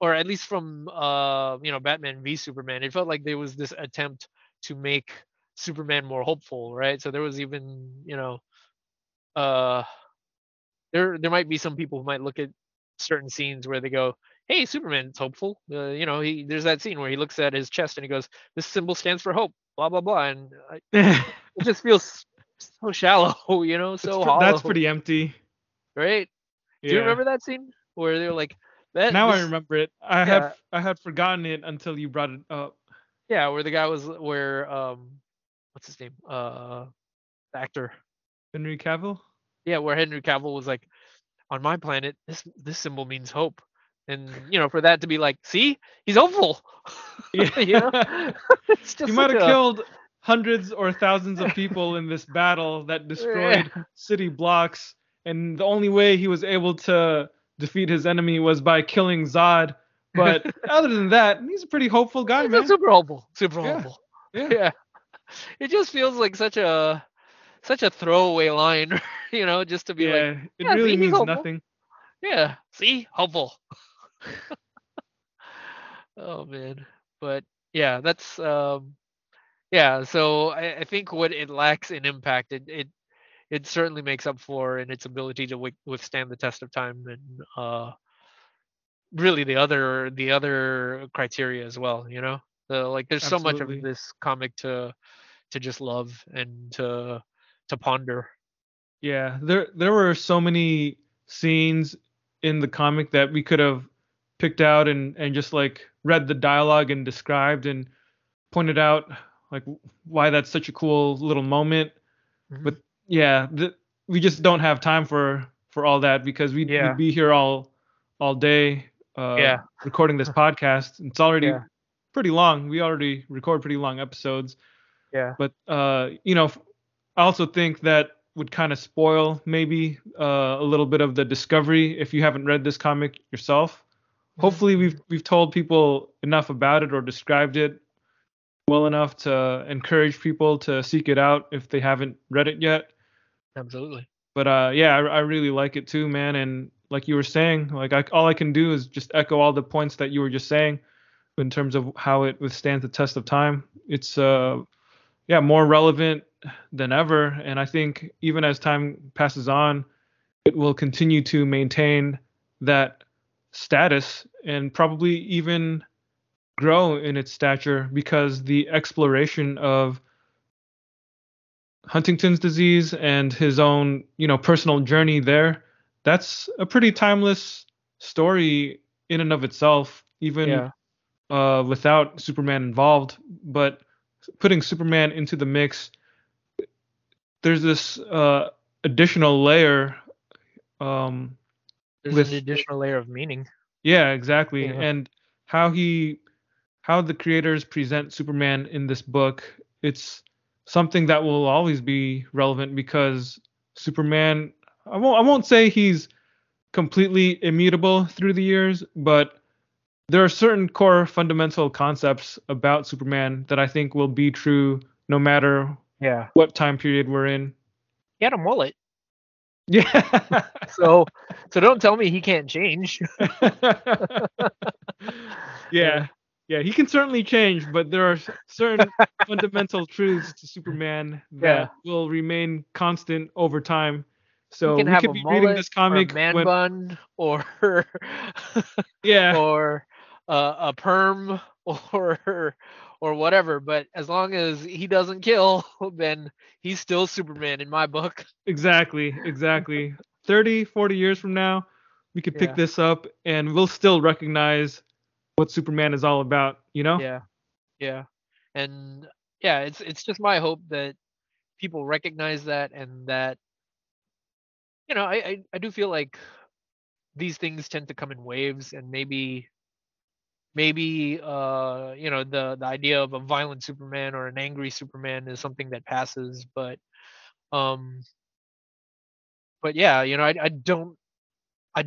or at least from, uh, you know, Batman v Superman, it felt like there was this attempt to make Superman more hopeful, right? So there was even, you know, uh, there there might be some people who might look at certain scenes where they go, "Hey, Superman's hopeful." Uh, you know, he there's that scene where he looks at his chest and he goes, "This symbol stands for hope." Blah blah blah, and I, it just feels so shallow, you know, so That's, hollow. that's pretty empty. right. Do you remember that scene where they were like, that, Now I remember it. I Yeah. had I had forgotten it until you brought it up. Yeah, where the guy was where um, what's his name? Uh, the actor. Henry Cavill. Yeah, where Henry Cavill was like, on my planet, this this symbol means hope, and you know, for that to be like, see, he's hopeful. you know, it's just you might have a- killed hundreds or thousands of people in this battle that destroyed city blocks, and the only way he was able to defeat his enemy was by killing Zod. But other than that, he's a pretty hopeful guy, He's man. super hopeful, super Yeah, hopeful. Yeah. Yeah, it just feels like such a such a throwaway line, you know, just to be like, Yeah, it "Yeah, see, really means nothing. yeah, see, hopeful. Oh man. But yeah, that's um yeah, so I, I think what it lacks in impact, it, it it certainly makes up for in its ability to wi- withstand the test of time and uh really the other the other criteria as well, you know? The, like there's so much of this comic to to just love and to to ponder. Yeah, there there were so many scenes in the comic that we could have picked out and and just like read the dialogue and described and pointed out like why that's such a cool little moment. Mhm. But yeah, the, we just don't have time for for all that because we'd, Yeah. we'd be here all all day uh Yeah. recording this podcast. It's already Yeah. pretty long. We already record pretty long episodes Yeah. but uh, you know, I also think that would kind of spoil maybe uh, a little bit of the discovery if you haven't read this comic yourself. Hopefully, we've we've told people enough about it or described it well enough to encourage people to seek it out if they haven't read it yet. Absolutely. But uh, yeah, I, I really like it too, man. And like you were saying, like I, all I can do is just echo all the points that you were just saying in terms of how it withstands the test of time. It's uh, yeah, more relevant than ever. And I think even as time passes on, it will continue to maintain that status and probably even grow in its stature because the exploration of Huntington's disease and his own, you know, personal journey there, that's a pretty timeless story in and of itself, even Yeah. uh, without Superman involved. But putting Superman into the mix, there's this uh, additional layer. Um, There's With- an additional layer of meaning. yeah, exactly. Yeah. And how he, how the creators present Superman in this book, it's something that will always be relevant because Superman. I won't. I won't say he's completely immutable through the years, but there are certain core fundamental concepts about Superman that I think will be true no matter Yeah. what time period we're in. He had a mullet. Yeah. So so don't tell me he can't change. yeah. Yeah, he can certainly change, but there are certain fundamental truths to Superman that will remain constant over time. So we have could a be reading this comic or a man when, bun or yeah, or uh, a perm or or whatever. But as long as he doesn't kill, then he's still Superman in my book. exactly, exactly. 30, 40 years from now, we could pick Yeah. this up and we'll still recognize what Superman is all about, you know? Yeah, yeah, and yeah, it's it's just my hope that people recognize that and that you know I I, I do feel like these things tend to come in waves and maybe maybe uh you know the the idea of a violent superman or an angry superman is something that passes but um but yeah you know i, I don't i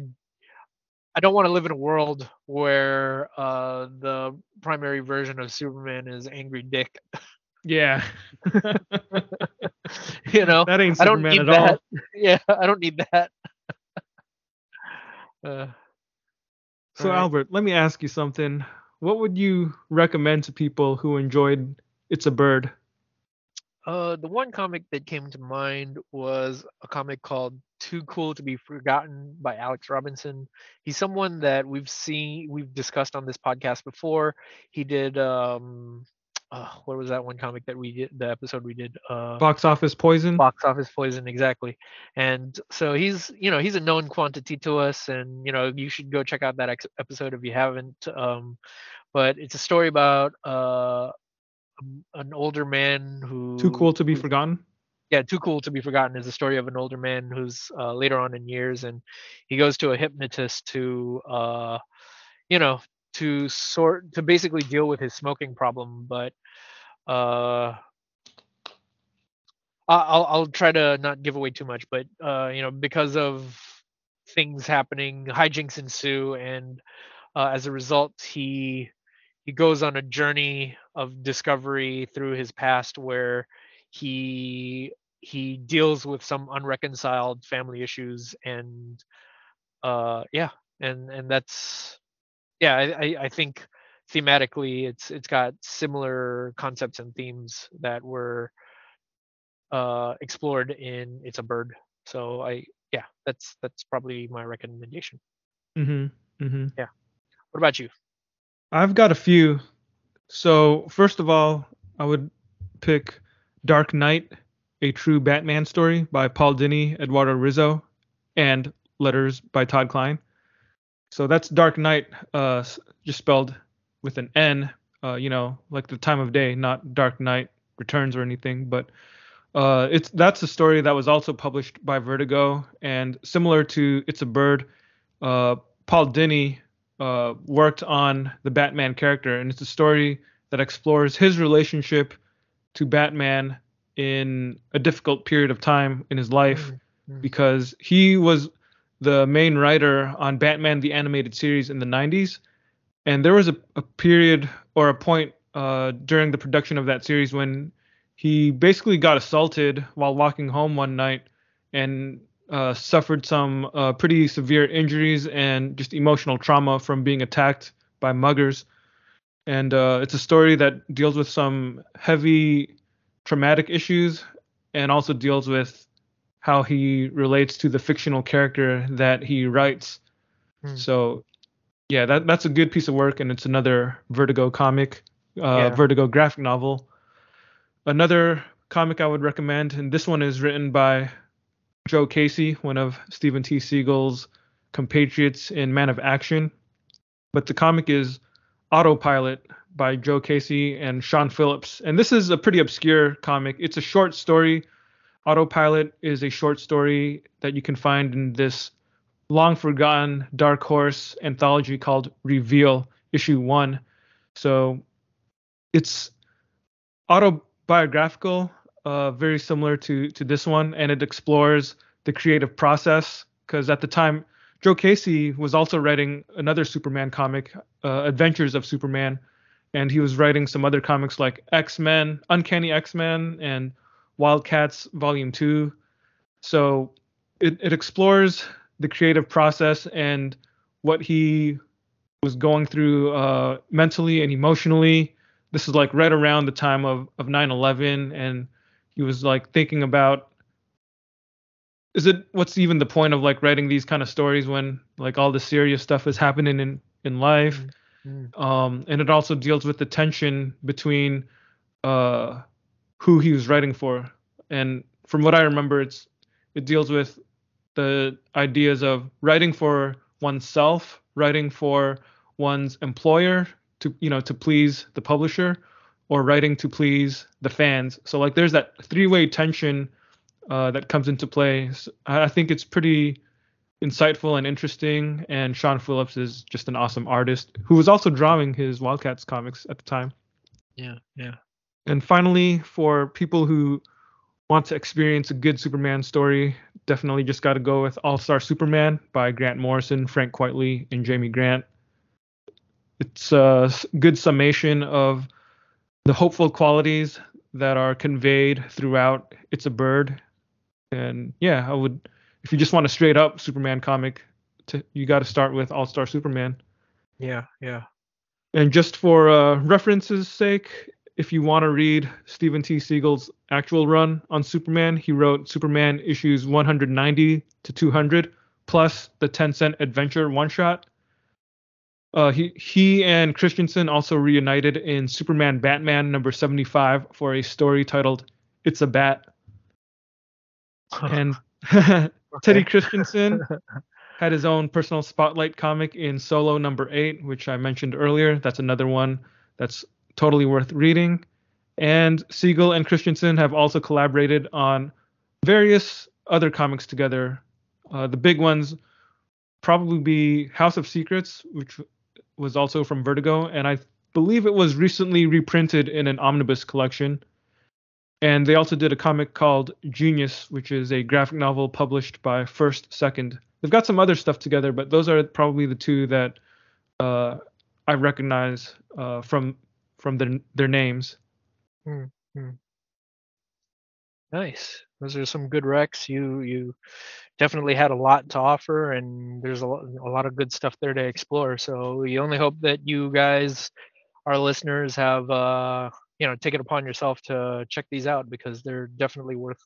i don't want to live in a world where uh the primary version of superman is angry dick Yeah. you know that ain't i don't Superman need at that all. yeah i don't need that uh, So Alright. Albert, let me ask you something. What would you recommend to people who enjoyed It's a Bird? Uh, the one comic that came to mind was a comic called Too Cool to Be Forgotten by Alex Robinson. He's someone that we've seen, we've discussed on this podcast before. He did, um, uh, what was that one comic that we did, the episode we did? Uh, Box Office Poison? box office poison exactly and so he's you know he's a known quantity to us and you know you should go check out that ex- episode if you haven't um but it's a story about uh um, an older man who Too cool to be forgotten? yeah too cool to be forgotten is the story of an older man who's uh, later on in years and he goes to a hypnotist to uh you know to sort to basically deal with his smoking problem but uh I'll I'll try to not give away too much, but uh, you know, because of things happening, hijinks ensue, and uh, as a result, he he goes on a journey of discovery through his past, where he he deals with some unreconciled family issues, and uh, yeah, and and that's yeah, I I, I think thematically it's it's got similar concepts and themes that were uh explored in It's a Bird. So I yeah, that's that's probably my recommendation. Mhm. Mhm. Yeah. What about you? I've got a few. So first of all, I would pick Dark Night, a true Batman story by Paul Dini, Eduardo Risso, and letters by Todd Klein. So that's Dark Night, uh, just spelled with an N, uh, you know, like the time of day, not Dark Knight Returns or anything. But uh, it's that's a story that was also published by Vertigo, and similar to It's a Bird, uh, Paul Dini uh, worked on the Batman character, and it's a story that explores his relationship to Batman in a difficult period of time in his life Mm, mm. because he was the main writer on Batman the animated series in the 90s, and there was a, a period or a point uh, during the production of that series when he basically got assaulted while walking home one night and uh, suffered some uh, pretty severe injuries and just emotional trauma from being attacked by muggers. And uh, it's a story that deals with some heavy traumatic issues and also deals with how he relates to the fictional character that he writes. Hmm. So, yeah, that that's a good piece of work, and it's another Vertigo comic, uh, Yeah. Vertigo graphic novel. Another comic I would recommend, and this one is written by Joe Casey, one of Steven T. Seagle's compatriots in Man of Action. But the comic is Autopilot by Joe Casey and Sean Phillips. And this is a pretty obscure comic. It's a short story. Autopilot is a short story that you can find in this long forgotten Dark Horse anthology called Reveal, issue one. So it's autobiographical, uh, very similar to to this one, and it explores the creative process. Because at the time, Joe Casey was also writing another Superman comic, uh, Adventures of Superman, and he was writing some other comics like X Men, Uncanny X Men, and Wildcats Volume Two. So it, it explores the creative process and what he was going through uh, mentally and emotionally. This is like right around the time of of 9/11, and he was like thinking about is it what's even the point of like writing these kind of stories when like all the serious stuff is happening in in life Mm. um, and it also deals with the tension between uh, who he was writing for. And from what I remember, it's it deals with the ideas of writing for oneself, writing for one's employer to you know to please the publisher, or writing to please the fans. So like there's that three-way tension uh, that comes into play. I think it's pretty insightful and interesting. And Sean Phillips is just an awesome artist who was also drawing his Wildcats comics at the time. Yeah, yeah. And finally, for people who want to experience a good Superman story, definitely just got to go with All Star Superman by Grant Morrison, Frank Quitely, and Jamie Grant. It's a good summation of the hopeful qualities that are conveyed throughout It's a Bird. And yeah, I would, if you just want a straight up Superman comic, to, you got to start with All Star Superman. Yeah, yeah. And just for uh, references' sake, if you want to read Steven T. Seagle's actual run on Superman, he wrote Superman issues 190 to 200, plus the 10 cent adventure one shot. Uh, he he and Kristiansen also reunited in Superman Batman number 75 for a story titled "It's a Bat." And Teddy Kristiansen had his own personal spotlight comic in Solo number eight, which I mentioned earlier. That's another one that's totally worth reading. And Seagle and Kristiansen have also collaborated on various other comics together. Uh, the big ones probably be House of Secrets, which was also from Vertigo, and I believe it was recently reprinted in an omnibus collection. And they also did a comic called Genius, which is a graphic novel published by First Second. They've got some other stuff together, but those are probably the two that uh, I recognize uh, from from their their names. Nice. Those are some good recs. You you definitely had a lot to offer, and there's a lot, a lot of good stuff there to explore. So we only hope that you guys our listeners have uh, you know taken it upon yourself to check these out because they're definitely worth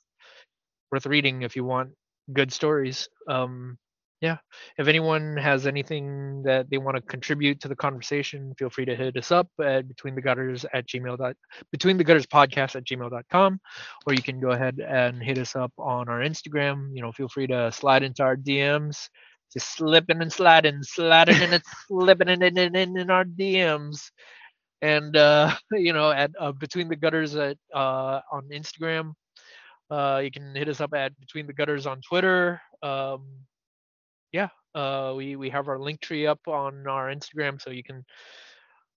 worth reading if you want good stories. Um, yeah, if anyone has anything that they want to contribute to the conversation, feel free to hit us up at between the gutters at gmail dot between the gutters podcast at gmail.com or you can go ahead and hit us up on our Instagram. You know, feel free to slide into our DMs just slipping and sliding, sliding and slipping in, in, in, in our DMs. And uh, you know, at uh, between the gutters at uh, on Instagram, uh, you can hit us up at between the gutters on Twitter. Um, yeah, uh, we we have our link tree up on our Instagram, so you can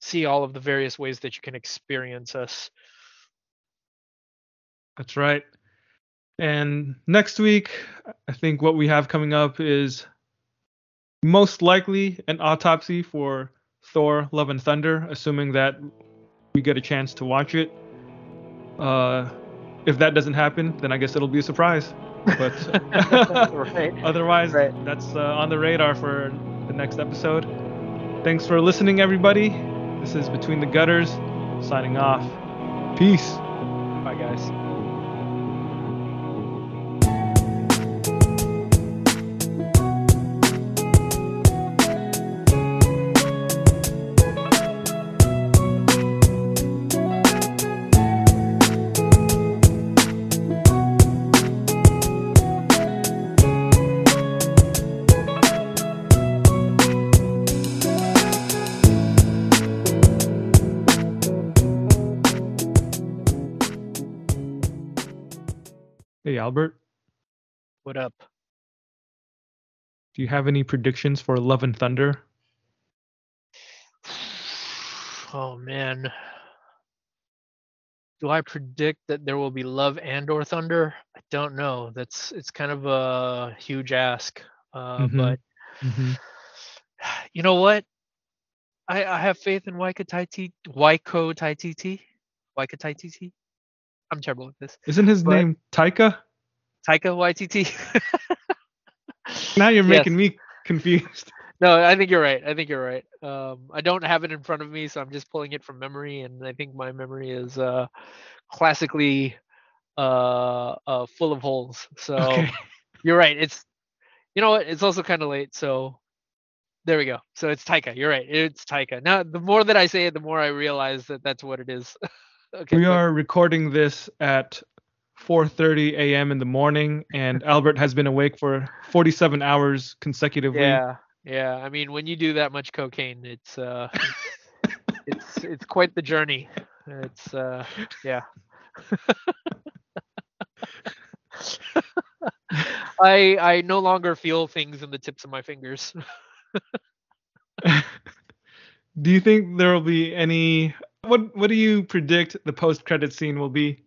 see all of the various ways that you can experience us. That's right. And next week, I think what we have coming up is most likely an autopsy for Thor: Love and Thunder, assuming that we get a chance to watch it. Uh, if that doesn't happen, then I guess it'll be a surprise. But right. otherwise, right. that's uh, on the radar for the next episode. Thanks for listening, everybody. This is Between the Gutters, signing off. Peace. Bye, guys. Albert. What up? Do you have any predictions for Love and Thunder? Oh man. Do I predict that there will be love and or thunder? I don't know. That's it's kind of a huge ask. Uh, mm-hmm. but mm-hmm. you know what? I, I have faith in Waika Taiti Waiko Taititi. Waika Taititi. I'm terrible at this. Isn't his but, name Taika? Taika Waititi. now you're making yes. me confused. No, I think you're right. I think you're right. Um, I don't have it in front of me, so I'm just pulling it from memory, and I think my memory is uh, classically uh, uh, full of holes. So okay. you're right. It's you know what? It's also kind of late, so there we go. So it's Taika. You're right. It's Taika. Now, the more that I say it, the more I realize that that's what it is. okay. We are recording this at 4:30 a.m. in the morning, and Albert has been awake for 47 hours consecutively. Yeah, yeah. I mean, when you do that much cocaine, it's uh, it's it's quite the journey. It's uh, yeah. I I no longer feel things in the tips of my fingers. do you think there will be any? What What do you predict the post credit scene will be?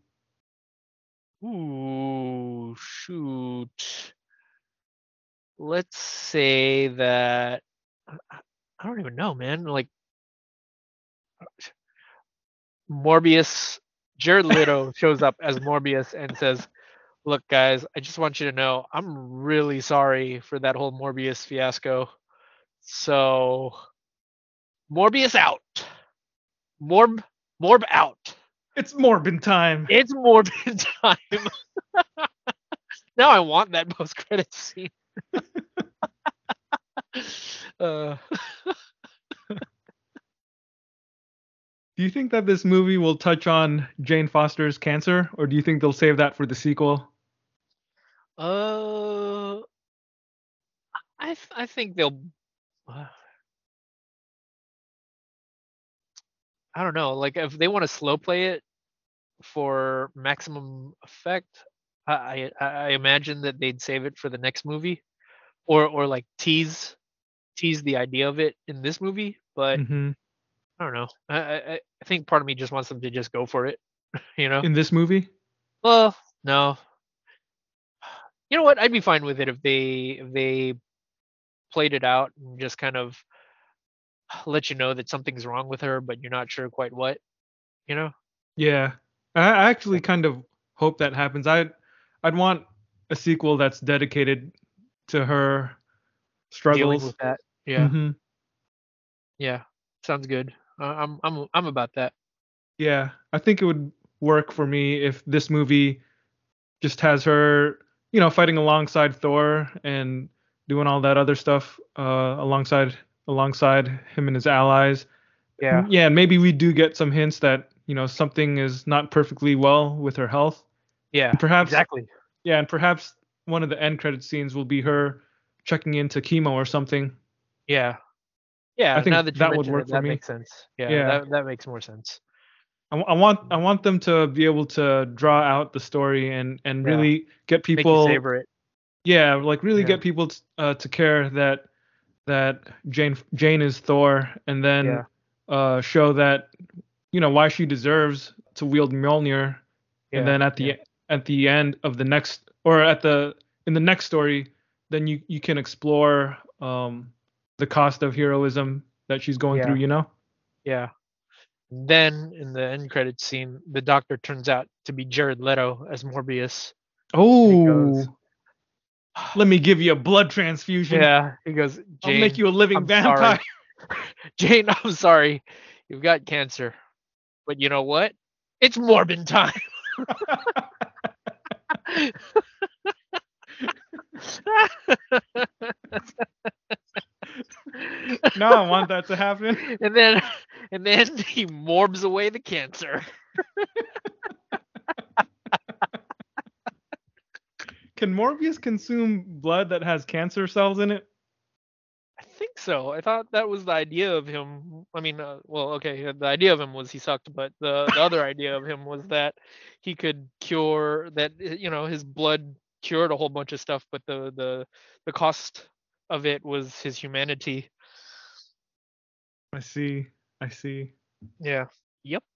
Ooh, shoot. Let's say that I don't even know, man. Like Morbius, Jared Leto shows up as Morbius and says, "Look, guys, I just want you to know I'm really sorry for that whole Morbius fiasco. So, Morbius out. Morb, Morb out." It's Morbin time. It's Morbin time. now I want that post credit scene. uh. do you think that this movie will touch on Jane Foster's cancer, or do you think they'll save that for the sequel? Uh, I th- I think they'll. Uh, I don't know. Like if they want to slow play it, for maximum effect, I, I, I imagine that they'd save it for the next movie, or or like tease tease the idea of it in this movie. But mm-hmm. I don't know. I, I I think part of me just wants them to just go for it. You know. In this movie. Well, no. You know what? I'd be fine with it if they if they played it out and just kind of let you know that something's wrong with her, but you're not sure quite what. You know. Yeah, I actually kind of hope that happens. I I'd want a sequel that's dedicated to her struggles. With that. Yeah. Mm-hmm. Yeah. Sounds good. uh, I'm I'm I'm about that. Yeah, I think it would work for me if this movie just has her, you know, fighting alongside Thor and doing all that other stuff uh, alongside alongside him and his allies. Yeah. Yeah, and maybe we do get some hints that you know something is not perfectly well with her health. Yeah. Perhaps Exactly. Yeah, and perhaps one of the end credit scenes will be her checking into chemo or something. Yeah. Yeah. I think now that, that would work it, for that me. makes sense. Yeah. Yeah. That that makes more sense. I, I want I want them to be able to draw out the story and and Yeah. really get Make you people savor it. yeah like really Yeah. get people t- uh, to care that that Jane Jane is Thor and then uh show that you know why she deserves to wield Mjolnir Yeah. and then at the yeah. at the end of the next or at the in the next story then you you can explore um the cost of heroism that she's going Yeah. through you know Yeah. Then in the end credit scene, the doctor turns out to be Jared Leto as Morbius. oh let me give you a blood transfusion Yeah. He goes, I'll make you a living I'm vampire. Jane, I'm sorry. You've got cancer. But you know what? It's Morbin time. no, I want that to happen. and then and then he morbs away the cancer. Can Morbius consume blood that has cancer cells in it? I think so. I thought that was the idea of him. I mean, uh, well, okay, the idea of him was he sucked, but the, the other idea of him was that he could cure that. uh, You know, his blood cured a whole bunch of stuff, but the the the cost of it was his humanity. I see. I see. Yeah. Yep.